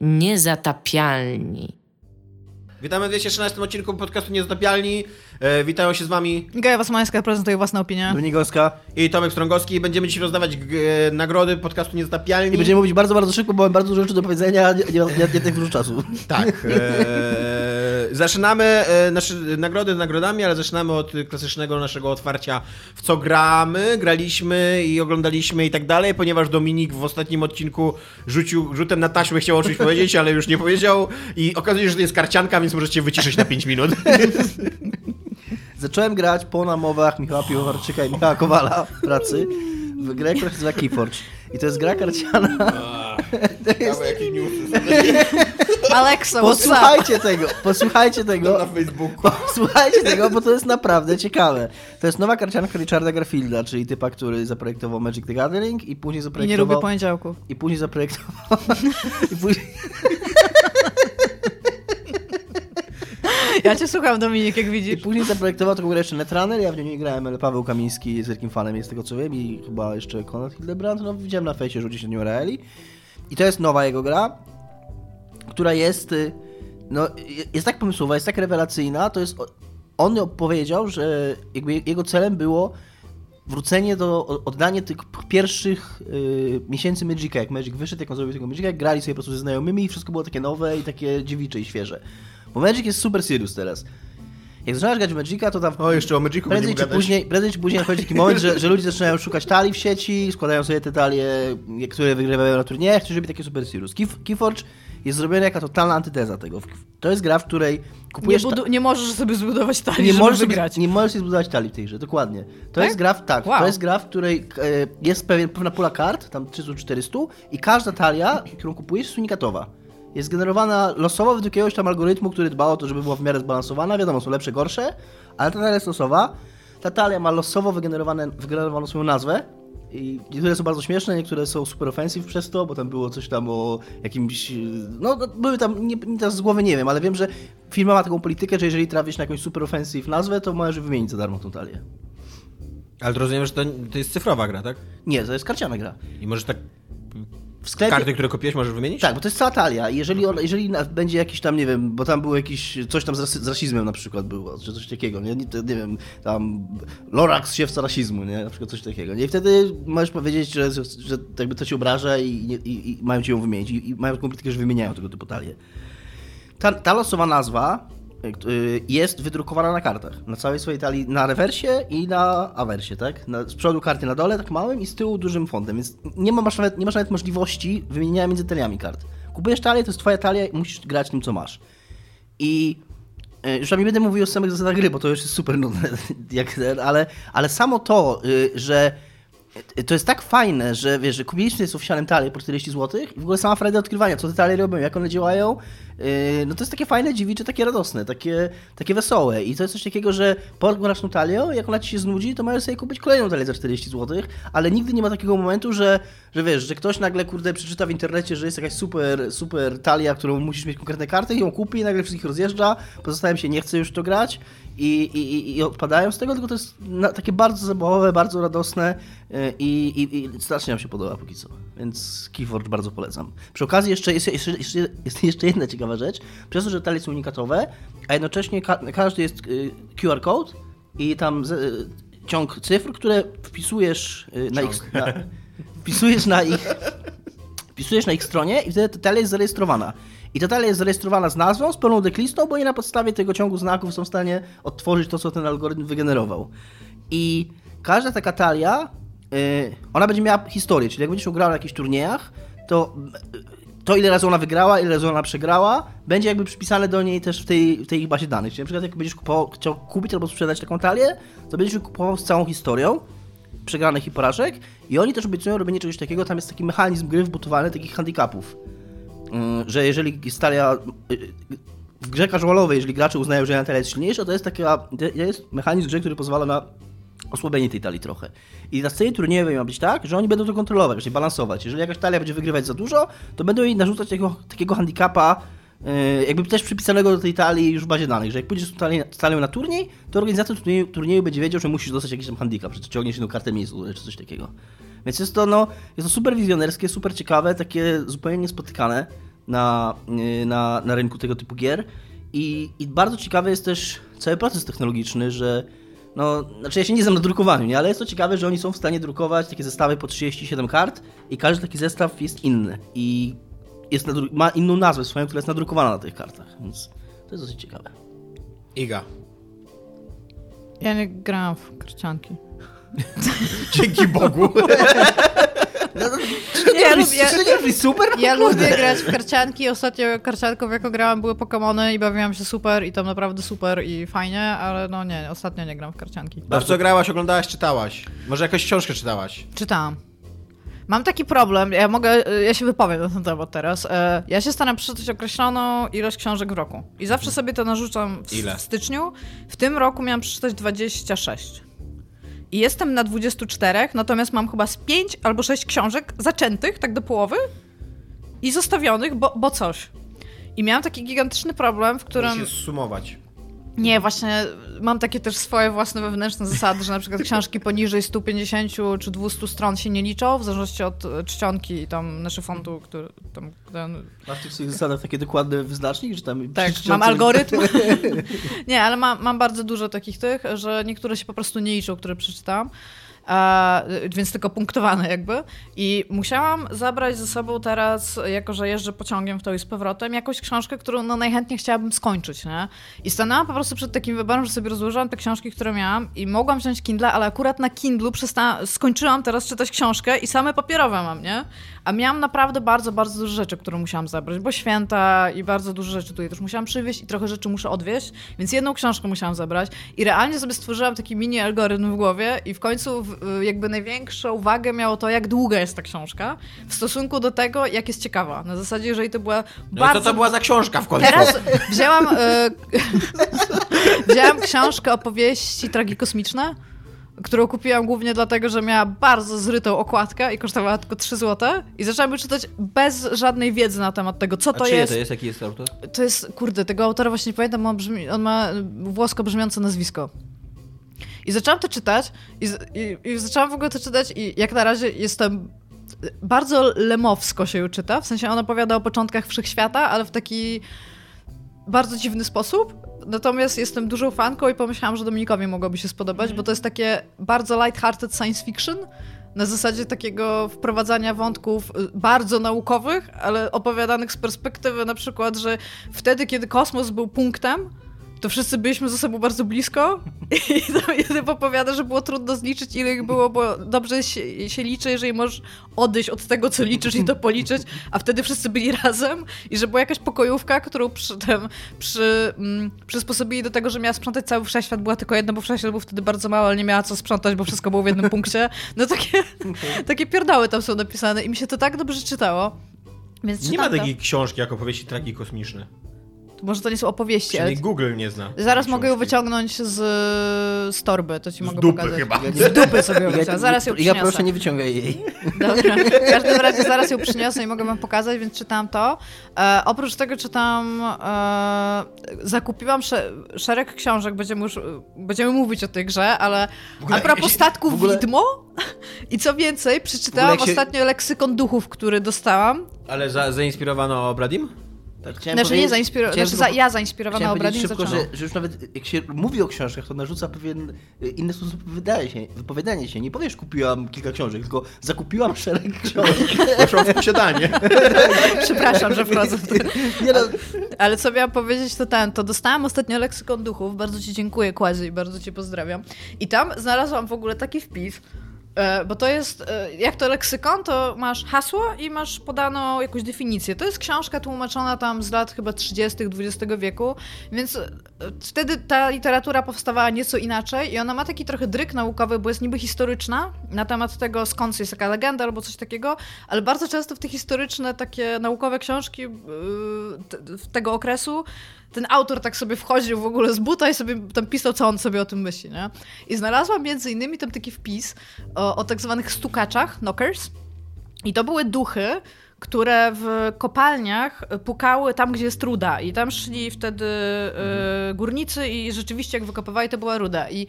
Niezatapialni. Witamy w 213 odcinku podcastu Niezatapialni. E, witają się z wami Gaja Wasmańska prezentuje własną opinię. Dominigowska. i Tomek Strągowski. Będziemy dzisiaj rozdawać g- e, nagrody podcastu Niezatapialni. I będziemy mówić bardzo, bardzo szybko, bo mam bardzo dużo rzeczy do powiedzenia, a nie, nie, nie, nie tak dużo czasu. Tak. E, zaczynamy nasze nagrody nagrodami, ale zaczynamy od klasycznego naszego otwarcia w co gramy, graliśmy i oglądaliśmy i tak dalej, ponieważ Dominik w ostatnim odcinku rzucił rzutem na taśmę, chciał o czymś powiedzieć, ale już nie powiedział i okazuje się, że to jest karcianka, więc możecie wyciszyć na 5 minut. Zacząłem grać po namowach Michała Piwowarczyka i Michała Kowala w pracy w grę, która się nazywa Keyforge. I to jest gra karciana. Ciekawe, jakie newsy Alexa, what's up? Posłuchajcie tego, posłuchajcie tego. na Facebooku. Posłuchajcie tego, bo to jest naprawdę ciekawe. To jest nowa karcianka Richarda Garfielda, czyli typa, który zaprojektował Magic the Gathering i później I nie zaprojektował... lubię poniedziałków. I później zaprojektował... I później... Ja cię słucham, Dominik, jak I widzisz. później zaprojektował taką grę jeszcze Netrunner, ja w nią nie grałem, ale Paweł Kamiński jest wielkim fanem, jest tego co wiem i chyba jeszcze Konrad Hildebrand, no widziałem na fejsie, że ludzie się nią reali. I to jest nowa jego gra, która jest, y, no, jest tak pomysłowa, jest tak rewelacyjna, to jest, on powiedział, że jakby jego celem było wrócenie do, oddanie tych pierwszych y, miesięcy Magica, jak Magic wyszedł, jak on zrobił tego Magica, grali sobie po prostu ze znajomymi i wszystko było takie nowe i takie dziewicze i świeże. Bo Magic jest super serious teraz. Jak zaczynasz grać w Magica, to tam O, jeszcze o Magicu prędzej czy, później, prędzej czy później nadchodzi taki moment, że, że ludzie zaczynają szukać talii w sieci, składają sobie te talie, które wygrywają na turniejach, chcą robić takie super serious. Key, Keyforge jest zrobiona jaka totalna antyteza tego. To jest gra, w której Nie, kupujesz... budu- nie możesz sobie zbudować talii, nie możesz, sobie, wygrać. nie możesz sobie zbudować talii w tej grze, dokładnie. To Tak? jest gra, w, tak, Wow. to jest gra, w której e, jest pewien, pewna pula kart, tam 300-400 i każda talia, którą kupujesz jest unikatowa. Jest generowana losowo według jakiegoś tam algorytmu, który dba o to, żeby była w miarę zbalansowana. Wiadomo, są lepsze, gorsze, ale ta talia jest losowa. Ta talia ma losowo wygenerowane, wygenerowaną swoją nazwę. I niektóre są bardzo śmieszne, niektóre są super offensive przez to, bo tam było coś tam o jakimś. No, no, były tam, nie, nie, teraz z głowy nie wiem, ale wiem, że firma ma taką politykę, że jeżeli trafisz na jakąś super offensive nazwę, to możesz wymienić za darmo tą talię. Ale to rozumiem, że to, to jest cyfrowa gra, tak? Nie, to jest karciana gra. I możesz tak W sklepie. karty, które kupiłeś, możesz wymienić? Tak, bo to jest cała talia. Jeżeli, on, jeżeli będzie jakiś tam, nie wiem, bo tam było jakiś, coś tam z, rasy, z rasizmem na przykład było, czy coś takiego, nie? Nie, nie wiem, tam Lorax, siewca rasizmu, nie? Na przykład coś takiego. Nie? I wtedy możesz powiedzieć, że, że, jakby to ci obraża i, i, i mają ci ją wymienić. I, i mają taką politykę, że wymieniają tego typu talie. Ta, ta losowa nazwa jest wydrukowana na kartach. Na całej swojej talii, na rewersie i na awersie, tak? Na, z przodu karty na dole, tak małym i z tyłu dużym fontem, więc nie, ma, masz nawet, nie masz nawet możliwości wymieniania między taliami kart. Kupujesz talię, to jest twoja talia i musisz grać tym, co masz. I y, już nie będę mówił o samych zasadach gry, bo to już jest super nudne, jak ale, ale samo to, y, że y, to jest tak fajne, że wiesz, że kupiliśmy z oficjalnym talię po 40 zł i w ogóle sama frajda odkrywania, co te talie robią, jak one działają, no to jest takie fajne, dziewicze, takie radosne, takie, takie wesołe i to jest coś takiego, że pograsz tą talią, jak ona ci się znudzi, to możesz sobie kupić kolejną talię za 40 zł, ale nigdy nie ma takiego momentu, że, że wiesz, że ktoś nagle, kurde, przeczyta w internecie, że jest jakaś super, super talia, którą musisz mieć konkretne karty i ją kupi i nagle wszystkich rozjeżdża, pozostałym się nie chce już to grać i, i, i- odpadają z tego, tylko to jest takie bardzo zabawowe, bardzo radosne yy, i, i, i strasznie nam się podoba póki co. Więc Keyforge bardzo polecam. Przy okazji jeszcze jest, jeszcze, jeszcze, jest jeszcze jedna ciekawa rzecz. Przez to, że talie są unikatowe, a jednocześnie ka każdy jest y, QR code i tam z, y, ciąg cyfr, które wpisujesz y, na, ich, na, wpisujesz na ich wpisujesz na ich stronie i wtedy ta talia jest zarejestrowana. I ta talia jest zarejestrowana z nazwą, z pełną deklistą, bo oni na podstawie tego ciągu znaków są w stanie odtworzyć to, co ten algorytm wygenerował. I każda taka talia, ona będzie miała historię, czyli jak będziesz grał na jakichś turniejach, to y, to ile razy ona wygrała, ile razy ona przegrała, będzie jakby przypisane do niej też w tej, w tej bazie danych. Czyli na przykład jak będziesz kupował, chciał kupić albo sprzedać taką talię, to będziesz kupował z całą historią, przegranych i porażek i oni też obiecują robienie czegoś takiego, tam jest taki mechanizm gry wbudowany takich handicapów, Ym, że jeżeli talia y, y, w grze casualowej, jeżeli gracze uznają, że jedna talia jest silniejsza, to jest taka, to jest mechanizm grze, który pozwala na osłabienie tej talii trochę. I na scenie turniejowej ma być tak, że oni będą to kontrolować, czyli balansować. Jeżeli jakaś talia będzie wygrywać za dużo, to będą jej narzucać takiego, takiego handicapa, yy, jakby też przypisanego do tej talii już w bazie danych, że jak pójdziesz z talią, na turniej, to organizator turnieju, turnieju będzie wiedział, że musisz dostać jakiś tam handicap, że ciągniesz jedną kartę góry, czy coś takiego. Więc jest to, no, jest to super wizjonerskie, super ciekawe, takie zupełnie niespotykane. na, y, na, na rynku tego typu gier. I, I bardzo ciekawy jest też cały proces technologiczny, że no, znaczy ja się nie znam na drukowaniu, nie? ale jest to ciekawe, że oni są w stanie drukować takie zestawy po 37 kart i każdy taki zestaw jest inny i jest ma inną nazwę swoją, która jest nadrukowana na tych kartach, więc to jest dosyć ciekawe. Iga. Ja nie grałam w karcianki. Dzięki Bogu. Nie, ja lubię, super? ja lubię grać w karcianki. Ostatnio karcianką jako grałam były Pokémony i bawiłam się super i tam naprawdę super i fajnie, ale no nie, ostatnio nie gram w karcianki. A w co grałaś, oglądałaś, czytałaś? Może jakąś książkę czytałaś? Czytałam. Mam taki problem, ja mogę, ja się wypowiem na ten temat teraz. E, Ja się staram przeczytać określoną ilość książek w roku. I zawsze sobie to narzucam w, Ile? w styczniu. W tym roku miałam przeczytać 26. I jestem na 24, natomiast mam chyba z 5 albo 6 książek zaczętych, tak do połowy, i zostawionych, bo, bo coś. I miałam taki gigantyczny problem, w którym... Musisz sumować. Nie, właśnie mam takie też swoje własne wewnętrzne zasady, że na przykład książki poniżej 150 czy 200 stron się nie liczą, w zależności od e, czcionki i tam naszego fondu, który tam... Ten... Masz w tych swoich zasadach takie dokładne wyznacznik, że tam... Tak, mam algorytm. nie, ale mam, mam bardzo dużo takich tych, że niektóre się po prostu nie liczą, które przeczytałam. E, więc tylko punktowane jakby. I musiałam zabrać ze sobą teraz, jako że jeżdżę pociągiem w to i z powrotem, jakąś książkę, którą no, najchętniej chciałabym skończyć, nie? I stanęłam po prostu przed takim wyborem, że sobie rozłożyłam te książki, które miałam i mogłam wziąć Kindle, ale akurat na Kindlu skończyłam teraz czytać książkę i same papierowe mam, nie? A miałam naprawdę bardzo, bardzo dużo rzeczy, które musiałam zabrać, bo święta i bardzo dużo rzeczy tutaj też musiałam przywieźć i trochę rzeczy muszę odwieźć, więc jedną książkę musiałam zabrać i realnie sobie stworzyłam taki mini algorytm w głowie i w końcu jakby największą uwagę miało to, jak długa jest ta książka w stosunku do tego, jak jest ciekawa. Na zasadzie, jeżeli to była No bardzo... i co to była za książka w końcu? Teraz wzięłam, e, wzięłam książkę opowieści tragikosmiczne, którą kupiłam głównie dlatego, że miała bardzo zrytą okładkę i kosztowała tylko 3 zł. I zaczęłam ją czytać bez żadnej wiedzy na temat tego, co A to jest. to jest? Jaki jest autor? To jest, kurde, tego autora właśnie nie pamiętam, on, brzmi, on ma włosko brzmiące nazwisko. I zaczęłam to czytać i, i, i zaczęłam w ogóle to czytać i jak na razie jestem bardzo lemowsko się ją czyta, w sensie ona opowiada o początkach wszechświata, ale w taki bardzo dziwny sposób. Natomiast jestem dużą fanką i pomyślałam, że Dominikowi mogłoby się spodobać, bo to jest takie bardzo light-hearted science fiction. Na zasadzie takiego wprowadzania wątków y, bardzo naukowych, ale opowiadanych z perspektywy na przykład, że wtedy, kiedy kosmos był punktem, to wszyscy byliśmy ze sobą bardzo blisko i tam jeden opowiada, że było trudno zliczyć, ile ich było, bo dobrze się, się liczy, jeżeli możesz odejść od tego, co liczysz i to policzyć, a wtedy wszyscy byli razem i że była jakaś pokojówka, którą przy tym przy, mm, przysposobili do tego, że miała sprzątać cały wszechświat, była tylko jedna, bo wszechświat był wtedy bardzo mały, ale nie miała co sprzątać, bo wszystko było w jednym punkcie. No takie, takie pierdały tam są napisane i mi się to tak dobrze czytało. Więc Nie ma to. takiej książki jak opowieści tragikosmiczne. Może to nie są opowieści, ale Przynajmniej Google nie zna. Zaraz mogę ją wyciągnąć z, z torby, to ci Z mogę dupy pokazać. chyba. Z dupy sobie ją wyciągnę. Zaraz ją Ja przyniosę. proszę, nie wyciągaj jej. Dobra. W każdym razie zaraz ją przyniosę i mogę wam pokazać, więc czytałam to. E, oprócz tego czytam, e, zakupiłam sze, szereg książek, będziemy już, będziemy mówić o tej grze, ale ogóle- a propos statku ogóle- widmo i co więcej, przeczytałam się- ostatnio leksykon duchów, który dostałam. Ale za, zainspirowano Bradim? Tak, chciałem Znaczy nie chciałem znaczy za, ja zainspirowana powiedzieć szybko, że, że już nawet jak się mówi o książkach, to narzuca pewien inny sposób wypowiadania się, wypowiadania się. Nie powiesz, kupiłam kilka książek, tylko zakupiłam szereg książek. Poszłam w posiadanie. Przepraszam, że wchodzę w to. Nie no, Ale co miałam powiedzieć, to ten, to dostałam ostatnio leksykon duchów, bardzo ci dziękuję, Kładzie, i bardzo cię pozdrawiam. I tam znalazłam w ogóle taki wpis, bo to jest, e, jak to leksykon, to masz hasło i masz podaną jakąś definicję. To jest książka tłumaczona tam z lat chyba 30. XX wieku, więc e, wtedy ta literatura powstawała nieco inaczej i ona ma taki trochę dryk naukowy, bo jest niby historyczna na temat tego, skąd jest jaka legenda albo coś takiego, ale bardzo często w te historyczne, takie naukowe książki yy, tego okresu ten autor tak sobie wchodził w ogóle z buta i sobie tam pisał, co on sobie o tym myśli, nie? I znalazłam między innymi tam taki wpis o, o tak zwanych stukaczach, knockers. I to były duchy, które w kopalniach pukały tam, gdzie jest ruda. I tam szli wtedy y, górnicy i rzeczywiście jak wykopywali, to była ruda. I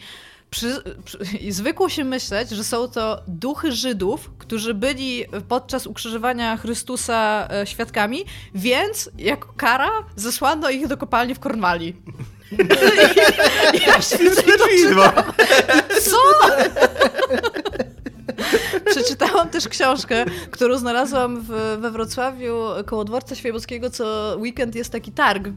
przy, przy, i zwykło się myśleć, że są to duchy Żydów, którzy byli podczas ukrzyżowania Chrystusa e, świadkami, więc jako kara zesłano ich do kopalni w Kornwalii. ja się Co? Przeczytałam też książkę, którą znalazłam w, we Wrocławiu koło dworca Świebodzkiego, co weekend jest taki targ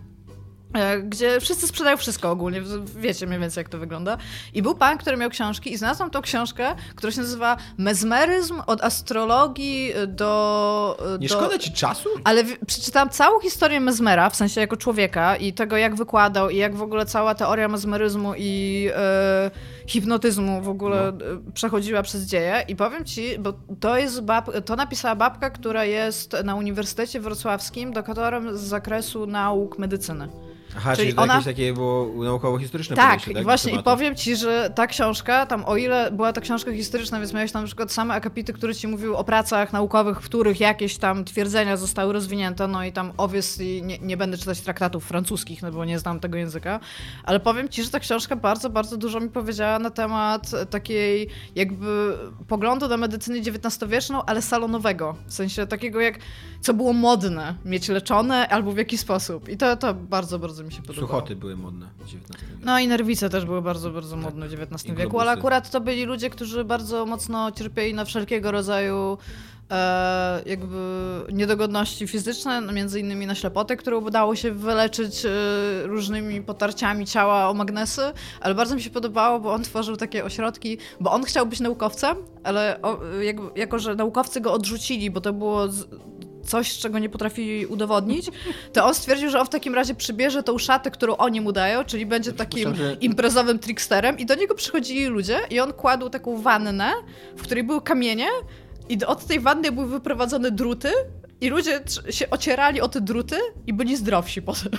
gdzie wszyscy sprzedają wszystko ogólnie, wiecie mniej więcej jak to wygląda. I był pan, który miał książki i znalazłam tą książkę, która się nazywa Mezmeryzm od astrologii do... Nie do... szkoda ci czasu? Ale w... przeczytałam całą historię Mezmera, w sensie jako człowieka i tego jak wykładał i jak w ogóle cała teoria mezmeryzmu i e, hipnotyzmu w ogóle no. E, przechodziła przez dzieje i powiem ci, bo to jest bab... to napisała babka, która jest na Uniwersytecie Wrocławskim doktorem z zakresu nauk medycyny. Aha, czyli, czyli ona... jakieś takie było naukowo-historyczne tak, podejście, tak? I właśnie, i powiem ci, że ta książka, tam o ile była to książka historyczna, więc miałeś tam na przykład same akapity, które ci mówiły o pracach naukowych, w których jakieś tam twierdzenia zostały rozwinięte, no i tam obviously nie, nie będę czytać traktatów francuskich, no bo nie znam tego języka, ale powiem ci, że ta książka bardzo, bardzo dużo mi powiedziała na temat takiej jakby poglądu na medycynę XIX-wieczną, ale salonowego, w sensie takiego jak, co było modne, mieć leczone albo w jaki sposób. I to, to bardzo, bardzo mi się podobało. Suchoty były modne w XIX wieku. No i nerwice też były bardzo, bardzo modne w XIX wieku, ale akurat to byli ludzie, którzy bardzo mocno cierpieli na wszelkiego rodzaju e, jakby niedogodności fizyczne, no między innymi na ślepotę, którą udało się wyleczyć e, różnymi potarciami ciała o magnesy, ale bardzo mi się podobało, bo on tworzył takie ośrodki, bo on chciał być naukowcem, ale o, jak, jako, że naukowcy go odrzucili, bo to było z, coś, czego nie potrafi udowodnić, to on stwierdził, że on w takim razie przybierze tą szatę, którą oni mu dają, czyli będzie takim imprezowym tricksterem i do niego przychodzili ludzie i on kładł taką wannę, w której były kamienie i od tej wanny były wyprowadzone druty i ludzie się ocierali o te druty i byli zdrowsi potem.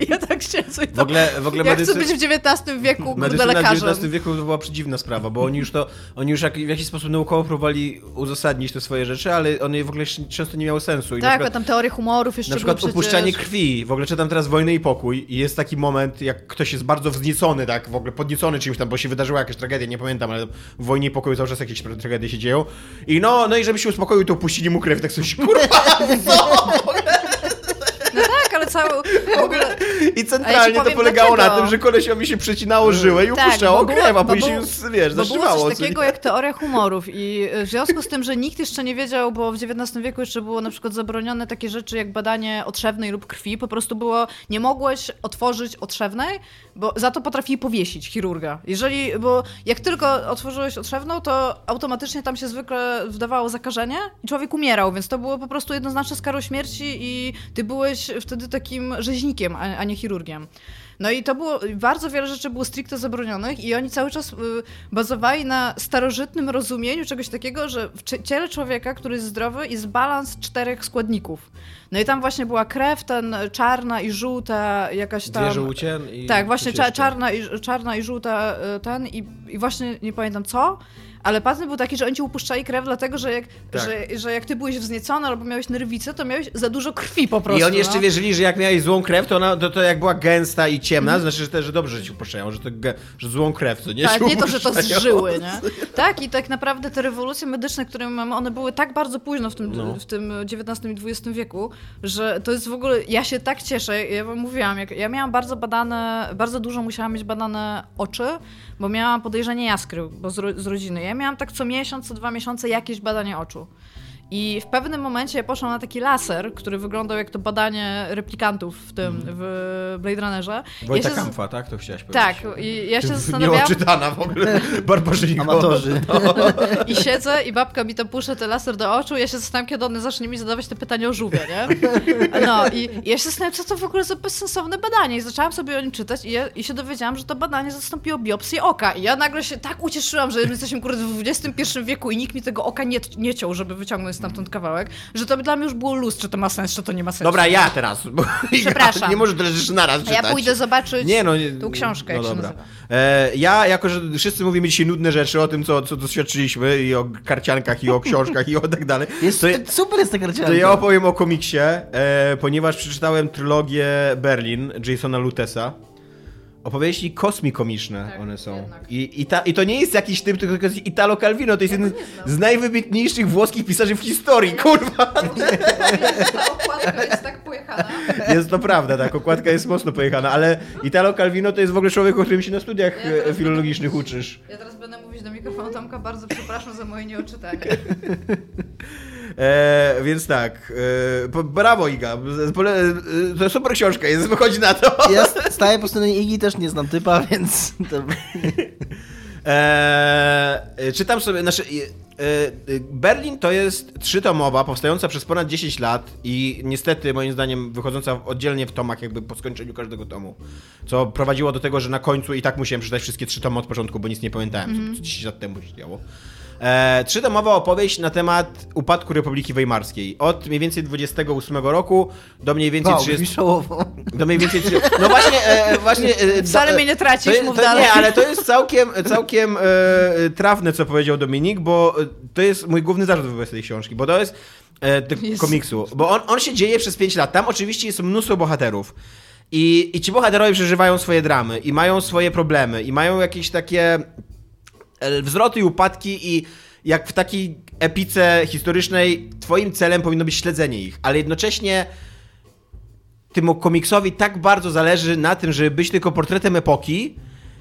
I ja tak siedzę i w ogóle, w ogóle ja medycy... chcę być w XIX wieku, kurde, lekarzem. w XIX wieku to była przedziwna sprawa, bo oni już to, oni już w jakiś sposób naukowo próbowali uzasadnić te swoje rzeczy, ale one w ogóle często nie miały sensu. I tak, przykład, tam teorie humorów jeszcze Na przykład przecież... upuszczanie krwi. W ogóle czytam teraz Wojnę i Pokój i jest taki moment, jak ktoś jest bardzo wzniecony, tak, w ogóle podniecony czymś tam, bo się wydarzyła jakaś tragedia, nie pamiętam, ale w Wojnie i Pokoju cały czas jakieś tragedie się dzieją. I no, no i żeby się uspokoił, to upuścili mu krew, tak coś, kurwa, fuck? Tak, cały w ogóle... I centralnie ja to polegało dlaczego. na tym, że kolesiowi się przecinało żyłę i tak, upuszczało krew, a później już, wiesz, bo było coś takiego jak teoria humorów i w związku z tym, że nikt jeszcze nie wiedział, bo w XIX wieku jeszcze było na przykład zabronione takie rzeczy jak badanie otrzewnej lub krwi, po prostu było, nie mogłeś otworzyć otrzewnej, bo za to potrafi powiesić chirurga. Jeżeli, bo jak tylko otworzyłeś otrzewną, to automatycznie tam się zwykle wdawało zakażenie i człowiek umierał, więc to było po prostu jednoznaczne z karą śmierci i ty byłeś wtedy takim rzeźnikiem, a, nie chirurgiem. No i to było, bardzo wiele rzeczy było stricte zabronionych i oni cały czas y, bazowali na starożytnym rozumieniu czegoś takiego, że w ciele człowieka, który jest zdrowy, jest balans czterech składników. No i tam właśnie była krew, ten czarna i żółta, jakaś tam... Żółcie i... Tak, właśnie czarna i, czarna i żółta y, ten i, i właśnie nie pamiętam co. Ale patent był taki, że oni ci upuszczali krew, dlatego że jak, tak. że, że jak ty byłeś wzniecony albo miałeś nerwicę, to miałeś za dużo krwi po prostu. I oni jeszcze no. wierzyli, że jak miałeś złą krew, to, ona, to, to jak była gęsta i ciemna, mm. znaczy, że, te, że dobrze ci upuszczają, że, to, że złą krew, to nie Tak, nie to, że to zżyły, nie? Tak, i tak naprawdę te rewolucje medyczne, które mamy, one były tak bardzo późno w tym, no. w tym XIX i XX wieku, że to jest w ogóle, ja się tak cieszę, ja wam mówiłam, jak, ja miałam bardzo badane, bardzo dużo musiałam mieć badane oczy, bo miałam podejrzenie jaskry, bo z, z rodziny. Ja miałam tak co miesiąc, co dwa miesiące jakieś badanie oczu. I w pewnym momencie poszłam na taki laser, który wyglądał jak to badanie replikantów w tym, mm. w Blade Runnerze. Wojta ja się... Kampfa, tak? To chciałaś powiedzieć. Tak, i ja się zastanawiałam... Nieoczytana w ogóle, barbarzyńko. Amatorzy. No. I siedzę i babka mi tam puszcza ten laser do oczu i ja się zastanawiam, kiedy one zacznie mi zadawać te pytania o żółwia, nie? No i, i ja się zastanawiam, co to w ogóle za bezsensowne badanie. I zaczęłam sobie o nim czytać i, ja, i się dowiedziałam, że to badanie zastąpiło biopsję oka. I ja nagle się tak ucieszyłam, że jesteśmy kurde w XXI wieku i nikt mi tego oka nie, nie ciął, żeby wyciągnąć stamtąd kawałek, że to dla mnie już było luz, czy to ma sens, czy to nie ma sensu. Dobra, ja teraz. Przepraszam. Ja nie może tyle rzeczy naraz czytać. Ja pójdę zobaczyć nie, no, nie, tą książkę, no jak dobra. się nazywa. E, ja, jako że wszyscy mówimy dzisiaj nudne rzeczy o tym, co, co doświadczyliśmy i o karciankach, i o książkach, i o tak dalej. Jest, to, super jest ta karcianka. To ja opowiem o komiksie, e, ponieważ przeczytałem trylogię Berlin Jasona Lutesa opowieści kosmikomiczne Tak, one są. jednak. I, i, ta, I to nie jest jakiś typ, tylko jest Italo Calvino, to jest jeden z najwybitniejszych włoskich pisarzy w historii, kurwa! Ta okładka jest tak pojechana. Jest to prawda, tak, okładka jest mocno pojechana, ale Italo Calvino to jest w ogóle człowiek, o którym się na studiach Ja e, filologicznych uczysz. Ja teraz będę mówić do mikrofonu Tomka, bardzo przepraszam za moje nieoczytanie. E, więc tak, e, brawo Iga, Pole, e, to super książka jest, wychodzi na to. Ja staję po stronie Igi, też nie znam typa, więc... To... Eee, czytam sobie, znaczy, e, e, Berlin to jest trzytomowa, powstająca przez ponad 10 lat i niestety, moim zdaniem, wychodząca oddzielnie w tomach, jakby po skończeniu każdego tomu. Co prowadziło do tego, że na końcu i tak musiałem przeczytać wszystkie trzy tomy od początku, bo nic nie pamiętałem, co 10 lat temu się działo. E, trzytomowa opowieść na temat upadku Republiki Weimarskiej. Od mniej więcej 28 roku do mniej więcej Wow, 30... brzmi szołowo. Do mniej więcej. trzy- No właśnie, e, właśnie. E, Wcale mnie nie tracisz, to, mów to, dalej. Nie, ale to jest całkiem, całkiem e, trafne, co powiedział Dominik, bo to jest mój główny zarzut wobec tej książki, bo to jest komiksu. Bo on, on się dzieje przez 5 lat. Tam oczywiście jest mnóstwo bohaterów. I, I ci bohaterowie przeżywają swoje dramy, i mają swoje problemy, i mają jakieś takie wzloty i upadki i jak w takiej epice historycznej twoim celem powinno być śledzenie ich, ale jednocześnie temu komiksowi tak bardzo zależy na tym, żeby być tylko portretem epoki,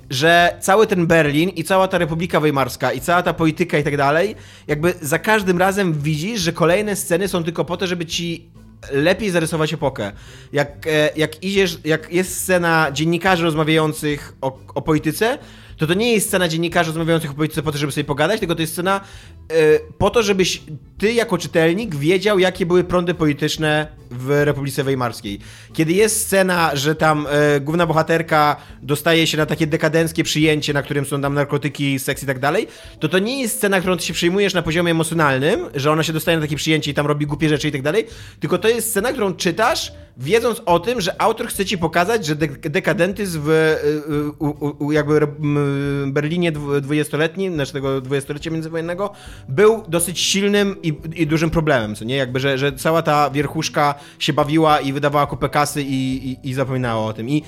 że cały ten Berlin i cała ta Republika Weimarska i cała ta polityka i tak dalej, jakby za każdym razem widzisz, że kolejne sceny są tylko po to, żeby ci lepiej zarysować epokę. Jak, e, jak idziesz, jak jest scena dziennikarzy rozmawiających o, o polityce, to to nie jest scena dziennikarzy rozmawiających o polityce po to, żeby sobie pogadać, tylko to jest scena e, po to, żebyś ty jako czytelnik wiedział, jakie były prądy polityczne w Republice Weimarskiej. Kiedy jest scena, że tam e, główna bohaterka dostaje się na takie dekadenckie przyjęcie, na którym są tam narkotyki, seks i tak dalej, to to nie jest scena, którą ty się przyjmujesz na poziomie emocjonalnym, że ona się dostaje na takie przyjęcie i tam robi głupie rzeczy i tak dalej, tylko to jest scena, którą czytasz, wiedząc o tym, że autor chce ci pokazać, że dek- dekadentyzm w y, y, u, u, jakby re- m, Berlinie dwu- dwudziestoletnim, znaczy tego dwudziestolecia międzywojennego, był dosyć silnym i, i dużym problemem, co nie? Jakby, że, że cała ta wierchuszka się bawiła i wydawała kupę kasy i, i, i zapominała o tym. I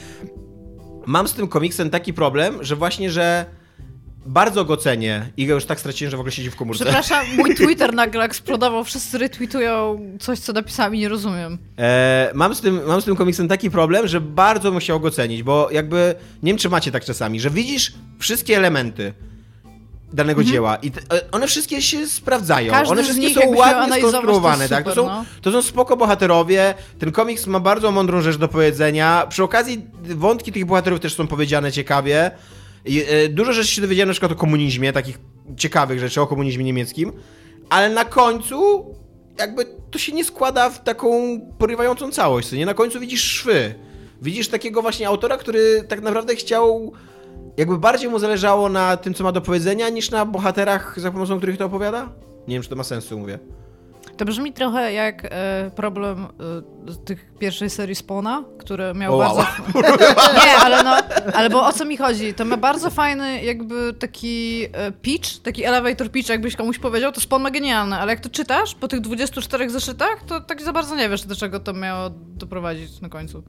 mam z tym komiksem taki problem, że właśnie, że bardzo go cenię i go już tak straciłem, że w ogóle siedzi w komórce. Przepraszam, mój Twitter nagle eksplodował, wszyscy retweetują coś, co napisałem i nie rozumiem. E, mam, z tym, mam z tym komiksem taki problem, że bardzo chciał go cenić, bo jakby, nie wiem czy macie tak czasami, że widzisz wszystkie elementy danego dzieła i te, e, one wszystkie się sprawdzają, Mhm. Każdy one wszystkie są ładnie to skonstruowane, jest tak? To są, no. to są spoko bohaterowie, ten komiks ma bardzo mądrą rzecz do powiedzenia, przy okazji wątki tych bohaterów też są powiedziane ciekawie, I, e, dużo rzeczy się dowiedziałem na przykład o komunizmie, takich ciekawych rzeczy o komunizmie niemieckim, ale na końcu jakby to się nie składa w taką porywającą całość, nie? Na końcu widzisz szwy. Widzisz takiego właśnie autora, który tak naprawdę chciał jakby bardziej mu zależało na tym, co ma do powiedzenia, niż na bohaterach, za pomocą których to opowiada? Nie wiem, czy to ma sens, co mówię. To brzmi trochę jak e, problem e, z tych pierwszej serii Spona, który miał O, wow. bardzo... Nie, ale no, ale bo o co mi chodzi? To ma bardzo fajny jakby taki e, pitch, taki elevator pitch, jakbyś komuś powiedział, to Spawn ma genialny, ale jak to czytasz po tych 24 zeszytach, to tak za bardzo nie wiesz, do czego to miało doprowadzić na końcu.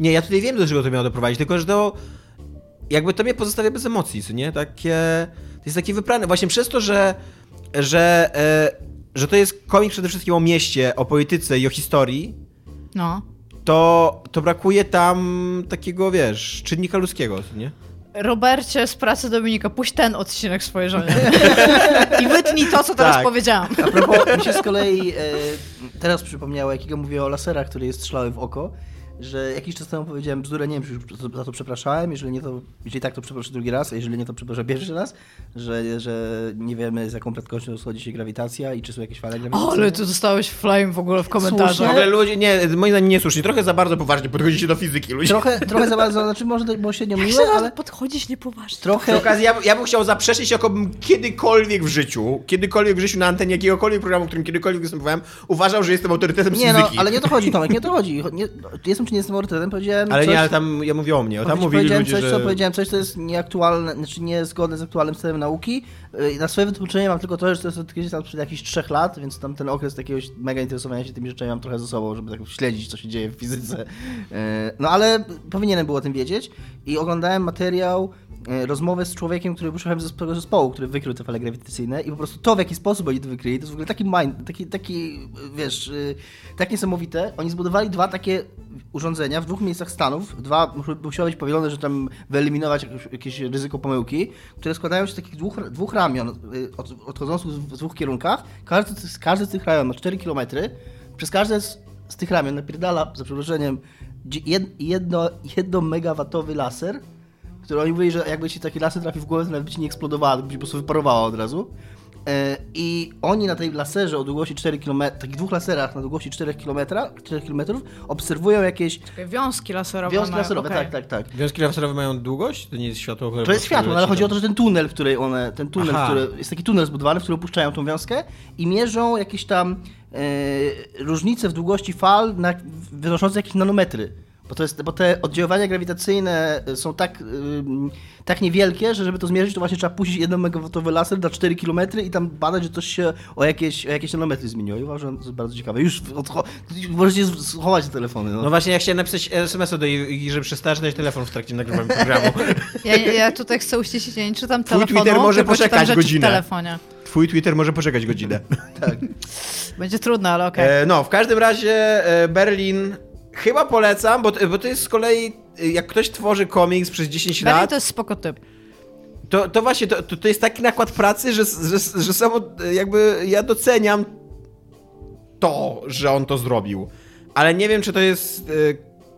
Nie, ja tutaj wiem, do czego to miało doprowadzić, tylko że to jakby to mnie pozostawia bez emocji, co nie? Takie, to jest takie wyprane, właśnie przez to, że, że, e, że to jest komik przede wszystkim o mieście, o polityce i o historii, No. to, to brakuje tam takiego, wiesz, czynnika ludzkiego, co nie? Robercie z pracy Dominika, puść ten odcinek spojrzenia. I wytnij to, co teraz Tak. powiedziałam. A propos, mi się z kolei e, teraz przypomniało, jakiego mówię o laserach, które jest strzały w oko, że jakiś czas temu powiedziałem bzdurę, nie wiem, czy już za to przepraszałem, jeżeli nie to, jeżeli tak, to przeproszę drugi raz, a jeżeli nie, to przeproszę pierwszy raz, że, że nie wiemy z jaką prędkością rozchodzi się grawitacja i czy są jakieś fale O, grawitacyjne. ale ty dostałeś flame w ogóle w komentarzach. W ogóle ludzie, nie, moim zdaniem niesłusznie, trochę za bardzo poważnie podchodzicie do fizyki, ludzie. Trochę, trochę za bardzo, znaczy może to było średnio miłe, ale podchodzić niepoważnie. Trochę... okazji, ja, ja bym chciał zaprzeczać, jakobym kiedykolwiek w życiu, kiedykolwiek w życiu na antenie jakiegokolwiek programu, w którym kiedykolwiek występowałem, uważał, że jestem autorytetem z Nie no, fizyki. ale nie to chodzi, Tomek, nie to chodzi. Nie, no, jestem nie jestem autorytetem, powiedziałem Ale coś, nie, ale tam ja mówię o mnie. Tam Powiedziałem mówili powiedziałem ludzie, coś, że... co powiedziałem coś, co jest nieaktualne, znaczy niezgodne z aktualnym stanem nauki. Yy, Na swoje wytłumaczenie mam tylko to, że to jest od kiedyś tam przed jakichś trzech lat, więc tam ten okres takiego mega interesowania się tymi rzeczami mam trochę ze sobą, żeby tak śledzić, co się dzieje w fizyce. Yy, No ale powinienem było o tym wiedzieć i oglądałem materiał, rozmowę z człowiekiem, który wyszedł z tego zespołu, który wykrył te fale grawitacyjne i po prostu to, w jaki sposób oni to wykryli, to jest w ogóle taki mind, taki, taki wiesz, yy, tak niesamowite. Oni zbudowali dwa takie urządzenia w dwóch miejscach Stanów. Dwa musiały być powielone, że tam wyeliminować jakieś, ryzyko pomyłki, które składają się z takich dwóch, dwóch ramion y, od, odchodzących w dwóch kierunkach. Każdy, każdy z tych ramion ma 4 km. Przez każde z, z tych ramion napierdala, za przeproszeniem, jedno, jedno megawatowy laser, który oni mówili, że jakby ci taki laser trafił w głowę, to nawet by ci nie eksplodowała, tylko by ci po prostu wyparowała od razu. E, I oni na tej laserze o długości 4 km, takich dwóch laserach na długości 4 km, 4 km obserwują jakieś Takie Wiązki laserowe. wiązki mają, laserowe, okej. tak, tak, tak. Wiązki laserowe mają długość? To nie jest światło, które... To jest światło, no ale chodzi o to, że ten tunel, w który one, ten tunel, Aha. który, jest taki tunel zbudowany, w który opuszczają tą wiązkę i mierzą jakieś tam e, różnice w długości fal na, wynoszące jakieś nanometry. Bo, to jest, bo te oddziaływania grawitacyjne są tak, ym, tak niewielkie, że żeby to zmierzyć, to właśnie trzeba puścić 1 megawattowy laser na 4 km i tam badać, że coś się o jakieś, o jakieś nanometry zmieniło. I uważam, że to jest bardzo ciekawe. Już odcho- możecie schować te telefony. No. No właśnie, ja chciałem napisać SMS-a do Igi, żeby przestała czytać telefon w trakcie nagrywania programu. Ja, ja tutaj chcę uściślić, ja nie czytam Twój telefonu, Twitter może poczekać godzinę. w telefonie. Twój Twitter może poczekać godzinę. tak. Będzie trudno, ale okej. E, no, w każdym razie e, Berlin chyba polecam, bo, bo to jest z kolei, jak ktoś tworzy komiks przez 10 Berlin lat, to jest spoko typ. to, to właśnie, to, to, to jest taki nakład pracy, że, że, że samo jakby ja doceniam to, że on to zrobił. Ale nie wiem, czy to jest e,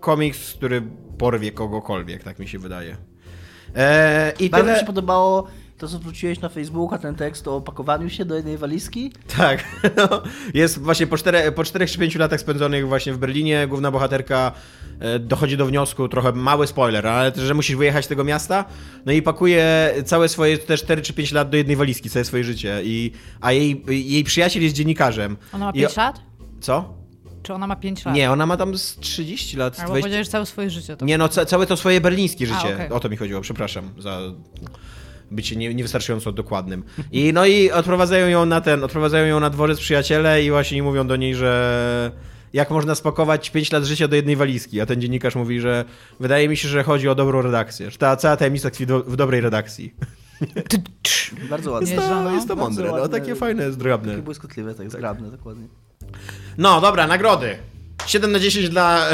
komiks, który porwie kogokolwiek, tak mi się wydaje. E, I Bardzo mi tyle... się podobało to, co wrzuciłeś na Facebooka, ten tekst o pakowaniu się do jednej walizki. Tak, no, jest właśnie po, czterech, po 4 czy 5 latach spędzonych właśnie w Berlinie, główna bohaterka e, dochodzi do wniosku, trochę mały spoiler, ale też, że musisz wyjechać z tego miasta, no i pakuje całe swoje te 4 czy 5 lat do jednej walizki, całe swoje życie, i, a jej, jej przyjaciel jest dziennikarzem. Ona ma I- 5 lat? Co? Czy ona ma 5 lat? Nie, ona ma tam z 30 lat. Albo 20... powiedziałeś całe swoje życie. To... Nie, no ca całe to swoje berlińskie A, życie. okej. O to mi chodziło, przepraszam za bycie nie, niewystarczająco dokładnym. I no i odprowadzają ją na ten, odprowadzają ją na dworzec przyjaciele i właśnie mówią do niej, że jak można spakować 5 lat życia do jednej walizki, a ten dziennikarz mówi, że wydaje mi się, że chodzi o dobrą redakcję, że ta cała tajemnica tkwi do, w dobrej redakcji. Bardzo ładne. Jest to, no. jest to mądre, no takie fajne, zgrabne. Takie błyskotliwe, tak, zgrabne, dokładnie. No dobra, nagrody. 7 na 10 dla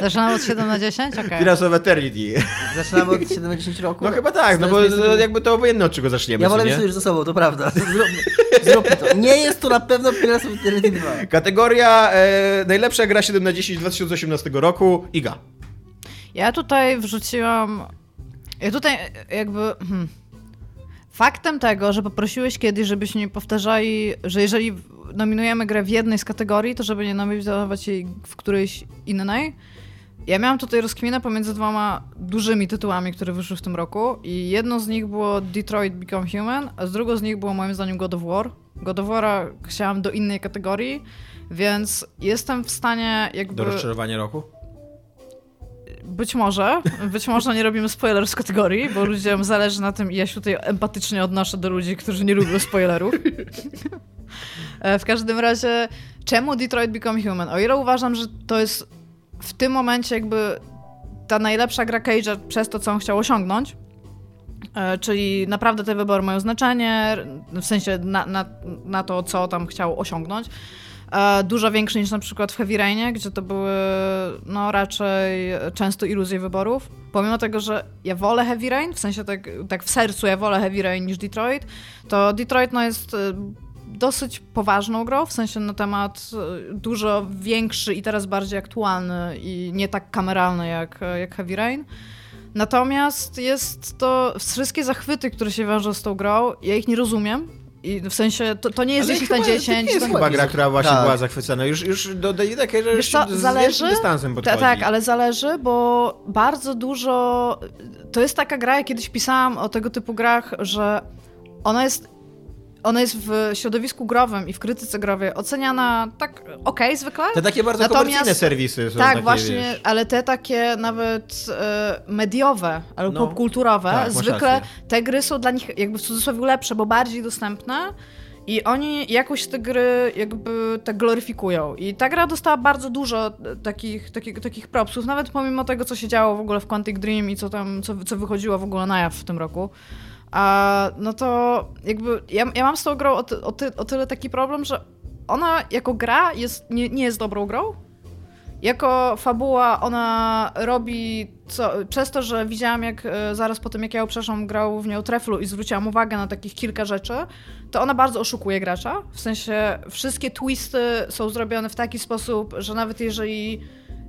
Zaczynamy od 7 na 10? Okej. Pirates of Eternity. Zaczynamy od 70 roku. No chyba tak, no bo to, jakby to obojętne od czego zaczniemy, Ja co wolę nie? mieć to już za sobą, to prawda. Zróbmy, zróbmy to. Nie jest to na pewno Pirates of Eternity 2. Kategoria e, najlepsza gra 7 na 10 2018 roku. Iga. Ja tutaj wrzuciłam. Ja tutaj jakby. Hmm. Faktem tego, że poprosiłeś kiedyś, żebyśmy nie powtarzali, że jeżeli nominujemy grę w jednej z kategorii, to żeby nie nominować jej w którejś innej. Ja miałam tutaj rozkminę pomiędzy dwoma dużymi tytułami, które wyszły w tym roku i jedno z nich było Detroit Become Human, a z z nich było moim zdaniem God of War. God of War'a chciałam do innej kategorii, więc jestem w stanie jakby... Do rozczarowania roku? Być może. Być może nie robimy spoiler z kategorii, bo ludziom zależy na tym i ja się tutaj empatycznie odnoszę do ludzi, którzy nie lubią spoilerów. E, w każdym razie, czemu Detroit Become Human? O ile uważam, że to jest w tym momencie jakby ta najlepsza gra Cage'a przez to, co on chciał osiągnąć, E, Czyli naprawdę te wybory mają znaczenie, w sensie na, na, na to, co tam chciał osiągnąć. E, Dużo większe niż na przykład w Heavy Rainie, gdzie to były no, raczej często iluzje wyborów. Pomimo tego, że ja wolę Heavy Rain, w sensie tak, tak w sercu ja wolę Heavy Rain niż Detroit, to Detroit no, jest e, dosyć poważną grą, w sensie na temat e, dużo większy i teraz bardziej aktualny i nie tak kameralny jak, jak Heavy Rain. Natomiast jest to wszystkie zachwyty, które się wiążą z tą grą, ja ich nie rozumiem. I w sensie to, to nie jest Ale 10 na chyba- 10. To nie jest to- chyba gra, która właśnie Tak. była zachwycona. Już, już do Davida Cage'a już Wiesz co, z zależy. większym dystansem Ta, podchodzi. tak, ale zależy, bo bardzo dużo. To jest taka gra, ja kiedyś pisałam o tego typu grach, że ona jest. Ona jest w środowisku growym i w krytyce growej oceniana tak okej zwykle. Te takie bardzo Natomiast- komercyjne serwisy są Tak, takie, właśnie, wiesz. ale te takie nawet e, mediowe albo No, popkulturowe, tak, zwykle te gry są dla nich jakby w cudzysłowie lepsze, bo bardziej dostępne i oni jakoś te gry jakby tak gloryfikują. I ta gra dostała bardzo dużo takich, takich, takich propsów, nawet pomimo tego, co się działo w ogóle w Quantic Dream i co tam, co, co wychodziło w ogóle na jaw w tym roku. A, no to jakby ja, ja mam z tą grą o, ty, o, ty, o tyle taki problem, że ona jako gra jest, nie, nie jest dobrą grą, jako fabuła ona robi, co, przez to, że widziałam jak e, zaraz po tym, jak ja przeszłam, grał w nią Treflu i zwróciłam uwagę na takich kilka rzeczy, to ona bardzo oszukuje gracza. W sensie wszystkie twisty są zrobione w taki sposób, że nawet jeżeli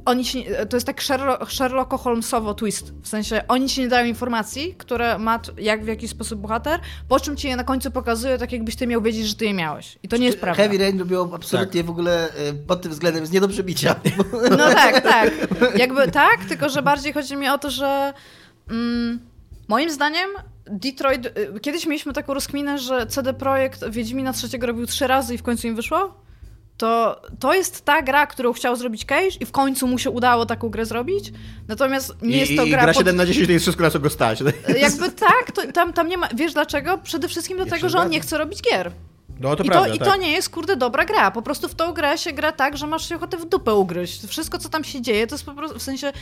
oni się, to jest tak Sherlock, Sherlocko Holmesowo twist. W sensie oni ci nie dają informacji, które ma jak w jakiś sposób bohater, po czym ci je na końcu pokazuje, tak jakbyś ty miał wiedzieć, że ty je miałeś. I to nie jest prawda. Heavy Rain robiło absolutnie w ogóle e, pod tym względem jest nie do przebicia. No tak, tak. Jakby tak, tylko że bardziej chodzi mi o to, że mm, moim zdaniem Detroit. y, Kiedyś mieliśmy taką rozkminę, że CD Projekt Wiedźmina trzeciego robił trzy razy i w końcu im wyszło. To, to jest ta gra, którą chciał zrobić Cage i w końcu mu się udało taką grę zrobić. Natomiast nie I, jest to i gra. gra pod- 7 na 10 to jest wszystko na co go stać. Jakby tak, to, tam, tam nie ma. Wiesz dlaczego? Przede wszystkim dlatego, się że on nie chce robić gier. No to I, prawda, to, I tak. to nie jest, kurde, dobra gra. Po prostu w tą grę się gra tak, że masz się ochotę w dupę ugryźć. Wszystko, co tam się dzieje, to jest po prostu, w sensie,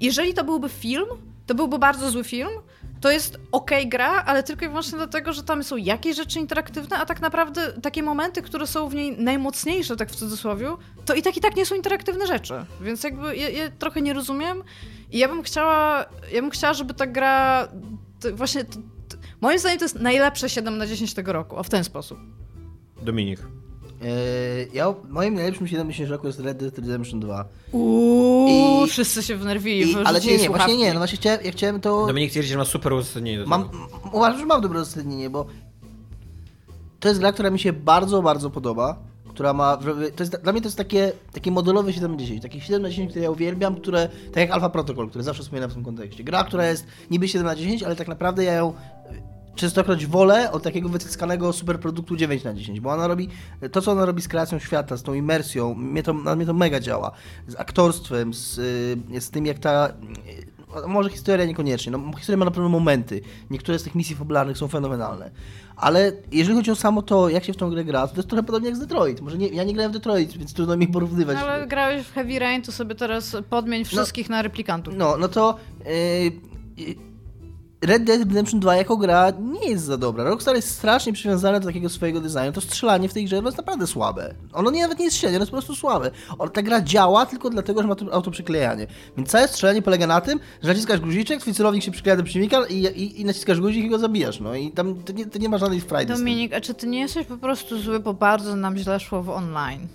jeżeli to byłby film, to byłby bardzo zły film, to jest okej gra, ale tylko i wyłącznie dlatego, że tam są jakieś rzeczy interaktywne, a tak naprawdę takie momenty, które są w niej najmocniejsze, tak w cudzysłowie, to i tak i tak nie są interaktywne rzeczy. Więc jakby ja, trochę nie rozumiem i ja bym chciała, ja bym chciała, żeby ta gra właśnie... Moim zdaniem to jest najlepsze 7 na 10 tego roku, o w ten sposób. Dominik. E, ja, moim najlepszym 70 roku jest Red Dead Redemption 2. Uuu, I- wszyscy się wnerwili, I, ale nie, nie, właśnie nie, no właśnie chciałem, ja chciałem to... Dominik twierdzi, że ma super uzasadnienie do Mam, uważam, że mam dobre uzasadnienie, bo to jest gra, która mi się bardzo, bardzo podoba. Która ma. To jest, dla mnie to jest takie, takie modelowe 7 na 10. Takie 7 na 10, które ja uwielbiam, które. Tak jak Alpha Protocol, które zawsze wspominam w tym kontekście. Gra, która jest niby 7 na 10, ale tak naprawdę ja ją częstokroć wolę od takiego wycyskanego superproduktu 9 na 10, bo ona robi to, co ona robi z kreacją świata, z tą imersją, mnie to, na mnie to mega działa. Z aktorstwem, z, z tym jak ta. Może historia niekoniecznie, no historia ma na pewno momenty. Niektóre z tych misji fabularnych są fenomenalne. Ale jeżeli chodzi o samo to, jak się w tą grę gra, to jest trochę podobnie jak z Detroit. Może nie, ja nie grałem w Detroit, więc trudno mi porównywać. No, ale grałeś w Heavy Rain, to sobie teraz podmień wszystkich na replikantów. No, no to yy, Red Dead Redemption 2 jako gra nie jest za dobra. Rockstar jest strasznie przywiązany do takiego swojego designu. To strzelanie w tej grze jest naprawdę słabe. Ono nie, nawet nie jest średnie, ono jest po prostu słabe. O, ta gra działa tylko dlatego, że ma to autoprzyklejanie. Więc całe strzelanie polega na tym, że naciskasz guziczek, twój się przykleja do przeciwnika i, i, i naciskasz guzik i go zabijasz. No i tam to nie, nie ma żadnej frajdy. Dominik, a czy ty nie jesteś po prostu zły, bo bardzo nam źle szło w online?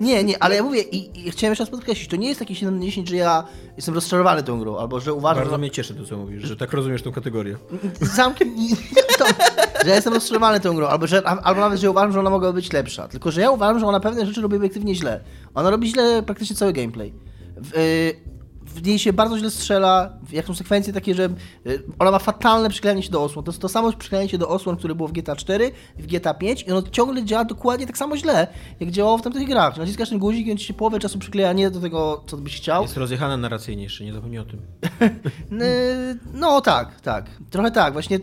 Nie, nie, ale ja mówię i, i chciałem jeszcze raz podkreślić, to nie jest taki 7 na 10, że ja jestem rozczarowany tą grą, albo że uważam, Bardzo że mnie cieszy to, co mówisz, że tak rozumiesz tą kategorię. zamknij to, że ja jestem rozczarowany tą grą, albo, że, albo nawet, że uważam, że ona mogła być lepsza. Tylko, że ja uważam, że ona pewne rzeczy robi obiektywnie źle. Ona robi źle praktycznie cały gameplay. W, y, w niej się bardzo źle strzela, jak są sekwencje takie, że y, ona ma fatalne przyklejanie się do osłon. To jest to samo przyklejanie się do osłon, które było w GTA 4, w GTA 5 i ono ciągle działa dokładnie tak samo źle, jak działało w tamtych grach. Naciskasz ten guzik i on ci się połowę czasu przykleja nie do tego, co byś chciał. Jest rozjechana narracyjnie jeszcze, nie zapomnij o tym. No tak, tak. Trochę tak. Właśnie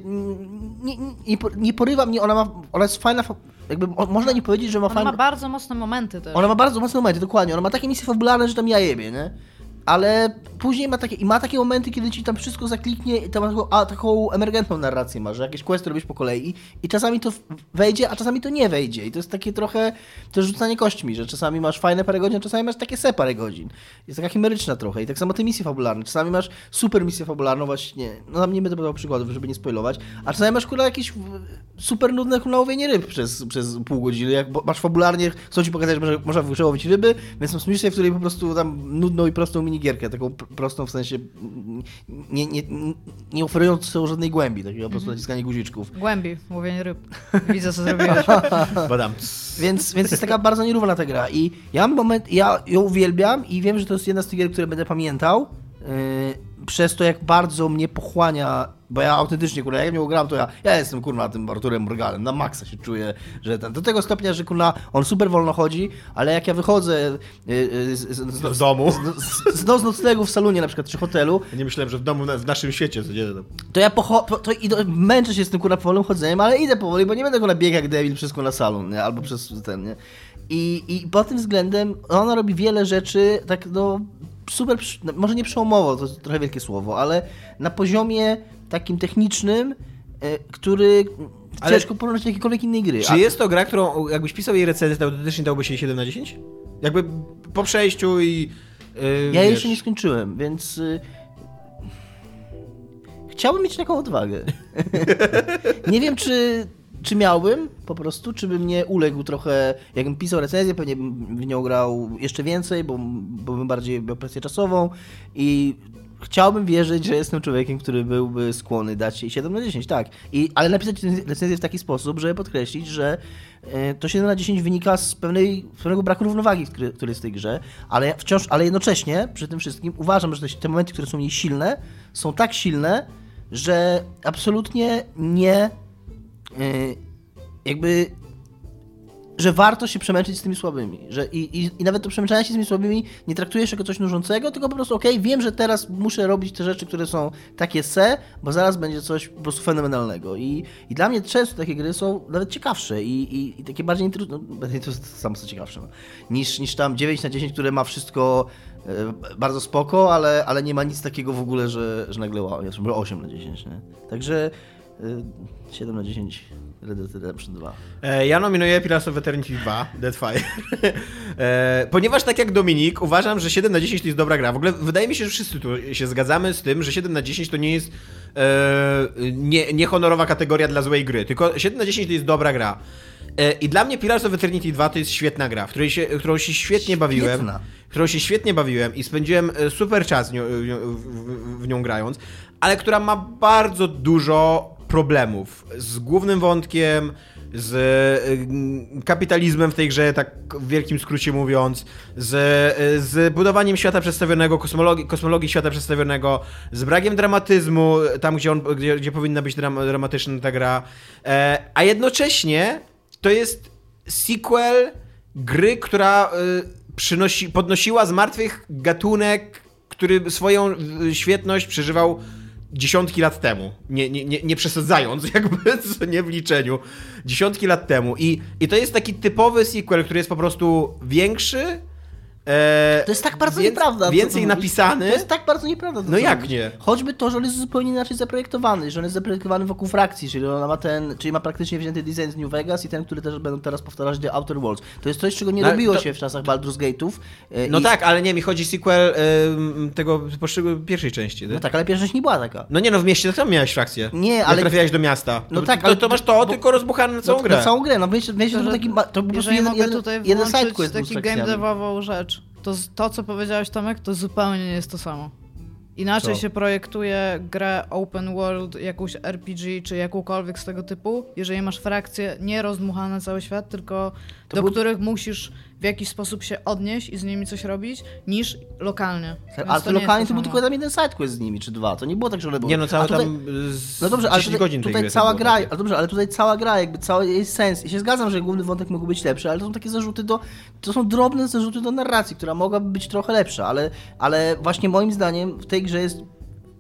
nie, nie, nie po- nie porywa mnie, ona ma, ona jest fajna, fa- jakby o- można nie powiedzieć, że ma On fajną... ma bardzo mocne momenty też. Ona ma bardzo mocne momenty, dokładnie. Ona ma takie misje fabularne, że tam ja jebie, nie? Ale później ma takie, i ma takie momenty, kiedy ci tam wszystko zakliknie i tam taką, a, taką emergentną narrację ma, że jakieś questy robisz po kolei i czasami to wejdzie, a czasami to nie wejdzie. I to jest takie trochę, to rzucanie kośćmi, że czasami masz fajne parę godzin, a czasami masz takie se parę godzin. Jest taka chimeryczna trochę. I tak samo te misje fabularne. Czasami masz super misję fabularną właśnie, no tam nie będę podawał przykładów, żeby nie spoilować, a czasami masz kurwa jakieś super nudne kurwa łowienie ryb przez, przez pół godziny. Jak masz fabularnie, chcą ci pokazać, że można wyłowić ryby, więc masz misję, w której po prostu tam nudną i prostą minigierkę, taką pr- prostą w sensie nie, nie, nie oferującą żadnej głębi, takiego po prostu naciskanie guziczków. Głębi, mówienie ryb. Widzę, co zrobiłeś. Badam. Więc, więc jest taka bardzo nierówna ta gra i ja mam moment, ja ją uwielbiam i wiem, że to jest jedna z tych gier, które będę pamiętał. Przez to, jak bardzo mnie pochłania, bo ja autentycznie, kurwa, jak mnie gram, to ja, ja jestem, kurwa, tym Arturem Morganem, na maksa się czuję, że ten, do tego stopnia, że, kurwa, on super wolno chodzi, ale jak ja wychodzę y, y, z, z, z, Z domu. z, z, z noclegu w salonie na przykład, czy hotelu, Ja nie myślałem, że w domu, na- w naszym świecie, co nie no. to ja pocho- po, to idę, męczę się z tym kurwa powolnym chodzeniem, ale idę powoli, bo nie będę kurwa biegał jak debil przez kurwa salon, nie? albo przez ten, nie? I, I pod tym względem ona robi wiele rzeczy, tak no super, no, może nie przełomowo, to trochę wielkie słowo, ale na poziomie takim technicznym, e, który Ale- ciężko porównać do jakiejkolwiek innej gry. Czy jest to gra, którą jakbyś pisał jej recenzję, to autentycznie dałbyś jej 7 na 10? Jakby po przejściu i... Yy, Ja wiesz, jeszcze nie skończyłem, więc y, chciałbym mieć taką odwagę. nie wiem, czy, czy miałbym po prostu, czy bym nie uległ trochę, jakbym pisał recenzję, pewnie bym w nią grał jeszcze więcej, bo, bo bym bardziej miał presję czasową i chciałbym wierzyć, że jestem człowiekiem, który byłby skłonny dać jej 7 na 10, tak. I, ale napisać recenzję w taki sposób, żeby podkreślić, że e, to 7 na 10 wynika z pewnej, z pewnego braku równowagi, który, jest w tej grze, ale wciąż, ale jednocześnie przy tym wszystkim uważam, że te, momenty, które są jej silne, są tak silne, że absolutnie nie jakby że warto się przemęczyć z tymi słabymi. Że i, i, I nawet to przemęczanie się z tymi słabymi nie traktujesz jako coś nużącego, tylko po prostu okej, wiem, że teraz muszę robić te rzeczy, które są takie se, bo zaraz będzie coś po prostu fenomenalnego. I, i dla mnie często takie gry są nawet ciekawsze i, i, i takie bardziej intru- no, to jest samo co ciekawsze, no, niż, niż tam 9 na 10, które ma wszystko e, bardzo spoko, ale, ale nie ma nic takiego w ogóle, że, że nagle wow, jest 8 na 10, nie? Także e, 7 na 10 Red Dead Redemption 2. E, Ja nominuję Pillars of Eternity 2, Deadfire. E, Ponieważ tak jak Dominik, uważam, że 7 na 10 to jest dobra gra. W ogóle wydaje mi się, że wszyscy tu się zgadzamy z tym, że 7 na 10 to nie jest e, nie, niehonorowa kategoria dla złej gry, tylko 7 na 10 to jest dobra gra. I dla mnie Pillars of Eternity 2 to jest świetna gra, w której się, którą się świetnie bawiłem. Świetna. Którą się świetnie bawiłem i spędziłem super czas w nią, w nią grając, ale która ma bardzo dużo problemów. Z głównym wątkiem, z y, kapitalizmem w tej grze, tak w wielkim skrócie mówiąc, z, y, z budowaniem świata przedstawionego, kosmologii, kosmologii świata przedstawionego, z brakiem dramatyzmu, tam gdzie, on, gdzie, gdzie powinna być dram, dramatyczna ta gra, e, a jednocześnie to jest sequel gry, która y, przynosi, podnosiła z martwych gatunek, który swoją y, świetność przeżywał dziesiątki lat temu. Nie, nie, nie, nie przesadzając, jakby, nie w liczeniu. Dziesiątki lat temu. I, I to jest taki typowy sequel, który jest po prostu większy. E, To jest tak bardzo więc- nieprawda. Więcej napisany. To jest tak bardzo nieprawda. to, No jak mówisz. nie? Choćby to, że on jest zupełnie inaczej zaprojektowany, że on jest zaprojektowany wokół frakcji, czyli ona ma ten, czyli ma praktycznie wzięty design z New Vegas i ten, który też będą teraz powtarzać The Outer Worlds. To jest coś, czego nie No, robiło to- się w czasach Baldur's Gate'ów. e, No i- tak, ale nie, mi chodzi sequel ym, tego poszczególnej pierwszej części. No tak, ale pierwsza część nie była taka. No nie, no w mieście tak samo miałeś frakcję. Nie, Jak ale- trafiałeś do miasta. No to, tak, to, ale- to masz to, bo- tylko rozbuchane na całą no, grę. Na całą grę, no wiecie, wiecie że to, taki, to po prostu jeden, jeden, tutaj jeden sidequest taki game rzecz, to to, co powiedziałeś Tomek, to zupełnie nie jest to samo. Inaczej Co? się projektuje grę open world, jakąś RPG czy jakąkolwiek z tego typu, jeżeli masz frakcje nie rozdmuchane na cały świat, tylko do był- których musisz w jakiś sposób się odnieść i z nimi coś robić, niż lokalnie. Więc Tak, Ale to lokalnie to był tylko tam jeden sidequest z nimi, czy dwa. To nie było tak, że one były. Nie no, całe A tutaj- tam z No dobrze, ale 10 tutaj, tutaj cała gra, ale dobrze, ale tutaj cała gra, jakby cały jej sens. I się zgadzam, że główny wątek mógł być lepszy, ale to są takie zarzuty do. To są drobne zarzuty do narracji, która mogłaby być trochę lepsza, ale, ale właśnie moim zdaniem w tej grze jest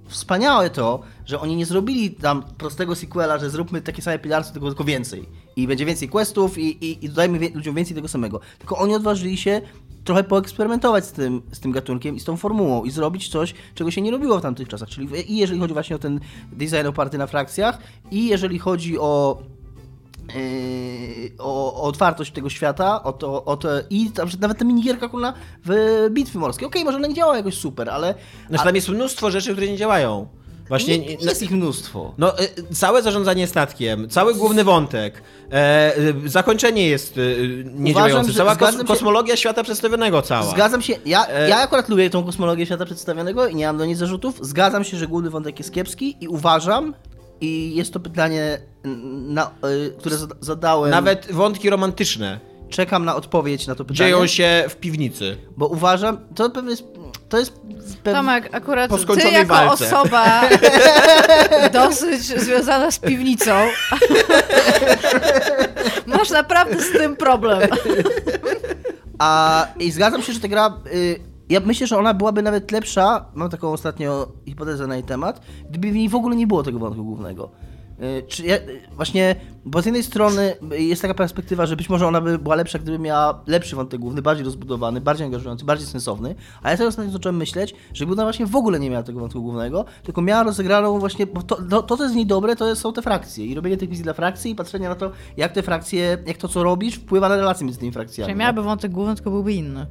wspaniałe to, że oni nie zrobili tam prostego sequela, że zróbmy takie same pilarsy, tylko, tylko więcej. I będzie więcej questów i, i, i dodajmy wie, ludziom więcej tego samego. Tylko oni odważyli się trochę poeksperymentować z tym, z tym gatunkiem i z tą formułą i zrobić coś, czego się nie robiło w tamtych czasach. Czyli i jeżeli chodzi właśnie o ten design oparty na frakcjach i jeżeli chodzi o o, o otwartość tego świata, o to, o to i tam, nawet ta minigierka kurna w bitwy morskie. Okej, może ona nie działa jakoś super, ale Znaczy tam jest mnóstwo rzeczy, które nie działają. Właśnie nie, jest ich mnóstwo. No, y, całe zarządzanie statkiem, cały główny wątek, e, y, zakończenie jest y, niedziałające, cała kos- się- kosmologia świata przedstawionego cała. Zgadzam się, ja, E- ja akurat lubię tą kosmologię świata przedstawionego i nie mam do niej zarzutów. Zgadzam się, że główny wątek jest kiepski i uważam, i jest to pytanie, na, y, które zada- zadałem. Nawet wątki romantyczne czekam na odpowiedź na to pytanie. dzieją się w piwnicy. Bo uważam, to pewnie jest, to jest. Tomek, akurat Po ty jako walce. osoba dosyć związana z piwnicą masz naprawdę z tym problem. A i zgadzam się, że ta gra. Y, ja myślę, że ona byłaby nawet lepsza. Mam taką ostatnio hipotezę na jej temat, gdyby w niej w ogóle nie było tego wątku głównego. Y, czy ja, y, właśnie, bo z jednej strony jest taka perspektywa, że być może ona by była lepsza, gdyby miała lepszy wątek główny, bardziej rozbudowany, bardziej angażujący, bardziej sensowny. A ja teraz zacząłem myśleć, że ona właśnie w ogóle nie miała tego wątku głównego, tylko miała rozegraną właśnie, bo to, to, to co jest w niej dobre, to są te frakcje i robienie tych misji dla frakcji i patrzenie na to, jak te frakcje, jak to co robisz, wpływa na relacje między tymi frakcjami. Czyli miałaby wątek główny, tylko byłby inny.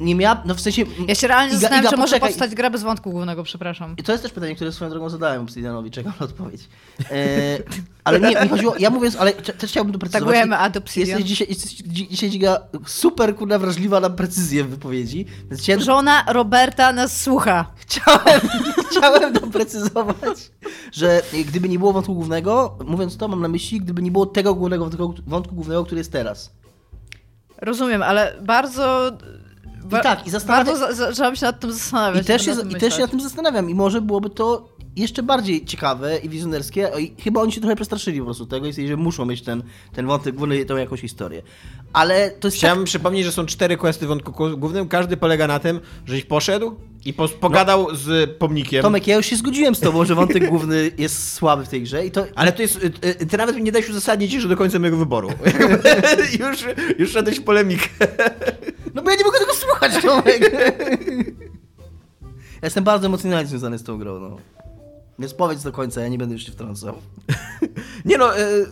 Nie miała, no w sensie... Ja się realnie Iga- zastanawiam, Iga, czy może powstać gra bez wątku głównego, przepraszam. I to jest też pytanie, które swoją drogą zadałem Obsidianowi, czekam na odpowiedź. E, ale nie, mi chodziło, ja mówiąc, ale też chciałbym doprecyzować. Tagujemy ad Obsidian. Jesteś dzisiaj, jesteś dzi- dzisiaj Giga super kurna wrażliwa na precyzję w wypowiedzi, więc chciałem, Żona Roberta nas słucha. chciałem, chciałem doprecyzować, że gdyby nie było wątku głównego, mówiąc to mam na myśli, gdyby nie było tego głównego wątku, wątku głównego, który jest teraz. Rozumiem, ale bardzo... Ba- tak, i zastanawia- Bardzo za- zaczęłam się nad tym zastanawiać. I też, się, nad tym I też się nad tym zastanawiam i może byłoby to jeszcze bardziej ciekawe i wizjonerskie. I Chyba oni się trochę przestraszyli po prostu tego i stwierdzili, że muszą mieć ten, ten wątek główny, tą jakąś historię. Ale to jest Chciałem przypomnieć, że są cztery questy w wątku ku- głównym. Każdy polega na tym, żeś poszedł i pos- pogadał z pomnikiem. Tomek, ja już się zgodziłem z tobą, że wątek główny jest słaby w tej grze i to... Ale to jest. y, y, Ty nawet nie dałeś uzasadnić jeszcze do końca mojego wyboru. już, już szedłeś w polemikę. No bo ja nie Tomek! ja jestem bardzo emocjonalnie związany z tą grą, no. Więc powiedz do końca, ja nie będę już się wtrącał. Nie no. y,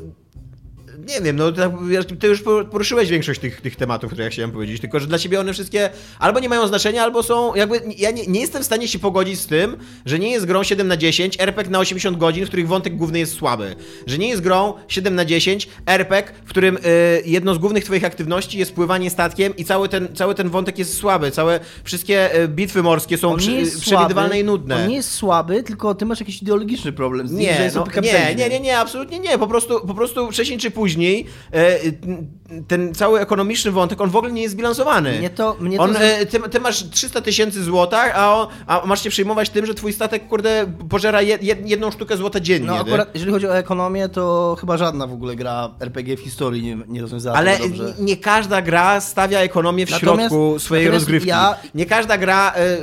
Nie wiem, no tak, ty już poruszyłeś większość tych, tych tematów, które ja chciałem powiedzieć, tylko że dla ciebie one wszystkie albo nie mają znaczenia, albo są jakby, ja nie, nie jestem w stanie się pogodzić z tym, że nie jest grą 7 na 10 RPG na 80 godzin, w których wątek główny jest słaby. Że nie jest grą 7 na 10 RPG, w którym y, jedną z głównych twoich aktywności jest pływanie statkiem i cały ten, cały ten wątek jest słaby, całe wszystkie y, bitwy morskie są przy, przewidywalne słaby, i nudne. On nie jest słaby, tylko ty masz jakiś ideologiczny problem z nim, że Nie, jest no, nie, nie, nie, nie, absolutnie nie. Po prostu, po prostu wcześniej czy później e, ten cały ekonomiczny wątek, on w ogóle nie jest zbilansowany. Mnie to- mnie to on, za- e, ty, ty masz 300 tysięcy złota, a, on- a masz się przejmować tym, że twój statek, kurde, pożera jed, jed, jedną sztukę złota dziennie. No nie? akurat, jeżeli chodzi o ekonomię, to chyba żadna w ogóle gra RPG w historii nie, nie rozwiązała Ale dobrze. nie każda gra stawia ekonomię w Natomiast- środku swojej rozgrywki. ja- Nie każda gra e,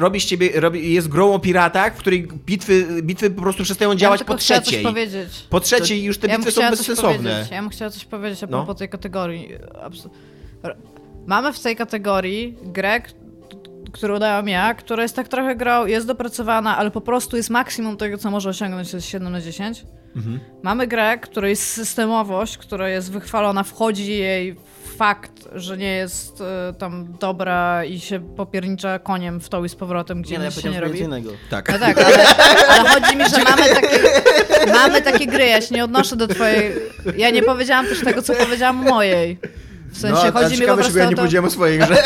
robi z ciebie, robi, jest grą o piratach, w której bitwy, bitwy po prostu przestają działać ja po trzeciej. powiedzieć. Po trzeciej już te ja bitwy są bezsensowne. Powiedzieć. Ja bym chciała coś powiedzieć a No. propos tej kategorii. Mamy w tej kategorii grę, którą dałam ja, która jest tak trochę grą, jest dopracowana, ale po prostu jest maksimum tego, co może osiągnąć, jest 7 na 10. Mhm. Mamy grę, której jest systemowość, która jest wychwalona, wchodzi jej fakt, że nie jest e, tam dobra i się popiernicza koniem w tą i z powrotem, gdzie Nie, no ja nic się nie robi. coś innego. Tak. No tak, ale, ale chodzi mi, że mamy takie, mamy takie gry, ja się nie odnoszę do twojej... Ja nie powiedziałam też tego, co powiedziałam o mojej. W sensie no, chodzi mi po prostu ja o nie to... powiedziałem o swojej grze.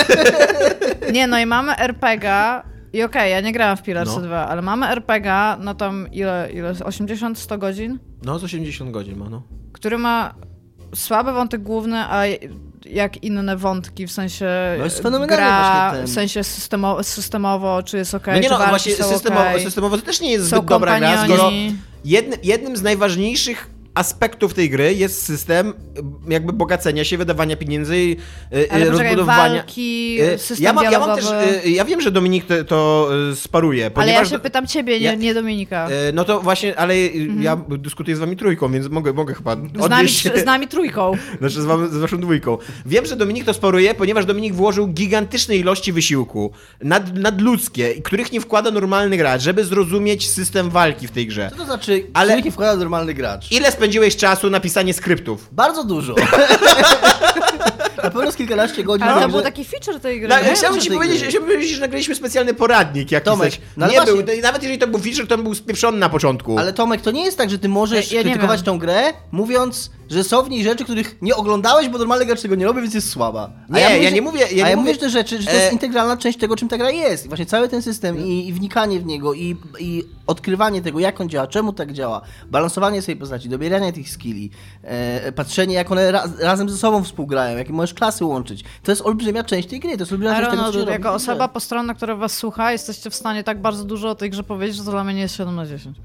Nie, no i mamy RPG i okej, ja nie grałam w Pillars No. 2, ale mamy RPG na tam ile, ile 80-100 godzin, No, z 80 godzin ma, no. który ma słaby wątek główny, a jak inne wątki, w sensie No jest fenomenalny gra, ten. w sensie systemo, systemowo, czy jest okej, No nie no, właśnie systemowo, okej, systemowo to też nie jest są zbyt dobra gra, skoro jednym, jednym z najważniejszych aspektów tej gry jest system jakby bogacenia się, wydawania pieniędzy i y, Ale y, poczekaj, rozbudowywania. walki, Y, system ja, mam, ja mam też, ja wiem, że Dominik to, to sparuje, Ale ponieważ... ja się pytam ciebie, nie, nie Dominika. No to właśnie, ale y, ja dyskutuję z wami trójką, więc mogę, mogę chyba Z nami, się, z nami trójką. znaczy z, wam, z waszą dwójką. Wiem, że Dominik to sparuje, ponieważ Dominik włożył gigantyczne ilości wysiłku, nad, nadludzkie, których nie wkłada normalny gracz, żeby zrozumieć system walki w tej grze. Co to znaczy, Ale- ale... nie wkłada normalny gracz? Ile spędziłeś czasu na pisanie skryptów? Bardzo dużo. Na pewno z kilkanaście godzin. Ale to był taki feature tej gry. Na, nie? chciałbym ci powiedzieć, gry? chciałbym powiedzieć, że nagraliśmy specjalny poradnik jakiś Tomek, coś. no nie właśnie- był, nawet jeżeli to był feature, to on był spieprzony na początku. Ale Tomek, to nie jest tak, że ty możesz Ja- ja nie krytykować tą grę, mówiąc, że są w niej rzeczy, których nie oglądałeś, bo normalny gracz tego nie robi, więc jest słaba. Nie, ja nie mówię- ja a nie ja mówię- mówię, że te rzeczy, że to jest E- integralna część tego, czym ta gra jest. I właśnie cały ten system i, i wnikanie w niego i, i odkrywanie tego, jak on działa, czemu tak działa, balansowanie swojej postaci, dobieranie tych skilli, e, patrzenie, jak one ra, razem ze sobą współgrają, jakie możesz klasy łączyć. To jest olbrzymia część tej gry, to jest olbrzymia część tego, co robi jako osoba postronna, która was słucha, jesteście w stanie tak bardzo dużo o tej grze powiedzieć, że to dla mnie nie jest 7 na 10.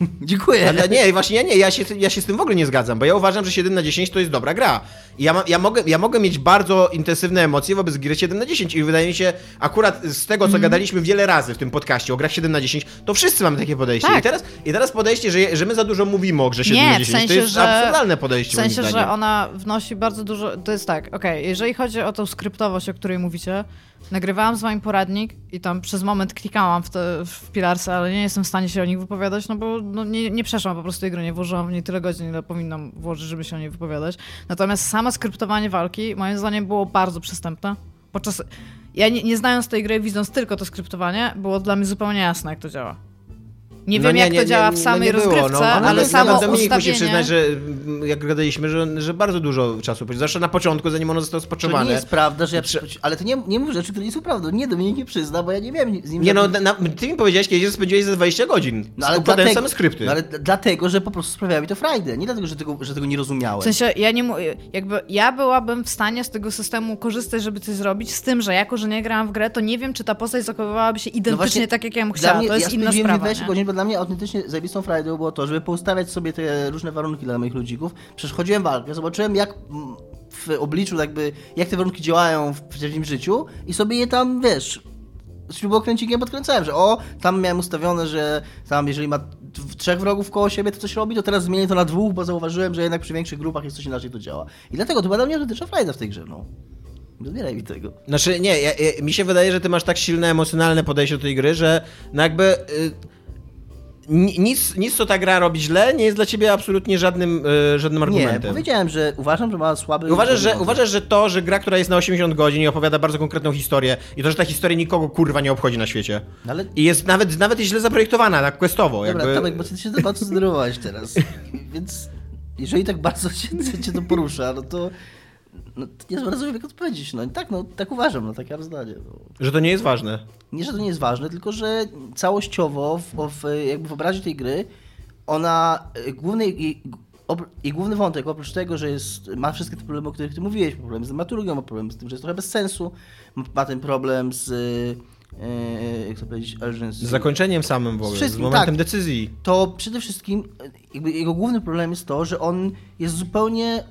Dziękuję. Ale nie, właśnie ja nie, ja się, ja się z tym w ogóle nie zgadzam, bo ja uważam, że 7 na 10 to jest dobra gra. I ja, ma, ja, mogę, ja mogę mieć bardzo intensywne emocje wobec gry 7 na 10 i wydaje mi się, akurat z tego, co Mhm. gadaliśmy wiele razy w tym podcaście o grach 7 na 10, to wszyscy mamy takie podejście. Tak. I, teraz, I teraz podejście, że, że my za dużo mówimy o grze 7 Nie, na w 10, sensie, to jest że- absurdalne podejście W sensie, że ona wnosi bardzo dużo. To jest tak, okej, jeżeli chodzi o tą skryptowość, o której mówicie, nagrywałam z wami poradnik i tam przez moment klikałam w, te, w Pilarsy, ale nie jestem w stanie się o nich wypowiadać, no bo no, nie, nie przeszłam po prostu tej gry, nie włożyłam w niej tyle godzin, ile powinnam włożyć, żeby się o niej wypowiadać. Natomiast samo skryptowanie walki, moim zdaniem, było bardzo przystępne. Podczas. Ja nie, nie znając tej gry, widząc tylko to skryptowanie, było dla mnie zupełnie jasne, jak to działa. Nie No wiem, jak to działa w no samej nie było, rozgrywce, no, ale nawet- samo Dominik musi ustawienie... przyznać, że mm, jak gadaliśmy, że, że bardzo dużo czasu poświęcił. Zawsze na początku, zanim ono zostało To nie jest prawda, że ja... Prze- Ale to nie, nie mów rzeczy, które nie są prawdą. Nie, Dominik nie przyzna, bo ja nie wiem z nim... Nie no, na, ty mi powiedziałeś kiedyś, że spędziłeś ze 20 godzin. No, ale dlatego, same skrypty. No, ale dlatego, że po prostu sprawia mi to frajdę. Nie dlatego, że tego, że tego nie rozumiałem. W sensie, ja nie jakby ja byłabym w stanie z tego systemu korzystać, żeby coś zrobić, z tym, że jako, że nie grałam w grę, to nie wiem, czy ta postać zachowywałaby się identycznie No właśnie, tak, jak ja bym chciała. mnie, to jest ja inna sprawa. 20 nie? godzin, bo dla mnie autentycznie zajebistą frajdą było to, żeby poustawiać sobie te różne warunki dla moich ludzików. Przecież chodziłem walkę, zobaczyłem jak w obliczu jakby, jak te warunki działają w prawdziwym życiu i sobie je tam, wiesz, śrubokręcikiem podkręcałem, że o, tam miałem ustawione, że tam jeżeli ma trzech wrogów koło siebie, to coś robi, to teraz zmienię to na dwóch, bo zauważyłem, że jednak przy większych grupach jest coś inaczej to działa. I dlatego to była dla mnie autentyczna frajda w tej grze, no. Nie odbieraj mi tego. Znaczy, nie, ja, ja, mi się wydaje, że ty masz tak silne emocjonalne podejście do tej gry, że no jakby... Y, nic, nic, co ta gra robi źle, nie jest dla ciebie absolutnie żadnym, y, żadnym Nie, argumentem. powiedziałem, że uważam, że ma słaby... Uważasz że, uważasz, że to, że gra, która jest na 80 godzin i opowiada bardzo konkretną historię i to, że ta historia nikogo kurwa nie obchodzi na świecie. No ale I jest nawet, nawet jest źle zaprojektowana, tak questowo. Dobra, jakby... Tomek, bo ty się bardzo zdenerwowałeś teraz. Więc jeżeli tak bardzo cię, cię to porusza, no to no, nie rozumiem, jak odpowiedzieć. No tak, no tak uważam, no takie mam zdanie. No. Że to nie jest ważne. Nie, że to nie jest ważne, tylko że całościowo w, w, jakby w obrazie tej gry ona y, główny i, ob- i główny wątek, oprócz tego, że jest, ma wszystkie te problemy, o których ty mówiłeś, ma problem z dramaturgią, ma problem z tym, że jest trochę bez sensu, ma, ten problem z, y, jak to powiedzieć, urgency. Z zakończeniem samym w ogóle, z momentem tak. decyzji. to przede wszystkim e, jego główny problem jest to, że on jest zupełnie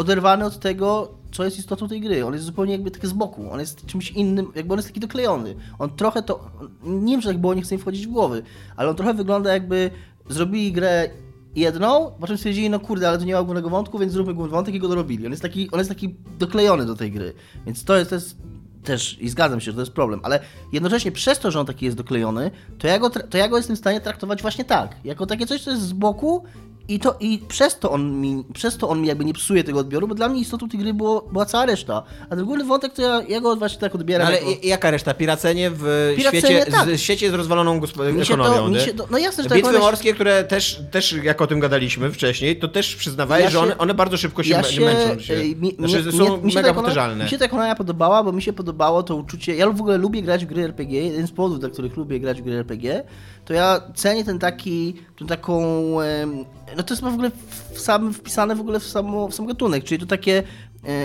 oderwany od tego, co jest istotą tej gry. On jest zupełnie jakby taki z boku. On jest czymś innym, jakby on jest taki doklejony. On trochę to, nie wiem, że tak było, nie chcę mi wchodzić w głowy, ale on trochę wygląda jakby zrobili grę jedną, po czym stwierdzili, no kurde, ale tu nie ma głównego wątku, więc zróbmy główny wątek i go dorobili. On jest taki, on jest taki doklejony do tej gry. Więc to jest, to jest też, i zgadzam się, że to jest problem, ale jednocześnie przez to, że on taki jest doklejony, to ja go, to ja go jestem w stanie traktować właśnie tak, jako takie coś, co jest z boku i, to, i przez, to on mi, przez to on mi jakby nie psuje tego odbioru, bo dla mnie istotą tej gry było, była cała reszta. A ten główny wątek, to ja, ja go właśnie tak odbieram. Ale jako... jaka reszta? Piracenie w Piracenie, świecie, tak. z, świecie z rozwaloną mi się ekonomią. to, mi się to, no jasne, że Bitwy ekonomia się- morskie, które też, też, jak o tym gadaliśmy wcześniej, to też przyznawałeś, Ja że się- one, one bardzo szybko się, mę- męczą się. ej, mi- znaczy, mnie- są mi się mega ta ekonomia- powtarzalne. Mi się ta ekonomia podobała, bo mi się podobało to uczucie. Ja w ogóle lubię grać w gry RPG. Jeden z powodów, dla których lubię grać w gry RPG, to ja cenię ten taki, tą taką. No to jest w ogóle w sam, wpisane w ogóle w, samo, w sam gatunek, czyli to takie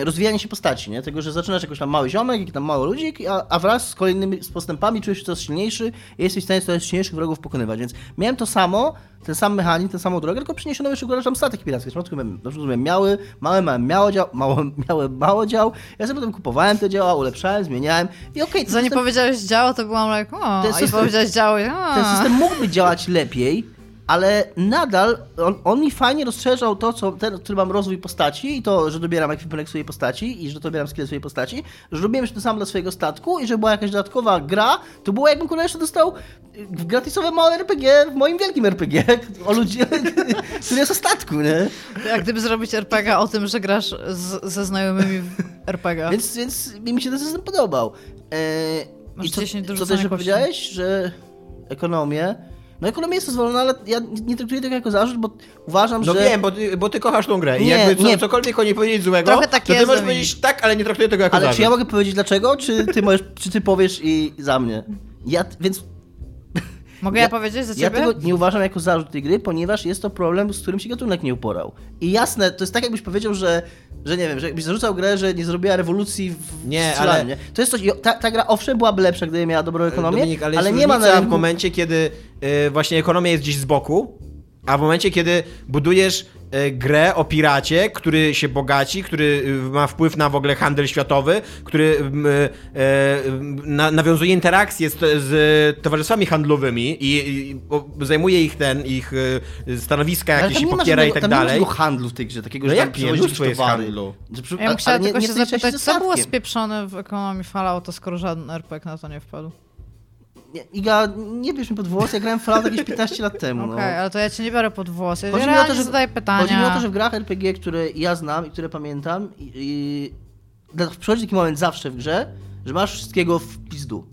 rozwijanie się postaci, nie? Tego, że zaczynasz jakoś tam mały ziomek, jakiś tam mały ludzik, a, a wraz z kolejnymi z postępami czujesz się coraz silniejszy i jesteś w stanie coraz silniejszych wrogów pokonywać. Więc miałem to samo, ten sam mechanizm, tę samą drogę, tylko przyniesiono jeszcze górę tam statek piracki. W początku miałem, na przykład miałem miały, małe, mało dział, mało, miałem mało dział. Ja sobie potem kupowałem te działa, ulepszałem, zmieniałem i okej, ten Zanim system- powiedziałeś działo, to byłam like, o, Ten i system- powiedziałeś działo, ten system mógłby działać lepiej, ale nadal on, on mi fajnie rozszerzał to, co ten, który mam rozwój postaci i to, że dobieram ekwipunek swojej postaci i że dobieram skill swojej postaci, że robiłem to samo dla swojego statku i że była jakaś dodatkowa gra, to było jakbym kurde jeszcze dostał gratisowe małe RPG w moim wielkim RPG o ludzi, który jest o statku, nie? Jak gdyby zrobić RPG o tym, że grasz z, ze znajomymi w RPG. Więc, więc mi się ten system podobał. Eee, Masz I co, 10 do co też powiedziałeś, że ekonomię. No ekonomia jest dozwolona, ale ja nie traktuję tego jako zarzut, bo uważam, No że... wiem, bo ty, bo ty kochasz tą grę i Nie, jakby co, nie. cokolwiek o niej powiedzieć złego, Trochę tak to ty możesz powiedzieć tak, ale nie traktuję tego jako Ale zarzut. czy ja mogę powiedzieć dlaczego, czy ty, możesz, czy ty powiesz i za mnie? Ja, więc Mogę ja, powiedzieć za Ja ciebie? tego nie uważam jako zarzut tej gry, ponieważ jest to problem, z którym się gatunek nie uporał. I jasne, to jest tak jakbyś powiedział, że, że nie wiem, że jakbyś zarzucał grę, że nie zrobiła rewolucji w Nie, strzelaniu, ale- To jest coś, ta, ta gra owszem byłaby lepsza, gdyby miała dobrą ekonomię, Dominik, ale, ale, nie ma na rynku... w momencie, kiedy y, właśnie ekonomia jest gdzieś z boku, a w momencie, kiedy budujesz y, grę o piracie, który się bogaci, który y, ma wpływ na w ogóle handel światowy, który y, na, nawiązuje interakcje z, towarzystwami handlowymi i, zajmuje ich ten, ich stanowiska jakieś i popiera i tak tam nie ma dalej. handlu w tej grze, takiego, No że jak Mnóstwo jest towary. handlu. Że Ja bym chciała tylko nie się wlicza zapytać, co było spieprzone w ekonomii Fallouta, skoro żaden RPG na to nie wpadł? Iga, nie bierz mi pod włos, ja grałem Fallout jakieś 15 lat temu. Okej, no. ale to ja cię nie biorę pod włos. Ja Chodzi mi, o to, że, zadaję pytania. chodzi mi o to, że w grach RPG, które ja znam i które pamiętam, i, i, przychodzi taki moment zawsze w grze, że masz wszystkiego w pizdu.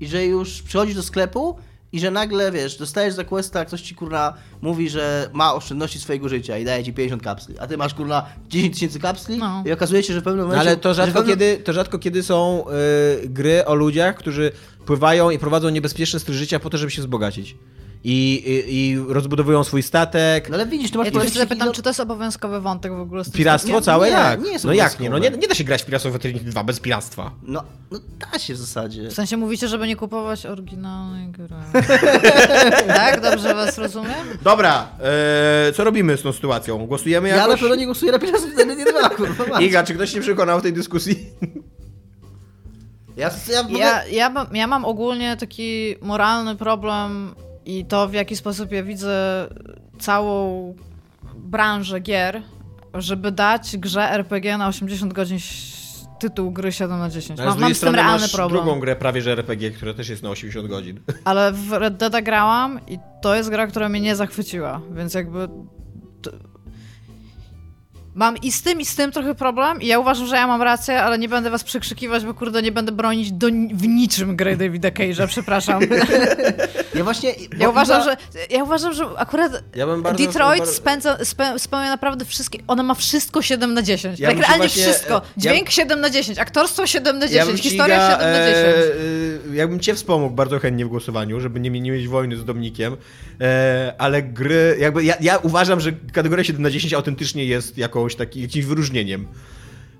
I że już przychodzisz do sklepu i że nagle, wiesz, dostajesz za questa, ktoś ci kurna mówi, że ma oszczędności swojego życia i daje ci 50 kapsli, a ty masz kurna 10 tysięcy kapsli No. i okazuje się, że w pewnym No, momencie... ale to rzadko, pewnym- kiedy, to rzadko kiedy są y, gry o ludziach, którzy pływają i prowadzą niebezpieczny styl życia po to, żeby się wzbogacić. I, i, i rozbudowują swój statek. No ale widzisz, ty masz Ja tylko zapytam, taki- czy to jest obowiązkowy wątek w ogóle z Piractwo Nie, całe nie, jak? nie jest no jak nie? No nie, nie da się grać w Pirates of Eternity 2 bez piractwa. No, no da się w zasadzie. W sensie mówicie, żeby nie kupować oryginalnej gry. tak? Dobrze was rozumiem? Dobra, e, co robimy z tą sytuacją? Głosujemy Ja na jakoś? pewno nie głosuję na Pirates of Eternity 2, kurwa. Iga, czy ktoś się przekonał w tej dyskusji? Ja, ja, Ja, ja, mam- ja mam ogólnie taki moralny problem i to, w jaki sposób ja widzę całą branżę gier, żeby dać grze RPG na 80 godzin tytuł gry 7 na 10. Ale z Mam, z tym realny masz problem. drugą grę prawie że RPG, która też jest na 80 godzin. Ale w Red Dead grałam i to jest gra, która mnie nie zachwyciła, więc jakby... Mam i z tym, i z tym trochę problem i ja uważam, że ja mam rację, ale nie będę was przekrzykiwać, bo kurde, nie będę bronić do, w niczym gry Davida Cage'a, przepraszam. ja właśnie... Ja uważam, że, ja uważam, że akurat Ja bym bardzo- Detroit bardzo- spędza, spę, spełnia naprawdę wszystkie. Ona ma wszystko 7 na 10. Ja tak realnie właśnie- wszystko. ja- Dźwięk 7 na 10, aktorstwo 7 na 10, bym historia Iga, 7 na 10. E, e, jakbym cię wspomógł bardzo chętnie w głosowaniu, żeby nie mieć wojny z Dominikiem, e, ale gry, jakby ja, ja uważam, że kategoria 7 na 10 autentycznie jest jakąś taki, jakimś wyróżnieniem.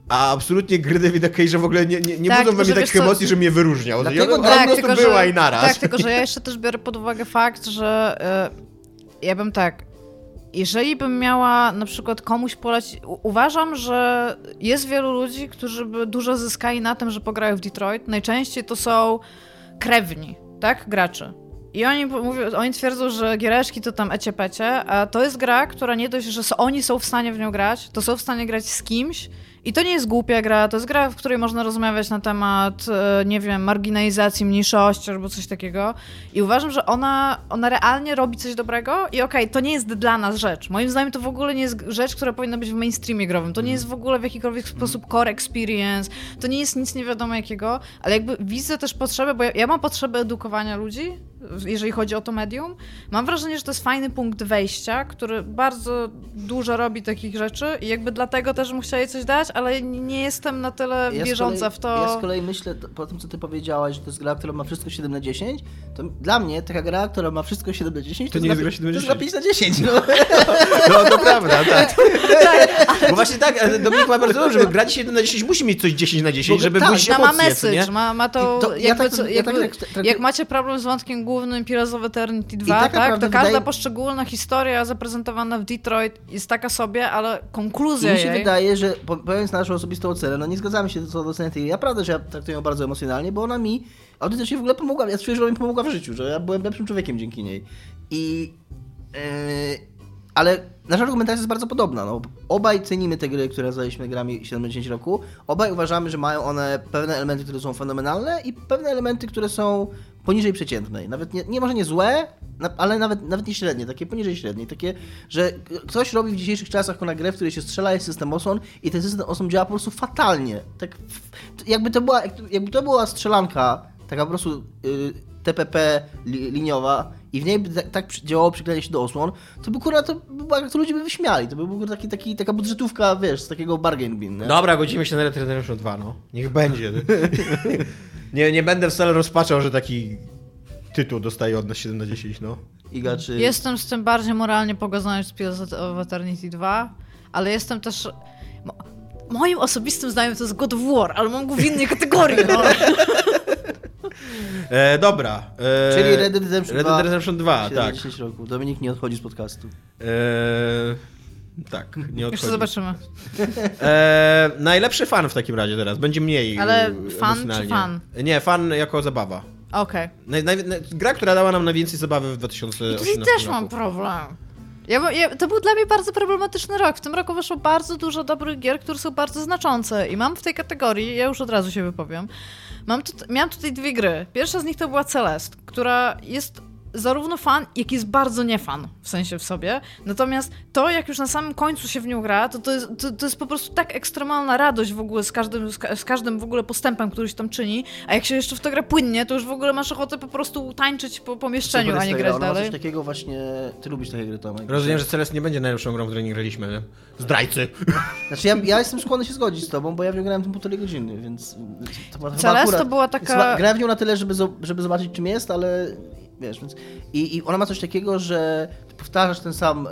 A absolutnie gry Davida Cage'a w ogóle nie, nie, nie Tak, budzą we tylko mnie że takich co- emocji, że mnie wyróżniał. Dlatego ja, tak, po prostu była i naraz. Tak, tylko że ja jeszcze też biorę pod uwagę fakt, że e, ja bym tak. Jeżeli bym miała na przykład komuś polecić. Uważam, że jest wielu ludzi, którzy by dużo zyskali na tym, że pograją w Detroit. Najczęściej to są krewni, tak? Gracze. I oni mówią, oni twierdzą, że giereczki to tam ecie pecie, a to jest gra, która nie dość, że oni są w stanie w nią grać, to są w stanie grać z kimś. I to nie jest głupia gra, to jest gra, w której można rozmawiać na temat, e, nie wiem, marginalizacji mniejszości albo coś takiego. I uważam, że ona, ona realnie robi coś dobrego i okej, to nie jest dla nas rzecz. Moim zdaniem to w ogóle nie jest rzecz, która powinna być w mainstreamie growym. To nie jest w ogóle w jakikolwiek sposób core experience, to nie jest nic nie wiadomo jakiego, ale jakby widzę też potrzebę, bo ja, ja mam potrzebę edukowania ludzi, jeżeli chodzi o to medium. Mam wrażenie, że to jest fajny punkt wejścia, który bardzo dużo robi takich rzeczy i jakby dlatego też bym chciała jej coś dać, ale nie jestem na tyle Ja z wierząca kolei- w to. Ja z kolei myślę, po tym co ty powiedziałaś, że to jest gra, która ma wszystko 7 na 10, to dla mnie taka gra, która ma wszystko 7 na 10, to, nie jest gra 7 na to jest gra 5 na 10. No. No to prawda, tak. Bo właśnie tak, ale Dominik ma bardzo dobrze, żeby grać 7 na 10 musi mieć coś 10 na 10, Bo żeby tak, ma emocje, nie? message, ma, ma to, I to- ja tak- co, ja jakby, tak jak macie problem z wątkiem głównym Pirates of Eternity 2, tak tak, to każda wydaje- poszczególna historia zaprezentowana w Detroit jest taka sobie, ale konkluzja Mi się jej... wydaje, że po- powiem naszą osobistą ocenę, no nie zgadzamy się co do oceny tej. Ja prawda, że ja traktuję ją bardzo emocjonalnie, bo ona mi autentycznie w ogóle pomogła. Ja czuję, że ona mi pomogła w życiu, że ja byłem lepszym człowiekiem dzięki niej. I. Yy, ale nasza argumentacja jest bardzo podobna. No, obaj cenimy te gry, które nazwaliśmy grami 70 roku. Obaj uważamy, że mają one pewne elementy, które są fenomenalne i pewne elementy, które są poniżej przeciętnej. Nawet nie, nie może nie złe, na- ale nawet, nawet nie średnie, takie poniżej średniej. Takie, że ktoś robi w dzisiejszych czasach na grę, w której się strzela, jest system Oson i ten system Oson działa po prostu fatalnie. Tak, jakby, to była, jakby to była strzelanka, taka po prostu y, TPP li, liniowa i w niej by tak, tak działało przyklejenie się do osłon, to by kurwa, to, by, to ludzie by wyśmiali. To by był taki, taki, taka budżetówka, wiesz, z takiego bargain bin, nie? Dobra, godzimy się na Red Dead Redemption 2, no. Niech będzie. nie, nie będę wcale rozpaczał, że taki tytuł dostaje od nas 7 na 10, no. Iga, czy... Jestem z tym bardziej moralnie pogodzony niż z Pillars of Eternity 2, ale jestem też... Mo moim osobistym zdaniem to jest God of War, ale mam go w innej kategorii, no. E, dobra. E, Czyli Red Dead Redemption Red 2. Dead Redemption 2, 7 tak. 10 roku. Dominik nie odchodzi z podcastu. E, tak, nie Jeszcze odchodzi. zobaczymy. E, najlepszy fan w takim razie teraz, będzie mniej Ale fan czy fan? Nie, fan jako zabawa. Okej. Naj, gra, która dała nam najwięcej zabawy w I 2018 tutaj też roku. mam problem. Ja, ja, to był dla mnie bardzo problematyczny rok. W tym roku wyszło bardzo dużo dobrych gier, które są bardzo znaczące. I mam w tej kategorii, ja już od razu się wypowiem, mam tut- miałam tutaj dwie gry. Pierwsza z nich to była Celest, która jest zarówno fan, jak jest bardzo nie fan, w sensie w sobie. Natomiast to, jak już na samym końcu się w nią gra, to to jest, to, to jest po prostu tak ekstremalna radość w ogóle z każdym, z, ka- z każdym w ogóle postępem, który się tam czyni. A jak się jeszcze w to gra płynnie, to już w ogóle masz ochotę po prostu tańczyć po pomieszczeniu, a nie grać gra, ona ma dalej. coś takiego właśnie... Ty lubisz takie gry, Tomek. Rozumiem, że Celest nie będzie najlepszą grą, w której nie graliśmy. Zdrajcy. Znaczy ja, ja jestem skłonny się zgodzić z tobą, bo ja w nią grałem tym półtorej godziny, więc... To Celest akurat- to była taka- Grałem w nią na tyle, żeby, żeby zobaczyć czym jest, ale wiesz, więc... I, I ona ma coś takiego, że powtarzasz ten sam e,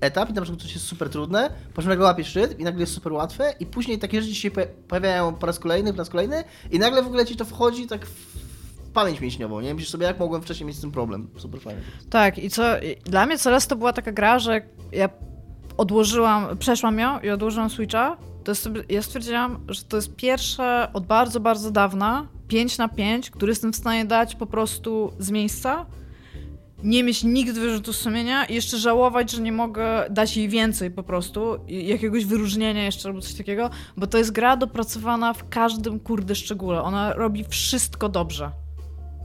etap i na przykład coś jest super trudne, po czym nagle łapiesz szczyt i nagle jest super łatwe i później takie rzeczy się po- pojawiają po raz kolejny, po raz kolejny i nagle w ogóle ci to wchodzi tak w pamięć mięśniową, nie? Myślisz sobie, jak mogłem wcześniej mieć z tym problem. Super fajnie. Tak, i co. Dla mnie Celeste była taka gra, że ja odłożyłam, przeszłam ją i odłożyłam Switcha. To jest, ja stwierdziłam, że to jest pierwsze od bardzo, bardzo dawna 5 na 5, który jestem w stanie dać po prostu z miejsca. Nie mieć nigdy wyrzutu sumienia i jeszcze żałować, że nie mogę dać jej więcej po prostu, jakiegoś wyróżnienia jeszcze albo coś takiego, bo to jest gra dopracowana w każdym kurde szczególe. Ona robi wszystko dobrze.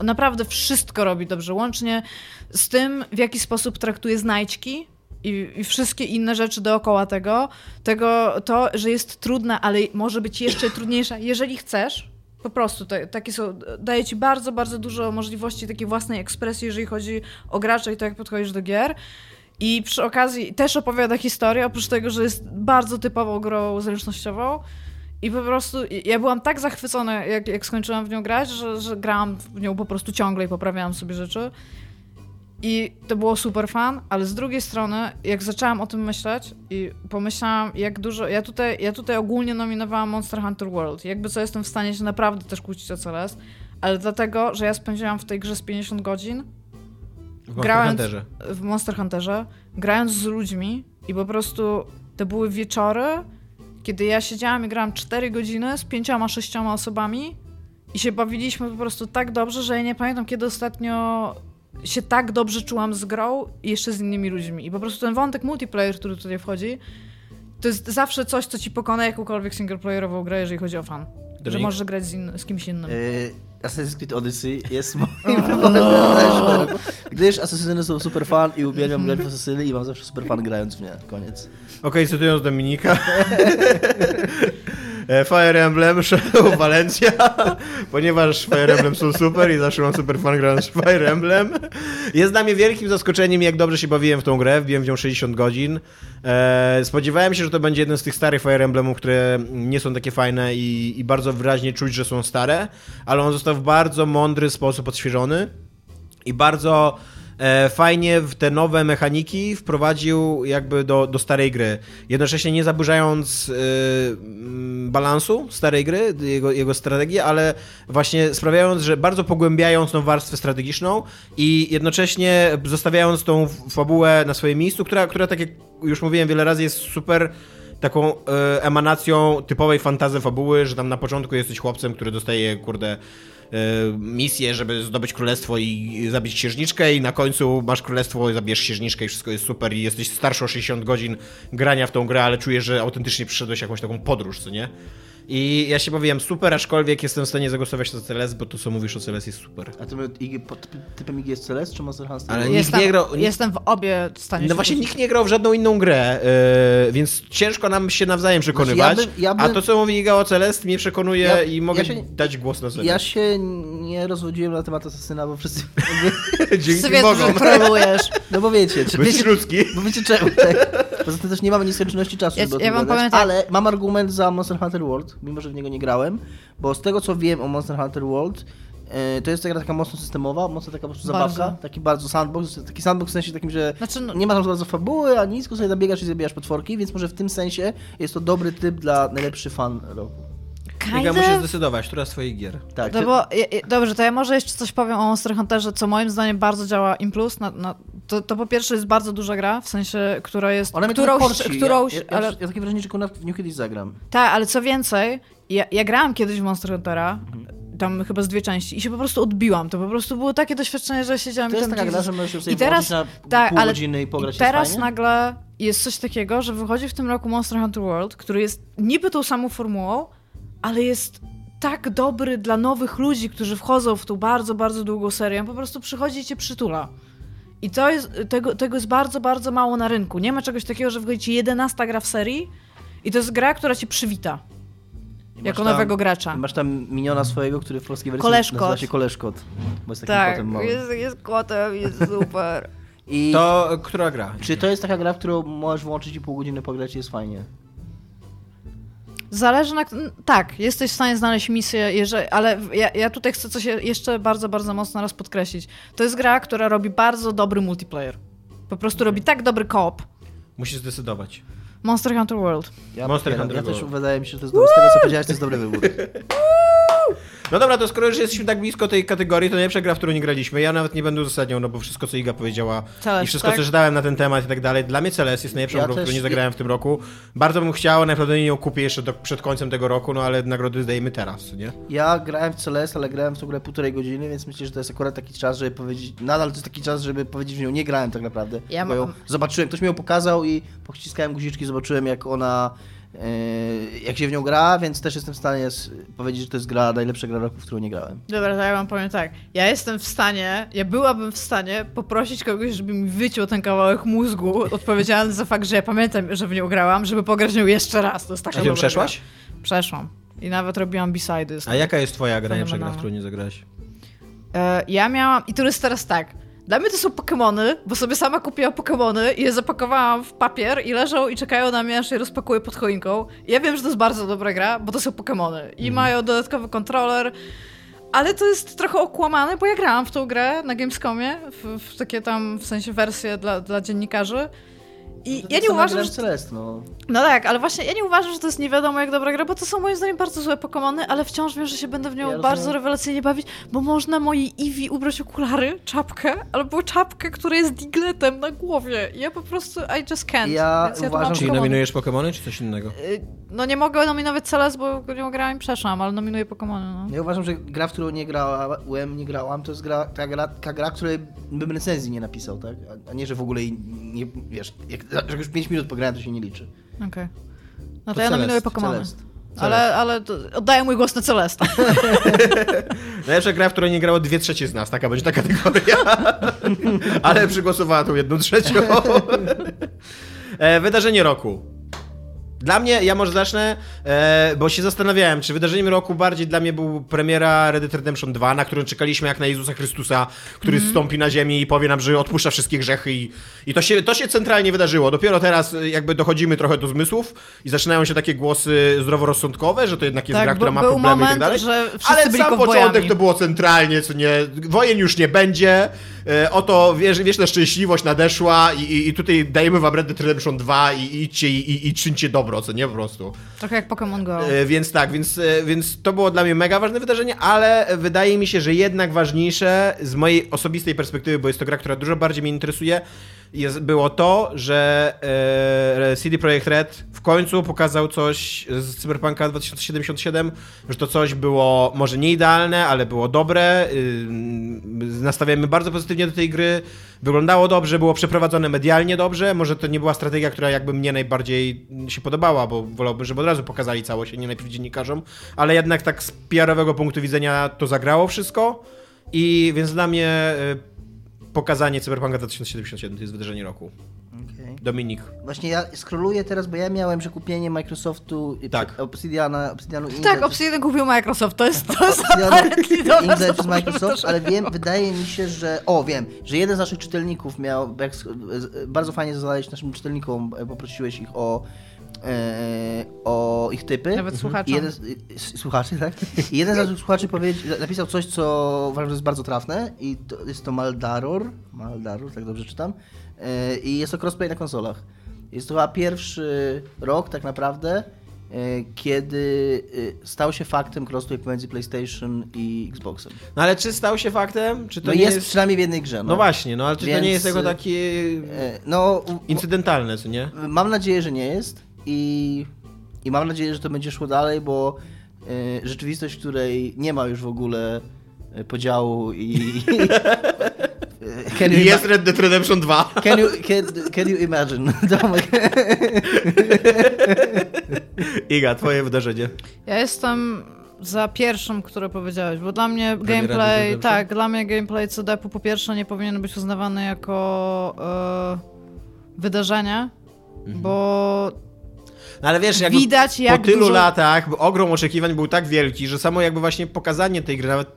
Naprawdę wszystko robi dobrze, łącznie z tym, w jaki sposób traktuje znajdźki i, i wszystkie inne rzeczy dookoła tego, tego, to, że jest trudna, ale może być jeszcze trudniejsza, jeżeli chcesz. Po prostu te, takie są, daje ci bardzo, bardzo dużo możliwości takiej własnej ekspresji, jeżeli chodzi o gracza i to, jak podchodzisz do gier. I przy okazji też opowiada historię, oprócz tego, że jest bardzo typową grą zręcznościową. I po prostu ja byłam tak zachwycona, jak, jak skończyłam w nią grać, że, że grałam w nią po prostu ciągle i poprawiałam sobie rzeczy. I to było super fan, ale z drugiej strony, jak zaczęłam o tym myśleć i pomyślałam, jak dużo. Ja tutaj, ja tutaj ogólnie nominowałam Monster Hunter World. Jakby co jestem w stanie się naprawdę też kłócić o Celest, ale dlatego, że ja spędziłam w tej grze z 50 godzin W Monster grając Hunterze. w Monster Hunterze, grając z ludźmi i po prostu to były wieczory, kiedy ja siedziałam i grałam 4 godziny z pięcioma, sześcioma osobami i się bawiliśmy po prostu tak dobrze, że ja nie pamiętam, kiedy ostatnio się tak dobrze czułam z grą i jeszcze z innymi ludźmi. I po prostu ten wątek multiplayer, który tutaj wchodzi, to jest zawsze coś, co ci pokona jakąkolwiek singleplayerową grę, jeżeli chodzi o fan. Że Dominik? możesz grać z, in- z kimś innym. Yy, Assassin's Creed Odyssey jest moim wyborem. Gdyż asesyny są super fan i uwielbiam grać w asesyny i mam zawsze super fan grając w nie. Koniec. Okej, cytując Dominika. E, Fire Emblem, Shadow Valencia, ponieważ Fire Emblem są super i zawsze mam super fan grając Fire Emblem. Jest dla mnie wielkim zaskoczeniem, jak dobrze się bawiłem w tą grę, wbiłem w nią 60 godzin. E, spodziewałem się, że to będzie jeden z tych starych Fire Emblemów, które nie są takie fajne i, i bardzo wyraźnie czuć, że są stare, ale on został w bardzo mądry sposób odświeżony i bardzo fajnie w te nowe mechaniki wprowadził jakby do, do starej gry. Jednocześnie nie zaburzając e, mm, balansu starej gry, jego, jego strategii, ale właśnie sprawiając, że bardzo pogłębiając tą warstwę strategiczną i jednocześnie zostawiając tą fabułę na swoim miejscu, która, która tak jak już mówiłem wiele razy jest super taką e, emanacją typowej fantazy fabuły, że tam na początku jesteś chłopcem, który dostaje, kurde, e, misję, żeby zdobyć królestwo i zabić księżniczkę i na końcu masz królestwo i zabierz księżniczkę i wszystko jest super i jesteś starszy o 60 godzin grania w tą grę, ale czujesz, że autentycznie przyszedłeś jakąś taką podróż, co nie? I ja się bawiłem super, aczkolwiek jestem w stanie zagłosować za Celeste, bo to co mówisz o Celeste jest super. A ty IG, pod typem IG jest Celeste czy Monster Hunter? Ale jestem, nie grał- jestem w obie stanie No właśnie nikt nie grał w żadną inną grę, yy, więc ciężko nam się nawzajem przekonywać. Znaczy, ja bym- ja A to, co mówi Iga o Celest, mnie przekonuje Ja- i mogę ja się- dać głos na Celest. Ja się nie rozwodziłem na temat Asasyna, bo wszyscy... Dzięki Bogom. No bo wiecie, czy wiecie, ludzki. bo wiecie czemu, tak? Poza tym też nie mamy nieskończoności czasu, Ja- żeby o ja tym wam tak. ale mam argument za Monster Hunter World, mimo że w niego nie grałem, bo z tego co wiem o Monster Hunter World, E, To jest taka, taka mocno systemowa, mocno taka po prostu Bardzo. zabawka, taki bardzo sandbox, taki sandbox w sensie takim, że Znaczy, no- nie ma tam za bardzo fabuły, ani nic, tylko sobie zabiegasz i zabijasz potworki, więc może w tym sensie jest to dobry typ dla najlepszy fan roku. Kind musisz of. zdecydować, która z twoich gier. Tak, No bo, dobrze, to ja może jeszcze coś powiem o Monster Hunterze, co moim zdaniem bardzo działa im plus. Na, na, to, to po pierwsze jest bardzo duża gra, w sensie, która jest... ona mnie którąś, trochę korci. którąś, ja, ja, ale, ja, ja takie wrażenie, że ona w nią kiedyś zagram. Tak, ale co więcej, ja, ja grałam kiedyś w Monster Huntera, tam chyba z dwie części i się po prostu odbiłam. To po prostu było takie doświadczenie, że siedziałam To i jest tam taka gra, że możesz sobie I teraz, na tak, pół ale godziny i pograć i teraz jest fajnie? nagle jest coś takiego, że wychodzi w tym roku Monster Hunter World, który jest niby tą samą formułą, ale jest tak dobry dla nowych ludzi, którzy wchodzą w tą bardzo, bardzo długą serię. On po prostu przychodzi i cię przytula. I to jest, tego, tego jest bardzo, bardzo mało na rynku. Nie ma czegoś takiego, że wychodzi ci 11 gra w serii i to jest gra, która cię przywita. I Jako tam- nowego gracza. Masz tam miniona swojego, który w polskiej wersji Koleżkot. nazywa się Koleżkot, bo jest takim Tak, kotem małym. jest, jest kotem, jest super. I To która gra? czy to jest taka gra, w którą możesz włączyć i pół godziny pograć i jest fajnie? Zależy na... Tak, jesteś w stanie znaleźć misję, jeżeli... ale ja, ja tutaj chcę coś jeszcze bardzo, bardzo mocno raz podkreślić. To jest gra, która robi bardzo dobry multiplayer. Po prostu robi tak dobry koop. Musisz zdecydować. Monster Hunter World. Ja, Monster ja, Hunter ja też World. wydaje mi się, że to jest dobry, z tego co powiedziałeś, to jest dobry wybór. No dobra, to skoro już jesteśmy tak blisko tej kategorii, to najlepsza gra, w którą nie graliśmy. Ja nawet nie będę uzasadniał, no bo wszystko, co Iga powiedziała Celest, i wszystko, tak? co czytałem na ten temat i tak dalej, dla mnie Celest jest najlepszą Ja grą, którą nie zagrałem w tym roku. Bardzo bym chciał, najprawdopodobniej ją kupię jeszcze do, przed końcem tego roku, no ale nagrody zdajemy teraz, nie? Ja grałem w Celeste, ale grałem w tą grę półtorej godziny, więc myślę, że to jest akurat taki czas, żeby powiedzieć, nadal to jest taki czas, żeby powiedzieć, że w nią nie grałem tak naprawdę. Ja Tylko ją mam- zobaczyłem, ktoś mi ją pokazał i pościskałem guziczki, zobaczyłem jak ona, jak się w nią gra, więc też jestem w stanie powiedzieć, że to jest gra, najlepsza gra roku, w którą nie grałem. Dobra, to ja wam powiem tak. Ja jestem w stanie, ja byłabym w stanie poprosić kogoś, żeby mi wyciął ten kawałek mózgu odpowiedzialny za fakt, że ja pamiętam, że w nią grałam, żeby pograć w nią jeszcze raz. To jest taka A dobra przeszłaś? Gra. Przeszłam. I nawet robiłam b-sidy. A jaka jest twoja gra, najlepsza gra, w którą nie zagrałeś? E, ja miałam, i to jest teraz tak. Dla mnie to są Pokemony, bo sobie sama kupiłam Pokemony i je zapakowałam w papier i leżą i czekają na mnie, aż je rozpakuję pod choinką. I ja wiem, że to jest bardzo dobra gra, bo to są Pokemony. I mają dodatkowy kontroler, ale to jest trochę okłamane, bo ja grałam w tą grę na Gamescomie, w, w takie tam, w sensie wersje dla, dla dziennikarzy. I ja nie uważam, grałem że w Celeste, no. no tak, ale właśnie ja nie uważam, że to jest nie wiadomo jak dobra gra, bo to są moim zdaniem bardzo złe Pokemony, ale wciąż wiem, że się będę w nią Ja bardzo rozumiem. rewelacyjnie bawić, bo można mojej Eevee ubrać okulary, czapkę, albo czapkę, która jest digletem na głowie. Ja po prostu, I just can't. Ja Więc ja uważam, Czyli Pokemony. nominujesz Pokémony, czy coś innego? Y, No nie mogę nominować Celes, bo nie grałam i przeszłam, ale nominuję Pokemony, no. Ja uważam, że gra, w którą nie grałem, nie grałam, to jest gra, ta gra, taka gra, której bym recenzji nie napisał, tak? A- nie, że w ogóle nie, wiesz, jak, jak już 5 minut pograłem, to się nie liczy. Okej. No to, To ja Celest, nominuję Pokemony. Celest. Ale, ale oddaję mój głos na Celesta. Najlepsza gra, w której nie grało dwie trzecie z nas, taka będzie ta kategoria. Ale przygłosowała tą jedną trzecią. e, wydarzenie roku. Dla mnie, ja może zacznę, e, bo się zastanawiałem, czy wydarzeniem roku bardziej dla mnie był premiera Red Dead Redemption 2, na którą czekaliśmy jak na Jezusa Chrystusa, który zstąpi na ziemię i powie nam, że odpuszcza wszystkie grzechy i, i to, się, to się centralnie wydarzyło. Dopiero teraz e, jakby dochodzimy trochę do zmysłów i zaczynają się takie głosy zdroworozsądkowe, że to jednak jest Tak, gra, która ma problemy i tak moment, dalej. Ale sam początek to było centralnie, co nie, wojen już nie będzie, oto wiesz, wieczna szczęśliwość nadeszła i, i, i tutaj dajemy wam Red Dead Redemption 2 i i idźcie i, i, i czyńcie dobro, co nie po prostu. Trochę jak Pokémon Go. E, Więc tak, więc, e, więc to było dla mnie mega ważne wydarzenie, ale wydaje mi się, że jednak ważniejsze z mojej osobistej perspektywy, bo jest to gra, która dużo bardziej mnie interesuje, jest, było to, że e, CD Projekt Red w końcu pokazał coś z Cyberpunka 2077, że to coś było może nie idealne, ale było dobre. Ym, Nastawiamy bardzo pozytywnie do tej gry. Wyglądało dobrze, było przeprowadzone medialnie dobrze. Może to nie była strategia, która jakby mnie najbardziej się podobała, bo wolałbym, żeby od razu pokazali całość, a nie najpierw dziennikarzom. Ale jednak tak z PR-owego punktu widzenia to zagrało wszystko. I więc dla mnie y, pokazanie Cyberpunka 2077 to jest wydarzenie roku. Okej. Dominik. Właśnie ja scrolluję teraz, bo ja miałem, że kupienie Microsoftu i Tak. Obsidiana, Obsidianu i Tak, Obsidian kupił Microsoft, to jest, to przez dobre Microsoft, ale wiem, wydaje mi się, że... O, wiem, że jeden z naszych czytelników miał... Z- bardzo fajnie zadałeś naszym czytelnikom, poprosiłeś ich o o ich typy. Nawet słuchaczom. I jeden, słuchaczy, tak? I jeden z naszych słuchaczy powiedział, napisał coś, co uważam, że jest bardzo trafne i to, jest to Maldaror, Maldaror, tak dobrze czytam, e, i jest to crossplay na konsolach. Jest to chyba pierwszy rok tak naprawdę, e, kiedy e, stał się faktem crossplay pomiędzy PlayStation i Xboxem. No ale czy stał się faktem? Czy to No nie jest, jest... przynajmniej w jednej grze. No właśnie, no ale czy to Więc, nie jest jako takie E, No, incydentalne, co nie? Mam nadzieję, że nie jest i, i mam nadzieję, że to będzie szło dalej, bo e, rzeczywistość, w której nie ma już w ogóle e, podziału i... can, you jest Red Dead Redemption 2. can, you, can, can you imagine? Tomek. Iga, twoje wydarzenie. Ja jestem za pierwszą, które powiedziałeś, bo dla mnie Premiera gameplay, tak, dla mnie gameplay CD-u po pierwsze nie powinien być uznawany jako e, wydarzenie, Mhm. bo No ale wiesz, jakby Widać, jak po tylu dużo- latach ogrom oczekiwań był tak wielki, że samo jakby właśnie pokazanie tej gry nawet,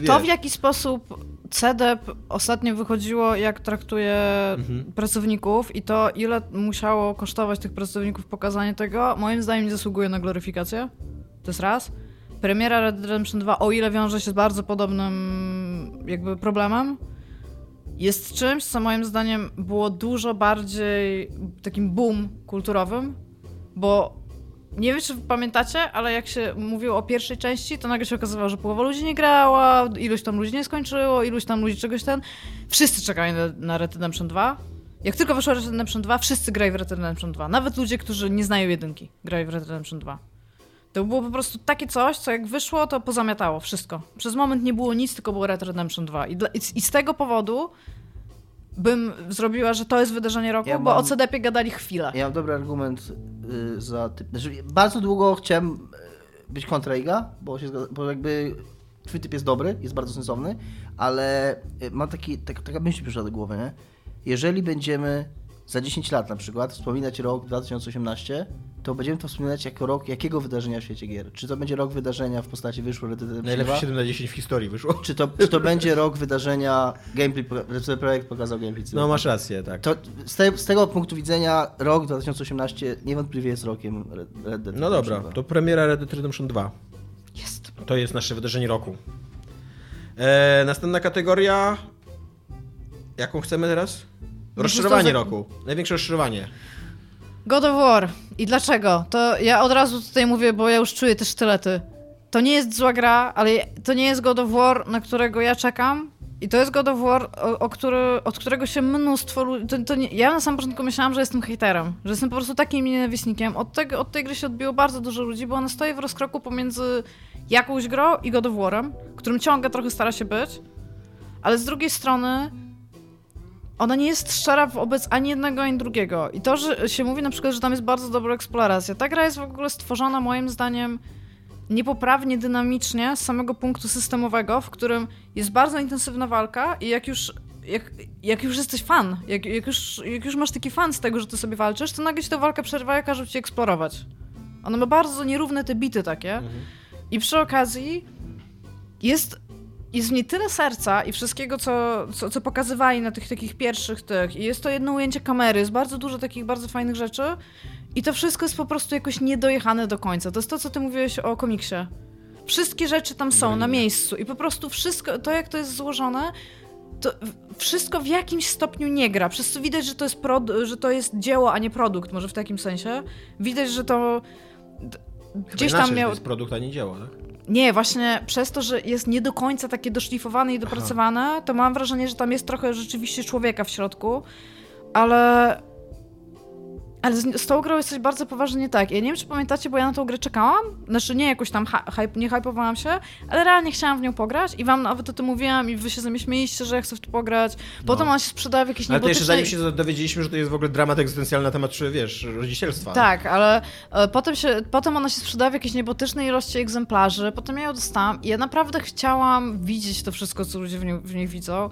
yy, to w jaki sposób CDEP ostatnio wychodziło, jak traktuje Mhm. pracowników i to ile musiało kosztować tych pracowników pokazanie tego, moim zdaniem nie zasługuje na gloryfikację. To jest raz. Premiera Red Dead Redemption 2, o ile wiąże się z bardzo podobnym jakby problemem, jest czymś, co moim zdaniem było dużo bardziej takim boom kulturowym, bo nie wiem, czy pamiętacie, ale jak się mówiło o pierwszej części, to nagle się okazywało, że połowa ludzi nie grała, iluś tam ludzi nie skończyło, iluś tam ludzi czegoś ten. Wszyscy czekali na, na Red Redemption 2. Jak tylko wyszło Red Redemption 2, wszyscy grali w Red Redemption 2. Nawet ludzie, którzy nie znają jedynki, grali w Red Redemption 2. To było po prostu takie coś, co jak wyszło, to pozamiatało wszystko. Przez moment nie było nic, tylko było Red Redemption 2. I, dla, i, i z tego powodu bym zrobiła, że to jest wydarzenie roku, Ja bo mam- o CDP gadali chwilę. Ja mam dobry argument y, za typ. Znaczy, bardzo długo chciałem y, być kontra Iga, bo, się bo jakby twój typ jest dobry, jest bardzo sensowny, ale y, mam taki, tak, taka myśl przyszła do głowy, nie? Jeżeli będziemy za 10 lat na przykład wspominać rok 2018, to będziemy to wspominać jako rok jakiego wydarzenia w świecie gier? Czy to będzie rok wydarzenia w postaci wyszło Red Dead Redemption 2? najlepszy 7 na 10 w historii wyszło. Czy to, czy to będzie rok wydarzenia gameplay, ten projekt pokazał gameplay? No masz rację, tak. To z, te, z tego punktu widzenia rok 2018 niewątpliwie jest rokiem Red, Red Dead. No dobra, to premiera Red Dead Redemption 2. Jest. To jest nasze wydarzenie roku. E, następna kategoria. Jaką chcemy teraz? Rozczarowanie za- roku. Największe rozczarowanie. God of War. I dlaczego? To ja od razu tutaj mówię, bo ja już czuję te sztylety. To nie jest zła gra, ale to nie jest God of War, na którego ja czekam. I to jest God of War, o, o który, od którego się mnóstwo ludzi... To, to ja na samym początku myślałam, że jestem hejterem, że jestem po prostu takim nienawistnikiem. Od, od tej gry się odbiło bardzo dużo ludzi, bo ona stoi w rozkroku pomiędzy jakąś grą i God of War'em, którym ciągle trochę stara się być. Ale z drugiej strony ona nie jest szczera wobec ani jednego, ani drugiego. I to, że się mówi na przykład, że tam jest bardzo dobra eksploracja. Ta gra jest w ogóle stworzona moim zdaniem niepoprawnie dynamicznie z samego punktu systemowego, w którym jest bardzo intensywna walka i jak już, jak, jak już jesteś fan, jak, jak, już, jak już masz taki fan z tego, że ty sobie walczysz, to nagle ci tę walkę przerwa i każe ci eksplorować. Ona ma bardzo nierówne te bity takie. I przy okazji jest, jest w niej tyle serca i wszystkiego, co, co, co pokazywali na tych takich pierwszych tych. I jest to jedno ujęcie kamery, jest bardzo dużo takich bardzo fajnych rzeczy. I to wszystko jest po prostu jakoś niedojechane do końca. To jest to, co ty mówiłeś o komiksie. Wszystkie rzeczy tam są na miejscu i po prostu wszystko, to jak to jest złożone, to wszystko w jakimś stopniu nie gra. Przez co widać, że to jest, że to jest dzieło, a nie produkt, może w takim sensie. Widać, że to gdzieś Inaczej, tam miał... To jest produkt, a nie dzieło, tak? Nie, właśnie przez to, że jest nie do końca takie doszlifowane i dopracowane, to mam wrażenie, że tam jest trochę rzeczywiście człowieka w środku, ale. Ale z, z tą grą jest coś bardzo poważnie nie tak. Ja nie wiem, czy pamiętacie, bo ja na tą grę czekałam. Znaczy nie jakoś tam hy- hype, nie hypowałam się, ale realnie chciałam w nią pograć i wam nawet o tym mówiłam i wy się ze mnie śmieliście, że ja chcę w to pograć. Potem No. ona się sprzedała w jakiejś Ale to jeszcze niebotycznej... zanim się dowiedzieliśmy, że to jest w ogóle dramat egzystencjalny na temat, czy wiesz, rodzicielstwa. Tak, ale e, potem, się, potem ona się sprzedała w jakiejś niebotycznej ilości egzemplarzy, potem ja ją dostałam i ja naprawdę chciałam widzieć to wszystko, co ludzie w, nie, w niej widzą.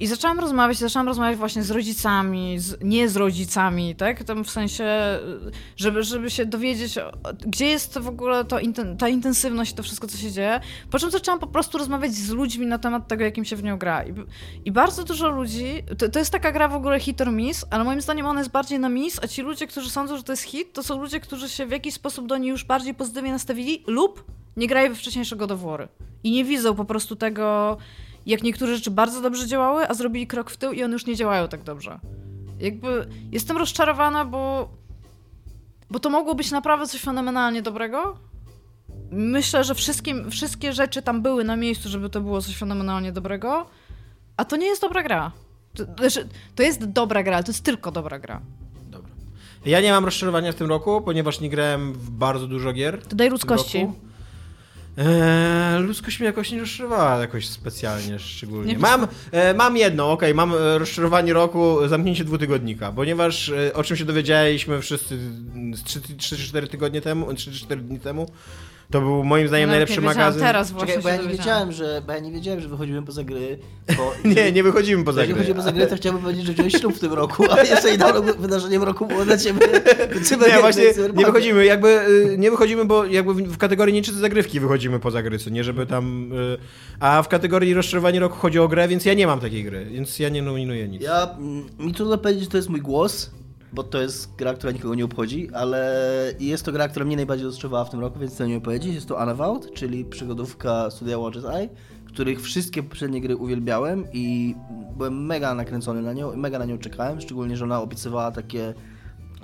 I zaczęłam rozmawiać, zaczęłam rozmawiać właśnie z rodzicami, z, nie z rodzicami, tak? Tam w sensie się, żeby, żeby się dowiedzieć, gdzie jest w ogóle to, ta intensywność to wszystko, co się dzieje. Po czym zaczęłam po prostu rozmawiać z ludźmi na temat tego, jakim się w nią gra. I, i bardzo dużo ludzi, to, to jest taka gra w ogóle hit or miss, ale moim zdaniem ona jest bardziej na miss, a ci ludzie, którzy sądzą, że to jest hit, to są ludzie, którzy się w jakiś sposób do niej już bardziej pozytywnie nastawili lub nie grają we wcześniejsze God of War. I nie widzą po prostu tego, jak niektóre rzeczy bardzo dobrze działały, a zrobili krok w tył i one już nie działają tak dobrze. Jakby jestem rozczarowana, bo, bo to mogło być naprawdę coś fenomenalnie dobrego. Myślę, że wszystkim, wszystkie rzeczy tam były na miejscu, żeby to było coś fenomenalnie dobrego, a to nie jest dobra gra. To, znaczy, to jest dobra gra, ale to jest tylko dobra gra. Dobra. Ja nie mam rozczarowania w tym roku, ponieważ nie grałem w bardzo dużo gier. To daj ludzkości. roku. Eee, ludzkość mnie jakoś nie rozczarowała jakoś specjalnie, szczególnie. Nie mam, e, mam jedno, okej, mam e, rozczarowanie roku, zamknięcie dwutygodnika, ponieważ e, o czym się dowiedzieliśmy wszyscy mm, z 3-4 tygodnie temu, 3-4 dni temu, to był moim zdaniem nawet najlepszy nie magazyn. Teraz właśnie Czekaj, bo ja nie wiedziałem, że, bo ja nie wiedziałem, że wychodzimy poza gry, bo... Nie, nie wychodzimy poza gry. chodzi poza gry, to chciałbym powiedzieć, że wziąłeś ślub w tym roku, a jeszcze idealnym wydarzeniem roku było dla ciebie Nie, właśnie nie wychodzimy, jakby y, nie wychodzimy, bo jakby w- w kategorii nieczyste zagrywki wychodzimy poza gry, co nie, żeby tam... y, A w kategorii rozczarowanie roku chodzi o grę, więc ja nie mam takiej gry, więc ja nie nominuję nic. Ja, mm, mi trudno powiedzieć, że to jest mój głos, bo to jest gra, która nikogo nie obchodzi, ale jest to gra, która mnie najbardziej rozczarowała w tym roku, więc chcę nie powiedzieć. Jest to Unavowed, czyli przygodówka studia Watches Eye, których wszystkie poprzednie gry uwielbiałem i byłem mega nakręcony na nią i mega na nią czekałem, szczególnie, że ona obiecywała takie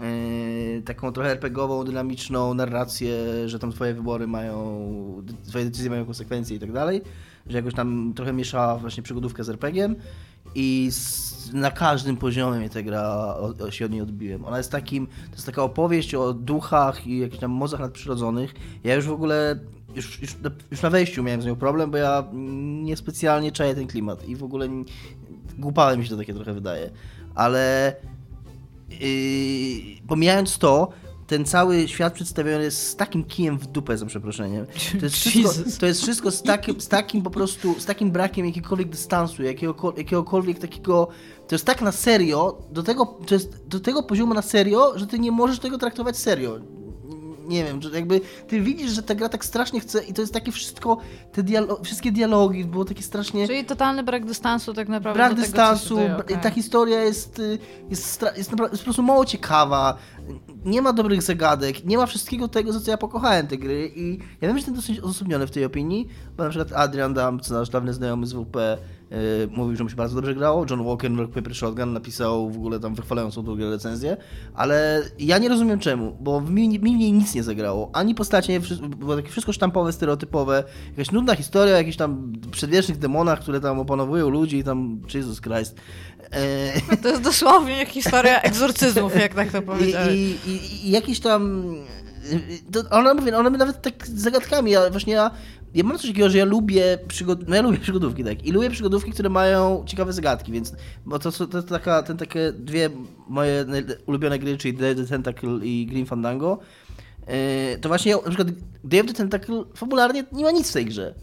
Yy, taką trochę RPGową, dynamiczną narrację, że tam twoje wybory mają, twoje decyzje mają konsekwencje i tak dalej, że jakoś tam trochę mieszała właśnie przygodówkę z RPG-iem i na każdym poziomie ta gra się od niej odbiłem. Ona jest takim, to jest taka opowieść o duchach i jakichś tam mocach nadprzyrodzonych. Ja już w ogóle, już, już, już na wejściu miałem z nią problem, bo ja niespecjalnie czaję ten klimat i w ogóle głupałem mi się to takie trochę wydaje. Ale Yy, pomijając to, ten cały świat przedstawiony jest z takim kijem w dupę, za przeproszeniem. To jest wszystko, to jest wszystko z, takim, z takim po prostu, z takim brakiem jakiegokolwiek dystansu, jakiego, jakiegokolwiek takiego... To jest tak na serio, do tego, to jest do tego poziomu na serio, że ty nie możesz tego traktować serio. Nie wiem, że jakby ty widzisz, że ta gra tak strasznie chce i to jest takie wszystko, te dialo wszystkie dialogi, było takie strasznie... Czyli totalny brak dystansu tak naprawdę Brak tego, dystansu, co br- okej. ta historia jest, y, jest, stra- jest, naprawdę, jest po prostu mało ciekawa, nie ma dobrych zagadek, nie ma wszystkiego tego, za co ja pokochałem te gry i ja wiem, że jestem dosyć odosobniony w tej opinii, bo na przykład Adrian Damp, nasz dawny znajomy z WP, mówił, że mu się bardzo dobrze grało, John Walker, Rock Paper Shotgun napisał w ogóle tam wychwalającą grę recenzję, ale ja nie rozumiem czemu, bo w mi, nic nie zagrało, ani postacie, było takie wszystko sztampowe, stereotypowe, jakaś nudna historia o jakichś tam przedwiecznych demonach, które tam opanowują ludzi i tam, Jesus Christ. E, To jest dosłownie historia egzorcyzmów, jak tak to powiedziałeś. i, i, I jakieś tam. To one, mówię, one nawet tak z zagadkami, ja właśnie ja, ja mam coś takiego, że ja lubię przygod... no ja lubię przygodówki, tak, i lubię przygodówki, które mają ciekawe zagadki, więc, bo to są to, jest taka, ten takie dwie moje ulubione gry, czyli Day the Tentacle i Green Fandango, yy, to właśnie na przykład Day of the Tentacle fabularnie nie ma nic w tej grze.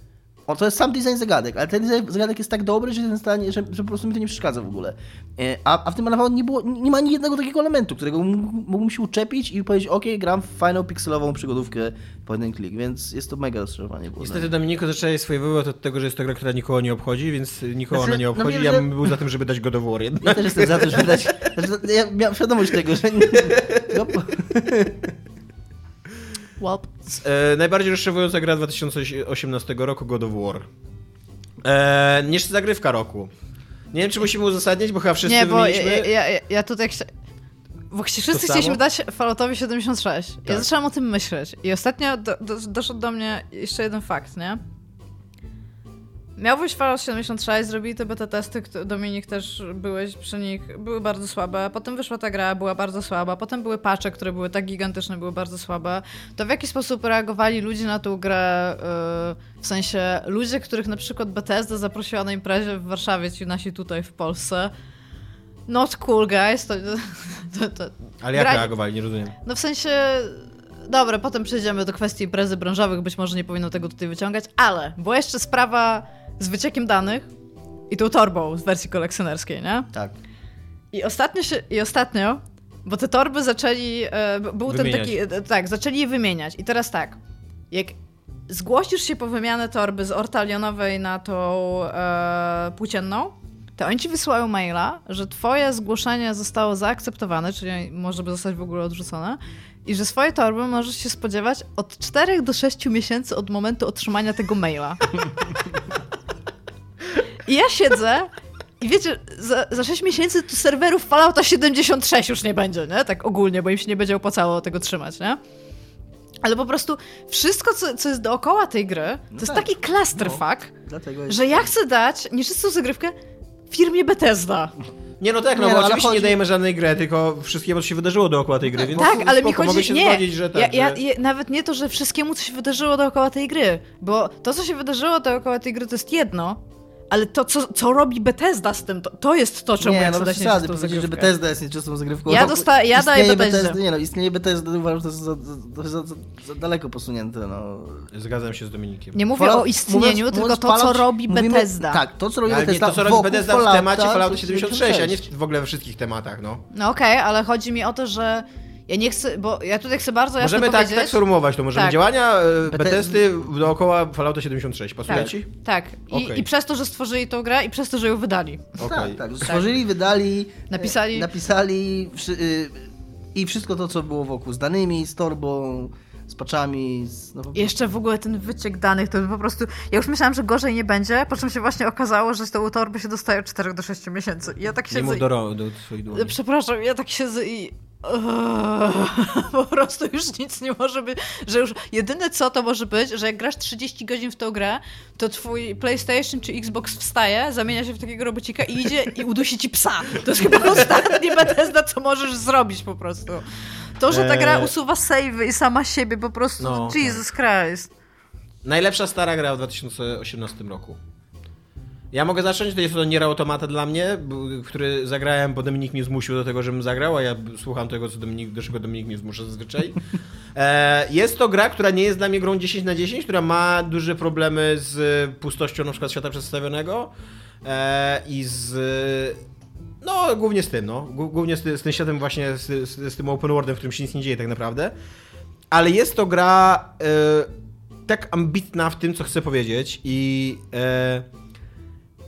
O, to jest sam design zagadek, ale ten design zagadek jest tak dobry, że, ten stanie, że, że po prostu mi to nie przeszkadza w ogóle. E, A, a w tym Unavowed nie było, nie ma ani jednego takiego elementu, którego mógł- mógłbym się uczepić i powiedzieć, ok, gram w fajną pikselową przygodówkę po jeden klik, więc jest to mega rozczarowanie. było Niestety Dominiku zaczęłeś swój wywód od tego, że jest to gra, która nikogo nie obchodzi, więc nikogo Znaczy, ona nie no obchodzi. wiem, ja że- bym był za tym, żeby dać God of War Ja jednak. też jestem za to, żeby dać... Znaczy, ja miałem świadomość tego, że... E, najbardziej rozczarowująca gra 2018 roku God of War. E, nie zagrywka roku. Nie wiem, czy musimy uzasadnić, bo chyba wszyscy Nie, bo ja, wymieniliśmy. ja, ja, ja tutaj chcę... Bo wszyscy chcieliśmy dać Falloutowi 76. Ja Tak. zaczęłam o tym myśleć. I ostatnio do, do, doszedł do mnie jeszcze jeden fakt, nie? Miał wyjść Fallout 76, zrobili te beta testy, Dominik też byłeś przy nich, były bardzo słabe. Potem wyszła ta gra, była bardzo słaba. Potem były patche, które były tak gigantyczne, były bardzo słabe. To w jaki sposób reagowali ludzie na tą grę? yy, w sensie ludzie, których na przykład Bethesda zaprosiła na imprezie w Warszawie, ci nasi tutaj w Polsce. Not cool, guys. To, to, to, Ale jak gra- reagowali, nie rozumiem. no w sensie. Dobra, potem przejdziemy do kwestii imprezy branżowych, być może nie powinno tego tutaj wyciągać, ale była jeszcze sprawa z wyciekiem danych i tą torbą z wersji kolekcjonerskiej, nie? tak. I ostatnio, się, I ostatnio Bo te torby zaczęli, e, był Wymieniać. ten taki, e, tak, zaczęli je wymieniać. I teraz tak, jak zgłosisz się po wymianę torby z ortalionowej na tą e, płócienną, to oni ci wysyłają maila, że twoje zgłoszenie zostało zaakceptowane, czyli może by zostać w ogóle odrzucone, i że swoje torby możesz się spodziewać od 4 do 6 miesięcy od momentu otrzymania tego maila. I ja siedzę i wiecie, za, za 6 miesięcy tu serwerów Fallouta 76 już nie będzie, nie? Tak ogólnie, bo im się nie będzie opłacało tego trzymać, nie? Ale po prostu wszystko, co, co jest dookoła tej gry, to jest tak. taki clusterfuck, jest... że ja chcę dać nieczystą zagrywkę firmie Bethesda. Nie, no tak, no Nie, bo no, oczywiście nie chodzi- dajemy żadnej gry, tylko wszystkiemu, co się wydarzyło dookoła tej gry, więc Tak, ale mi chodzi... mogę się nie, zgodzić, że tak, ja, ja, że... nawet nie to, że wszystkiemu, co się wydarzyło dookoła tej gry, bo to, co się wydarzyło dookoła tej gry, to jest jedno, ale to, co, co robi Bethesda z tym, to, to jest to, czemu nie, ja no dać przesady, powiedzieć, że. Bethesda jest nieczystą zagrywką. Ja dosta- ja daję Istnienie Bethesdzie. Bethesdy, nie no, istnienie Bethesdy uważam, że to jest za, za, za, za, daleko posunięte, no. Zgadzam się z Dominikiem. Nie mówię Fallout- o istnieniu, mówiąc- tylko mówiąc to, co Fallout, robi mówimy- Bethesda. Tak, to co robi Ale nie Bethesda to, co robi Bethesda w temacie Fallouta 76, a nie 76. w ogóle we wszystkich tematach, no. No okej, ale chodzi mi o to, że ja nie chcę, bo ja tutaj chcę bardzo jasno Możemy tak, tak sformułować to, możemy Tak. działania e, Bethesdy- dookoła Fallouta 76, pasuje tak, ci? tak. I, Okej. I przez to, że stworzyli tą grę i przez to, że ją wydali. Okej. Tak, tak. Stworzyli, wydali, Napisali. e, napisali wszy, y, i wszystko to, co było wokół, z danymi, z torbą, z paczami, z, no, jeszcze w ogóle ten wyciek danych, to po prostu... Ja już myślałam, że gorzej nie będzie, po czym się właśnie okazało, że z tą torby się dostaje od 4 do 6 miesięcy. I ja tak Nie mów i... do, ro- do swoich dłoni. Przepraszam, ja tak siedzę i... po prostu już nic nie może być, że już jedyne co to może być, że jak grasz 30 godzin w tą grę, to twój PlayStation czy Xbox wstaje, zamienia się w takiego robocika i idzie i udusi ci psa. To jest chyba ostatnie Bethesda, co możesz zrobić po prostu. To, że ta gra Eee. usuwa savey i sama siebie po prostu, No, Jesus Christ. Najlepsza stara gra w 2018 roku. Ja mogę zacząć, to jest to Nier Automata dla mnie, który zagrałem, bo Dominik mnie zmusił do tego, żebym zagrał, a ja słucham tego, co Dominik, do czego Dominik mnie zmusza zazwyczaj. E, jest to gra, która nie jest dla mnie grą 10 na 10, która ma duże problemy z pustością na przykład świata przedstawionego e, i z... No, głównie z tym, no. Głównie z, z tym światem właśnie, z, z, z tym open worldem, w którym się nic nie dzieje tak naprawdę. Ale jest to gra e, tak ambitna w tym, co chcę powiedzieć i, e,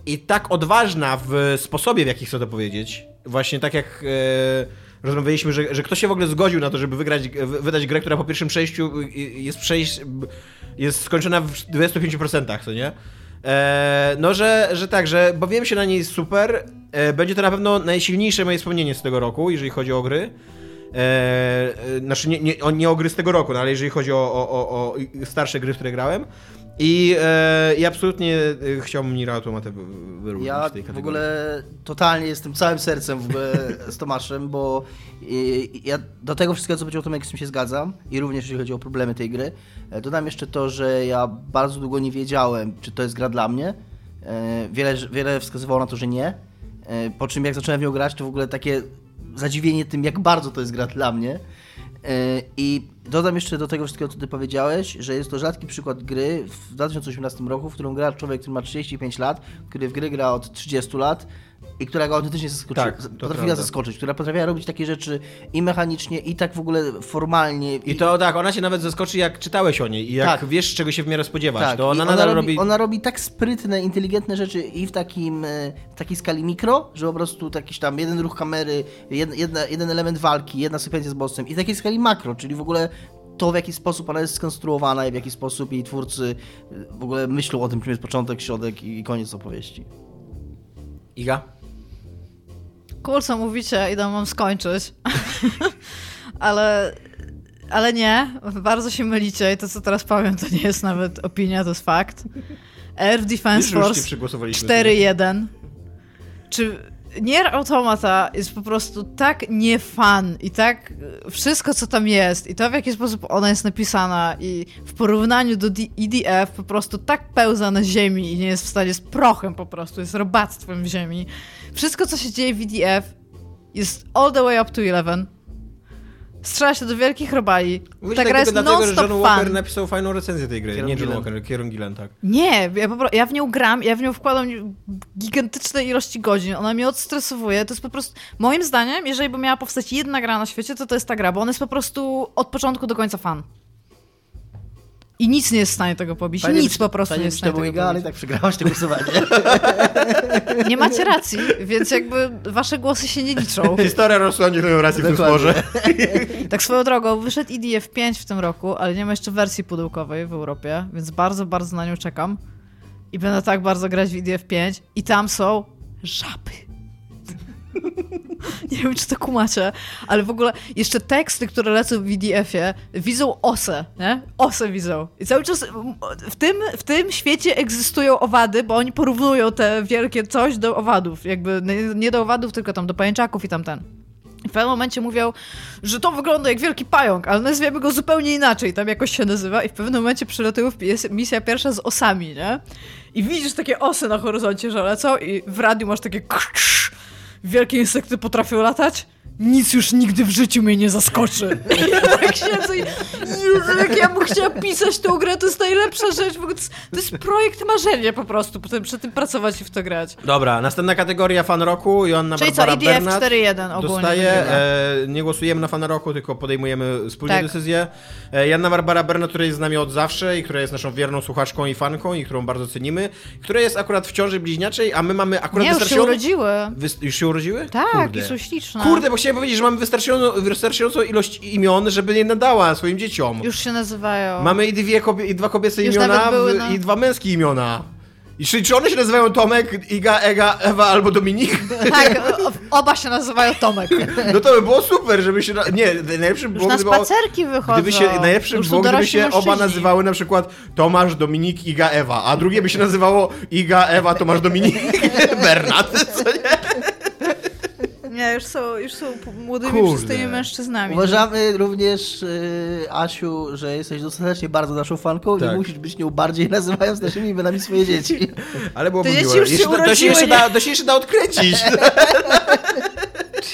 i tak odważna w sposobie, w jaki chcę to powiedzieć. Właśnie tak jak e, rozmawialiśmy, że, że ktoś się w ogóle zgodził na to, żeby wygrać, wy- wydać grę, która po pierwszym przejściu y, jest przejść, jest skończona w 25%, co nie? E, no, że, że tak, że bawiłem się na niej super. E, będzie to na pewno najsilniejsze moje wspomnienie z tego roku, jeżeli chodzi o gry. E, e, znaczy nie, nie, o- nie o gry z tego roku, no, ale jeżeli chodzi o, o, o, o starsze gry, w które grałem. I, e, i absolutnie chciałbym Nier Automata wy- wyróżnić Ja w tej w kategorii. ogóle totalnie jestem całym sercem w z Tomaszem, bo i- ja do tego wszystkiego, co powiedział Tomek, z tym się zgadzam i również jeżeli chodzi o problemy tej gry. Dodam jeszcze to, że ja bardzo długo nie wiedziałem, czy to jest gra dla mnie. E, Wiele, wiele wskazywało na to, że nie. E, Po czym jak zacząłem w nią grać, to w ogóle takie zadziwienie tym, jak bardzo to jest gra dla mnie. E, I dodam jeszcze do tego wszystkiego, co ty powiedziałeś, że jest to rzadki przykład gry w 2018 roku, w którą gra człowiek, który ma 35 lat, który w gry gra od 30 lat i która go autentycznie zaskoczyła, Tak, potrafiła zaskoczyć, która potrafiła robić takie rzeczy i mechanicznie, i tak w ogóle formalnie. I to tak, ona cię nawet zaskoczy, jak czytałeś o niej i jak Tak. wiesz, czego się w miarę spodziewać. tak, to ona i nadal robi, robi. ona robi tak sprytne, inteligentne rzeczy i w takim e, w takiej skali mikro, że po prostu jakiś tam jeden ruch kamery, jed, jedna, jeden element walki, jedna sekwencja z bossem i takiej skali makro, czyli w ogóle to, w jaki sposób ona jest skonstruowana i w jaki sposób jej twórcy e, w ogóle myślą o tym, czym jest początek, środek i koniec opowieści. Iga? Co mówicie, idę mam skończyć. ale, ale nie, bardzo się mylicie i to, co teraz powiem, to nie jest nawet opinia, to jest fakt. Air Defense Force przygłosowaliśmy. 4.1. Czy Nier Automata jest po prostu tak nie fan i tak wszystko, co tam jest i to, w jaki sposób ona jest napisana i w porównaniu do EDF po prostu tak pełza na ziemi i nie jest w stanie z prochem po prostu, jest robactwem w ziemi. Wszystko, co się dzieje w EDF jest all the way up to 11. strzela się do wielkich robali. Mówisz Ta tak gra jest dlatego, że non-stop John Walker fun. napisał fajną recenzję tej gry. Kieron nie John Gillen. Walker, Kieron Gillen, tak. Nie, ja, po ja w nią gram, ja w nią wkładam gigantyczne ilości godzin, ona mnie odstresowuje, to jest po prostu, moim zdaniem, jeżeli by miała powstać jedna gra na świecie, to to jest ta gra, bo ona jest po prostu od początku do końca fan. I nic nie jest w stanie tego pobić, Fajnie nic po prostu fajnie nie jest w stanie to tego Boinga, ale pobić. i tak przegrałaś to głosowanie. Nie macie racji, więc jakby wasze głosy się nie liczą. Historia rozsądzi tę rację w tym Dokładnie. sporze. Tak swoją drogą, wyszedł EDF 5 w tym roku, ale nie ma jeszcze wersji pudełkowej w Europie, więc bardzo, bardzo na nią czekam. I będę tak bardzo grać w EDF 5 i tam są żaby. Nie wiem, czy to kumacie, ale w ogóle jeszcze teksty, które lecą w EDF-ie, widzą osę, nie? Osę widzą. I cały czas w tym, w tym świecie egzystują owady, bo oni porównują te wielkie coś do owadów. Jakby nie- do owadów, tylko tam do pajęczaków i tamten. W pewnym momencie mówią, że to wygląda jak wielki pająk, ale nazwiemy go zupełnie inaczej, tam jakoś się nazywa i w pewnym momencie przylatuje pies- misja pierwsza z osami, nie? I widzisz takie osy na horyzoncie, że lecą i w radiu masz takie krz, wielkie insekty potrafią latać? Nic już nigdy w życiu mnie nie zaskoczy. I ja tak siedzę i Jezu, jak ja bym chciała pisać tą grę, to jest najlepsza rzecz. w ogóle To jest, to jest projekt marzenia po prostu, potem przy tym pracować i w to grać. Dobra, następna kategoria fan roku. Joanna Czyli co, Barbara IDF Bernat 4.1 ogólnie. dostaje. E, nie głosujemy na fan roku, tylko podejmujemy wspólnie Tak. decyzję. E, Joanna Barbara Bernat, która jest z nami od zawsze i która jest naszą wierną słuchaczką i fanką i którą bardzo cenimy, która jest akurat w ciąży bliźniaczej, a my mamy akurat Nie, już się wystarczająco... urodziły. Wys- już się urodziły? Tak, Kurde. i są śliczne. Kurde, bo chciałem powiedzieć, że mamy wystarczającą, wystarczającą ilość imion, żeby je nadała swoim dzieciom. Już się nazywają. Mamy i, dwie kobie- i dwa kobiece Już imiona były na- i dwa męskie imiona. I czy, czy one się nazywają Tomek, Iga, Ega, Ewa albo Dominik? Tak, oba się nazywają Tomek. No to by było super, żeby się... Na... Nie, Już było, na gdyby, spacerki wychodzą. gdyby się... Są było, gdyby się oba nazywały na przykład Tomasz, Dominik, Iga, Ewa, a drugie by się nazywało Iga, Ewa, Tomasz, Dominik, Bernat, co nie? Nie, już są, już są młodymi, Kurde. przystymi mężczyznami. Uważamy również, y, Asiu, że jesteś dostatecznie bardzo naszą fanką Tak. i musisz być nią bardziej nazywając naszymi imionami swoje dzieci. Ale byłoby Te dzieci miłe. już się Jeszcze, to, to, się jeszcze da, to się jeszcze da odkręcić.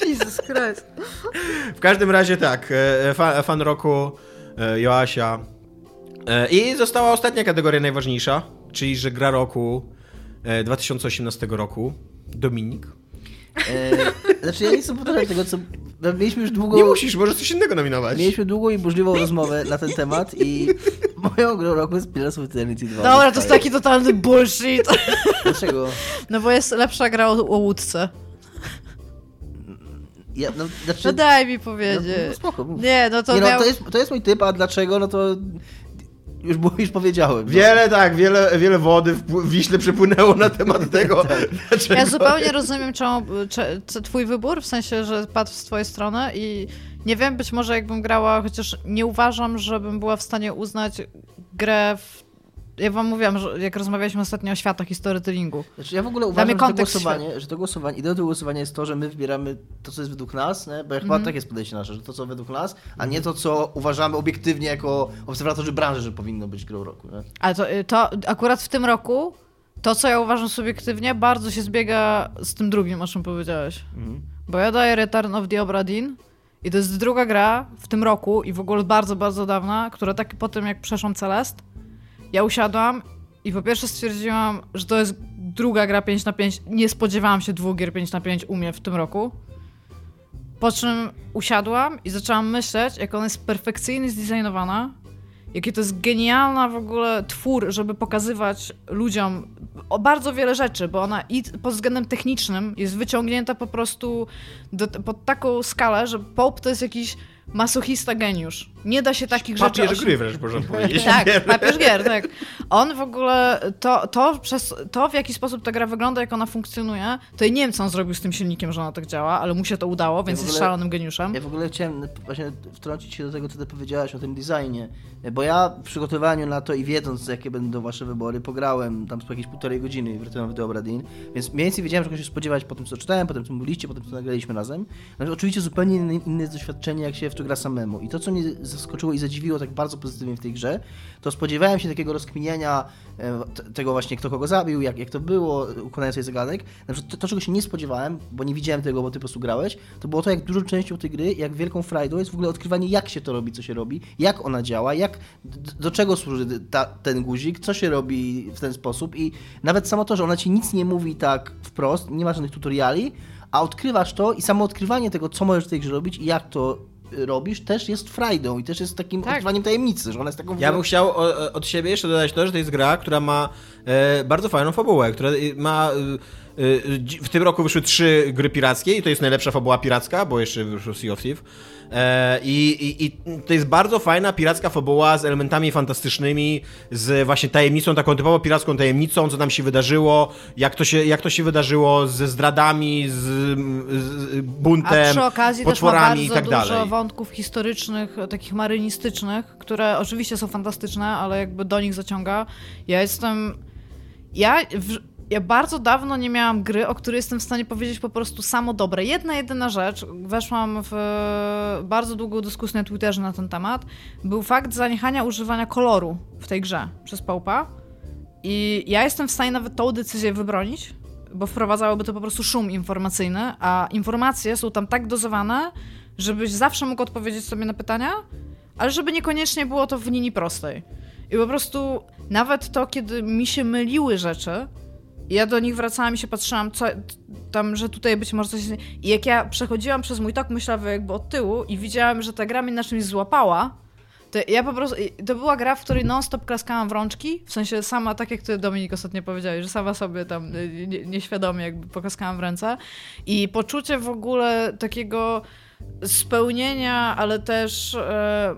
Jesus Christ. W każdym razie tak, e, fan, fan roku e, Joasia. E, I została ostatnia kategoria najważniejsza, czyli że gra roku e, 2018 roku. Dominik. Znaczy ja nie chcę powtarzać tego, co... no, Mieliśmy już długo... Nie musisz, możesz coś innego nominować. Mieliśmy długą i burzliwą rozmowę na ten temat i moją grą roku jest Pillars of Eternity 2. Dobra, to jest taki totalny bullshit. Dlaczego? No bo jest lepsza gra o, o łódce. Ja, no, znaczy, No daj mi no, powiedzieć. no, spoko, mów. Nie, no to nie, no, miał... to, jest, to jest mój typ, a dlaczego? No to już, było, już powiedziałem. No. Wiele, tak, wiele, wiele wody w Wiśle przepłynęło na temat tego. dlaczego- Ja zupełnie rozumiem czemu, cze, co twój wybór, w sensie, że padł z twojej strony i nie wiem, być może jakbym grała, chociaż nie uważam, żebym była w stanie uznać grę w... Ja wam mówiłam, że jak rozmawialiśmy ostatnio o światach i storytellingu. Znaczy, ja w ogóle uważam, że to, głosowanie, że to głosowanie, ideą tego głosowania jest to, że my wybieramy to, co jest według nas, nie? bo Mhm. chyba tak jest podejście nasze, że to, co według nas, a nie to, co uważamy obiektywnie jako obserwatorzy branży, że powinno być grą roku. Nie? Ale to, to akurat w tym roku, to co ja uważam subiektywnie, bardzo się zbiega z tym drugim, o czym powiedziałeś. Mhm. Bo ja daję Return of the Obra Dinn i to jest druga gra w tym roku i w ogóle bardzo, bardzo dawna, która tak po tym jak przeszłam Celest, ja usiadłam i po pierwsze stwierdziłam, że to jest druga gra 5 na 5. Nie spodziewałam się dwóch gier 5 na 5 u mnie w tym roku. Po czym usiadłam i zaczęłam myśleć, jak ona jest perfekcyjnie zdesignowana, jakie to jest genialna w ogóle twór, żeby pokazywać ludziom bardzo wiele rzeczy, bo ona i pod względem technicznym jest wyciągnięta po prostu do, pod taką skalę, że Pope to jest jakiś masochista geniusz. Nie da się takich rzeczy... Papież gry wręcz, można powiedzieć. tak, papież gier, tak. On w ogóle, to, to, przez, to w jaki sposób ta gra wygląda, jak ona funkcjonuje, to ja nie wiem, co on zrobił z tym silnikiem, że ona tak działa, ale mu się to udało, więc jest ogóle- szalonym geniuszem. Ja w ogóle chciałem właśnie wtrącić się do tego, co ty powiedziałaś o tym designie, bo ja w przygotowaniu na to i wiedząc, jakie będą wasze wybory, pograłem tam po jakieś półtorej godziny w Return of the Obra Dinn, więc mniej więcej wiedziałem, czego się spodziewać po tym, co czytałem, po tym, co mówiliście, po tym, co nagraliśmy razem. No, oczywiście zupełnie inne, inne jest doświadczenie, jak się w to gra samemu. I to, co mnie z- zaskoczyło i zadziwiło tak bardzo pozytywnie w tej grze, to spodziewałem się takiego rozkminiania e, tego właśnie, kto kogo zabił, jak, jak to było, układania sobie zagadek. Na przykład to, to, czego się nie spodziewałem, bo nie widziałem tego, bo ty po prostu grałeś, to było to, jak dużą częścią tej gry, jak wielką frajdą jest w ogóle odkrywanie, jak się to robi, co się robi, jak ona działa, jak, do czego służy ta, ten guzik, co się robi w ten sposób i nawet samo to, że ona ci nic nie mówi tak wprost, nie ma żadnych tutoriali, a odkrywasz to i samo odkrywanie tego, co możesz w tej grze robić i jak to robisz, też jest frajdą i też jest takim Tak. odkrywaniem tajemnicy, że ona jest taką... Ja bym chciał o- od siebie jeszcze dodać to, że to jest gra, która ma e, bardzo fajną fabułę, która y, ma... w tym roku wyszły trzy gry pirackie i to jest najlepsza fabuła piracka, bo jeszcze wyszło Sea of Thieves. E, i, i, I to jest bardzo fajna piracka fabuła z elementami fantastycznymi, z właśnie tajemnicą, taką typowo piracką tajemnicą, co tam się wydarzyło, jak to się, jak to się wydarzyło ze zdradami, z, z A buntem, przy okazji też ma potworami bardzo i tak dużo dalej. wątków historycznych, takich marynistycznych, które oczywiście są fantastyczne, ale jakby do nich zaciąga. Ja jestem... Ja, w... ja bardzo dawno nie miałam gry, o której jestem w stanie powiedzieć po prostu samo dobre. Jedna, jedyna rzecz, weszłam w e, bardzo długą dyskusję na Twitterze na ten temat, był fakt zaniechania używania koloru w tej grze przez Paupa. I ja jestem w stanie nawet tą decyzję wybronić, bo wprowadzałoby to po prostu szum informacyjny, a informacje są tam tak dozowane, żebyś zawsze mógł odpowiedzieć sobie na pytania, ale żeby niekoniecznie było to w linii prostej. I po prostu nawet to, kiedy mi się myliły rzeczy, ja do nich wracałam i się patrzyłam, co, tam, że tutaj być może coś... I jak ja przechodziłam przez mój tok myślowy jakby od tyłu i widziałam, że ta gra mnie na czymś złapała, to ja po prostu, to była gra, w której non-stop klaskałam w rączki, w sensie sama, tak jak ty Dominik ostatnio powiedziałeś, że sama sobie tam y, nie, nieświadomie jakby poklaskałam w ręce. I poczucie w ogóle takiego spełnienia, ale też e,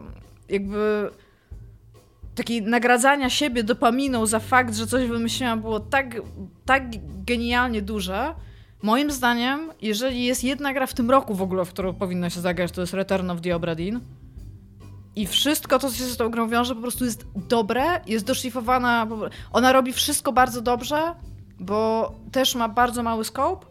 jakby takiej nagradzania siebie dopaminą za fakt, że coś wymyśliłam było tak, tak genialnie duże, Moim zdaniem, jeżeli jest jedna gra w tym roku w ogóle, w którą powinno się zagrać, to jest Return of the Obra Dinn. I wszystko to, co się z tą grą wiąże, po prostu jest dobre, jest doszlifowana. Ona robi wszystko bardzo dobrze, bo też ma bardzo mały scope.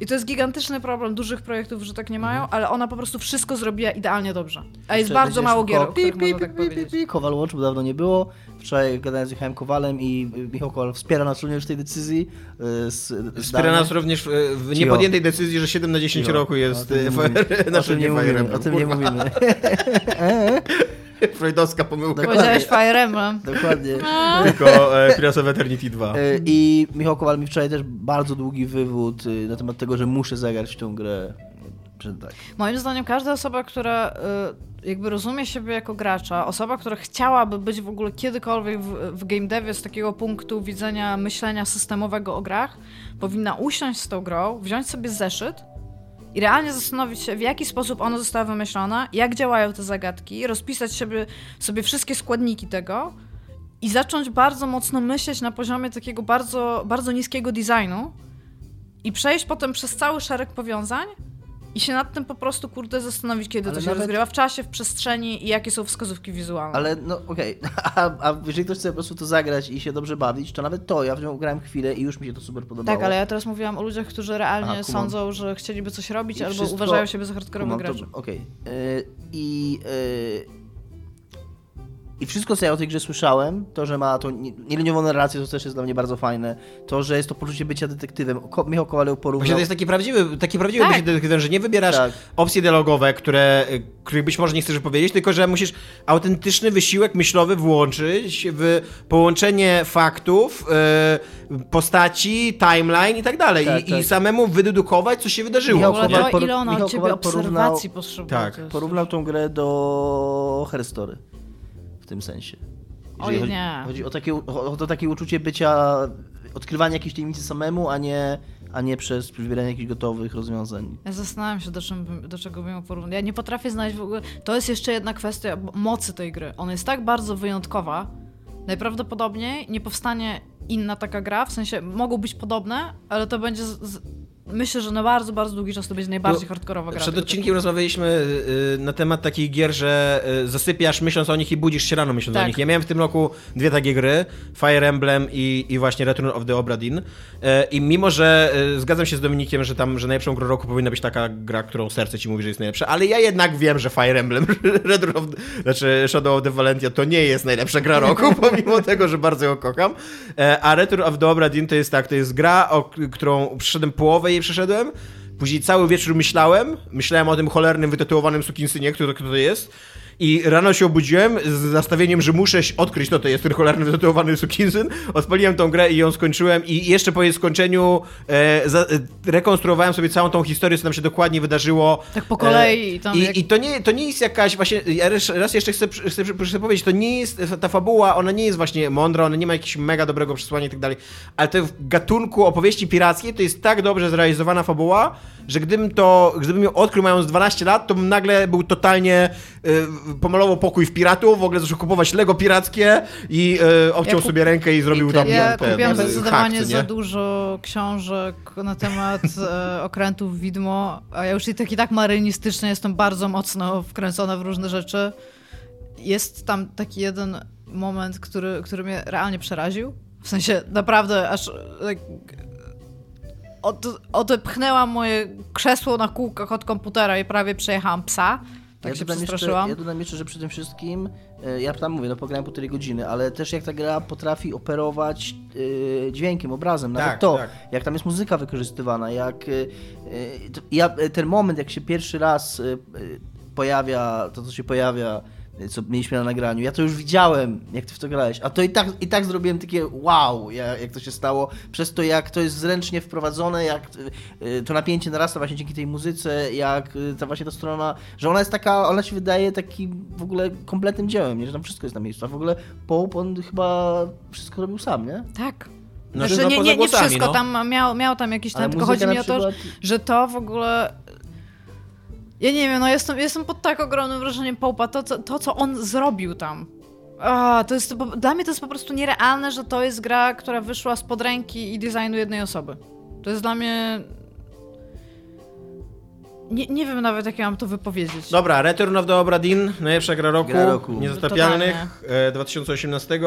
I to jest gigantyczny problem dużych projektów, że tak nie mają, ale ona po prostu wszystko zrobiła idealnie dobrze. A jest bardzo mało gier, pi, pi, pi, pi, powiedzieć. pi. Kowal Watch, bo dawno nie było. Wczoraj gadałem z Michałem Kowalem i y, Michał Kowal wspiera nas również w tej decyzji. y, Z, Wspiera nas również w, Cicho. niepodjętej decyzji, że 7 na 10 Cicho. roku jest tym nie e, mówimy. O tym nie Fire mówimy. Emblem, O tym nie kurwa. mówimy. Freudowska pomyłka. Dokładnie. Powiedziałeś Fire Emblem. Dokładnie. Tylko e, Pirates of Eternity 2. Y, I Michał Kowal mi wczoraj też bardzo długi wywód y, na temat tego, że muszę zagrać w tą grę. Tak. Moim zdaniem każda osoba, która y, jakby rozumie siebie jako gracza, osoba, która chciałaby być w ogóle kiedykolwiek w, w game devie z takiego punktu widzenia myślenia systemowego o grach, powinna usiąść z tą grą, wziąć sobie zeszyt i realnie zastanowić się, w jaki sposób ona została wymyślona, jak działają te zagadki, rozpisać sobie, sobie wszystkie składniki tego i zacząć bardzo mocno myśleć na poziomie takiego bardzo, bardzo niskiego designu i przejść potem przez cały szereg powiązań i się nad tym po prostu, kurde, zastanowić, kiedy Ale to się nawet- rozgrywa w czasie, w przestrzeni i jakie są wskazówki wizualne. Ale no okej, a, a jeżeli ktoś chce po prostu to zagrać i się dobrze bawić, to nawet to, ja w nią grałem chwilę i już mi się to super podobało. Tak, ale ja teraz mówiłam o ludziach, którzy realnie Aha, sądzą, że chcieliby coś robić I albo wszystko- uważają siebie za hardkorowych graczy. Okej. Y, I y, i wszystko, co ja o tej grze słyszałem, to, że ma tą nie- nieliniową narrację, to też jest dla mnie bardzo fajne. To, że jest to poczucie bycia detektywem. Ko Michał Kowaleł porównał... Właśnie to jest taki prawdziwy, taki prawdziwy Tak. bycie detektywem, że nie wybierasz Tak. opcje dialogowe, które, których być może nie chcesz powiedzieć, tylko że musisz autentyczny wysiłek myślowy włączyć w połączenie faktów, y, postaci, timeline i tak dalej. Tak, I, tak. I samemu wydedukować, co się wydarzyło. Michał W ogóle nie? Kowal to, ile ona Michał od ciebie Kowal porównał- obserwacji potrzebuje. Tak, to jest- Porównał tą grę do Herstory. W tym sensie. Oj, Jeżeli chodzi, nie. chodzi o takie, o, to takie uczucie bycia, odkrywania jakiejś tajemnicy samemu, a nie, a nie przez wybieranie jakichś gotowych rozwiązań. Ja zastanawiam się, do, czym, do czego bym ją porównać. Ja nie potrafię znaleźć w ogóle... To jest jeszcze jedna kwestia mocy tej gry. Ona jest tak bardzo wyjątkowa, najprawdopodobniej nie powstanie inna taka gra, w sensie mogą być podobne, ale to będzie z, z, myślę, że na bardzo, bardzo długi czas to będzie najbardziej hardkorowa gra. Przed odcinkiem rozmawialiśmy y, na temat takich gier, że y, zasypiasz myśląc o nich i budzisz się rano myśląc Tak. o nich. Ja miałem w tym roku dwie takie gry, Fire Emblem i, i właśnie Return of the Obra Dinn. Y, I mimo, że y, zgadzam się z Dominikiem, że tam, że najlepszą grą roku powinna być taka gra, którą serce ci mówi, że jest najlepsza, ale ja jednak wiem, że Fire Emblem, Return of znaczy Shadow of the Valentia to nie jest najlepsza gra roku, pomimo tego, że bardzo ją kocham. E, A Return of the Obra Dinn to jest tak, to jest gra, o którą przeszedłem połowę jej przeszedłem, Później cały wieczór myślałem, myślałem o tym cholernym, wytatuowanym sukinsynie, kto, kto to jest. I rano się obudziłem z nastawieniem, że muszę odkryć, kto to jest cholerny, wytatuowany sukinsyn. Odpaliłem tą grę i ją skończyłem i jeszcze po jej skończeniu e, za, e, rekonstruowałem sobie całą tą historię, co nam się dokładnie wydarzyło. Tak po kolei i tam I, jak- i to, nie, to nie jest jakaś właśnie, ja raz- raz jeszcze chcę, chcę, chcę powiedzieć, to nie jest, ta fabuła, ona nie jest właśnie mądra, ona nie ma jakiegoś mega dobrego przesłania i tak dalej, ale to w gatunku opowieści pirackiej to jest tak dobrze zrealizowana fabuła, że gdybym to, gdybym ją odkrył mając 12 lat, to bym nagle był totalnie, y, pomalował pokój w piratów, w ogóle zaczął kupować Lego pirackie i y, obciął Ja sobie rękę i zrobił tam Ja ten, kupiłam ten zdecydowanie hack, za dużo książek na temat e, okrętów widmo, a ja już i tak i tak marynistycznie jestem bardzo mocno wkręcona w różne rzeczy. Jest tam taki jeden moment, który, który mnie realnie przeraził. W sensie naprawdę aż tak, od, odepchnęłam moje krzesło na kółkach od komputera i prawie przejechałam psa. Tak się dodam przestraszyłam. Jeszcze, ja dodam jeszcze, że przy tym wszystkim, e, ja tam mówię, no pograłem półtorej godziny, ale też jak ta gra potrafi operować e, dźwiękiem, obrazem, nawet Tak, to, tak. jak tam jest muzyka wykorzystywana, jak e, to- ja, ten moment, jak się pierwszy raz pojawia, to co się pojawia, co mieliśmy na nagraniu, ja to już widziałem, jak ty w to grałeś, a to i tak, i tak zrobiłem takie wow, ja- jak to się stało, przez to jak to jest zręcznie wprowadzone, jak e, e, to napięcie narasta właśnie dzięki tej muzyce, jak ta właśnie ta strona, że ona jest taka, ona się wydaje takim w ogóle kompletnym dziełem, nie? że tam wszystko jest na miejscu, a w ogóle Pope on chyba wszystko robił sam, nie? Tak. Znaczy, Znaczy, no, nie, poza nie, nie głosami, wszystko, no. tam miał, miał tam Ale ten, tylko chodzi mi o to, przykład- że to w ogóle... Ja nie wiem, no jestem, jestem pod tak ogromnym wrażeniem Popa, to, co- to co on zrobił tam. A, to jest, dla mnie to jest po prostu nierealne, że to jest gra, która wyszła spod ręki i designu jednej osoby. To jest dla mnie... Nie, nie wiem nawet, jak ja mam to wypowiedzieć. Dobra, Return of the Obra Dinn, najlepsza gra roku, Gra roku. niezatapialnych, e, 2018.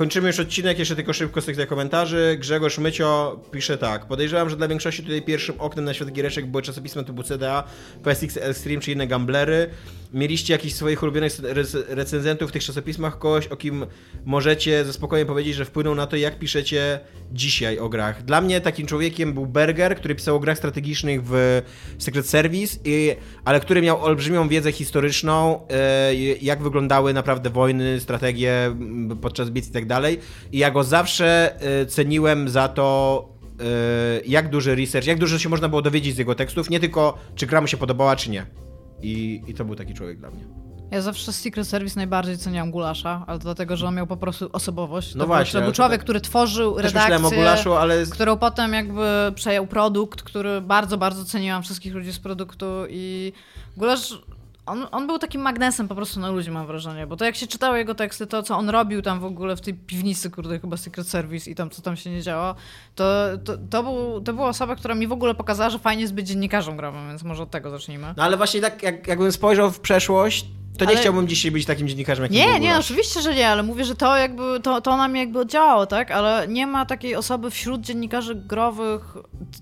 Kończymy już odcinek, jeszcze tylko szybko sekcja komentarzy. Grzegorz Mycio pisze tak. Podejrzewam, że dla większości tutaj pierwszym oknem na świat giereczek były czasopisma typu CDA, PSX Extreme czy inne gamblery. Mieliście jakichś swoich ulubionych rec- recenzentów w tych czasopismach, kogoś, o kim możecie ze spokojem powiedzieć, że wpłynął na to, jak piszecie dzisiaj o grach. Dla mnie takim człowiekiem był Berger, który pisał o grach strategicznych w Secret Service, i, ale który miał olbrzymią wiedzę historyczną, e, jak wyglądały naprawdę wojny, strategie podczas bitw i tak dalej. I ja go zawsze e, ceniłem za to, e, jak duży research, jak dużo się można było dowiedzieć z jego tekstów, nie tylko czy gra mu się podobała, czy nie. I, I to był taki człowiek dla mnie. Ja zawsze z Secret Service najbardziej ceniłam Gulasza, ale dlatego, że on miał po prostu osobowość. No to właśnie, Był, to był człowiek, tak- który tworzył redakcję, Gulaszu, ale... którą potem jakby przejął produkt, który bardzo, bardzo ceniłam wszystkich ludzi z produktu i Gulasz... On, on był takim magnesem po prostu na ludzi, mam wrażenie, bo to jak się czytało jego teksty, to co on robił tam w ogóle w tej piwnicy, kurde, chyba Secret Service i tam co tam się nie działo, to, to, to, był, to była osoba, która mi w ogóle pokazała, że fajnie jest być dziennikarzem growym, więc może od tego zacznijmy. No ale właśnie tak, jak, jakbym spojrzał w przeszłość, to nie Ale- chciałbym dzisiaj być takim dziennikarzem, jak Nie, nie, oczywiście, że nie, ale mówię, że to jakby, to, to na mnie jakby oddziałało, tak? Ale nie ma takiej osoby wśród dziennikarzy growych,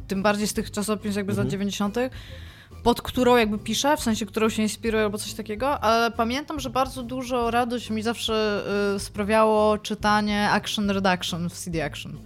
tym bardziej z tych czasopism jakby z lat 90., pod którą jakby piszę, w sensie, którą się inspiruję albo coś takiego, ale pamiętam, że bardzo dużo radość mi zawsze y, sprawiało czytanie Action Reduction w CD Action.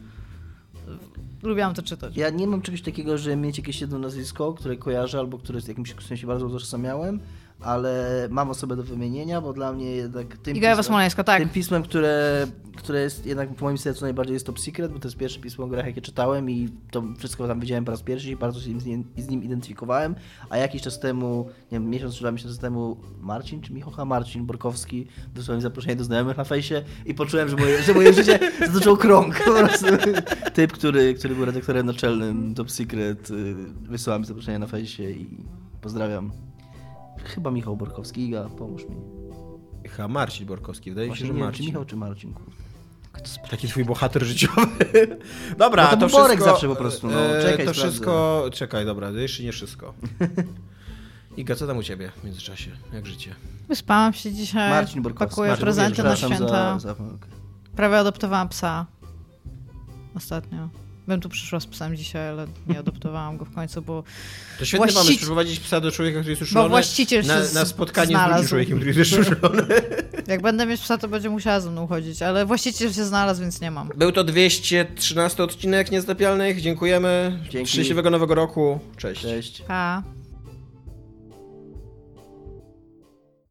Lubiłam to czytać. Ja nie mam czegoś takiego, że mieć jakieś jedno nazwisko, które kojarzę albo które w jakimś sensie bardzo utożsamiałem, ale mam osobę do wymienienia, bo dla mnie jednak tym Iga pismem- tak. Tym pismem, które, które jest jednak w moim sercu najbardziej jest Top Secret, bo to jest pierwsze pismo o grach, jakie czytałem i to wszystko tam widziałem po raz pierwszy i bardzo się z nim, z nim identyfikowałem. A jakiś czas temu, nie wiem, miesiąc czy dwa miesiące temu, Marcin czy Michocha Marcin Borkowski wysłał mi zaproszenie do znajomych na fejsie i poczułem, że moje, że moje życie zaczął krąg. Po prostu typ, który, który był redaktorem naczelnym Top Secret, y, wysłał mi zaproszenie na fejsie i pozdrawiam. Chyba Michał Borkowski, Iga, pomóż mi. Chyba Marcin Borkowski, wydaje mi się, że nie wiem, czy Marcin. Michał, czy Marcin. Taki twój bohater życiowy. Dobra, No to to był Borek wszystko... zawsze po prostu, no. e, Czekaj, To sprawdzę. wszystko... Czekaj, dobra, jeszcze nie wszystko. Iga, co tam u ciebie w międzyczasie? Jak życie? Wyspałam się dzisiaj, Marcin Borkowski. pakuję Marcin, prezenty na święta. Za, za... Prawie adoptowałam psa. Ostatnio. Bym tu przyszła z psem dzisiaj, ale nie adoptowałam go w końcu, bo, To świetny Właścici- pomysł, przyprowadzić psa do człowieka, który jest uszulony. bo właściciel się na, z- na spotkanie z drugim znalazł. człowiekiem, który jest uszulony. Jak będę mieć psa, to będzie musiała ze mną chodzić, ale właściciel się znalazł, więc nie mam. Był to 213 odcinek Niezdapialnych. Dziękujemy. Dzięki. Szczęśliwego nowego roku. Cześć. Cześć. Pa.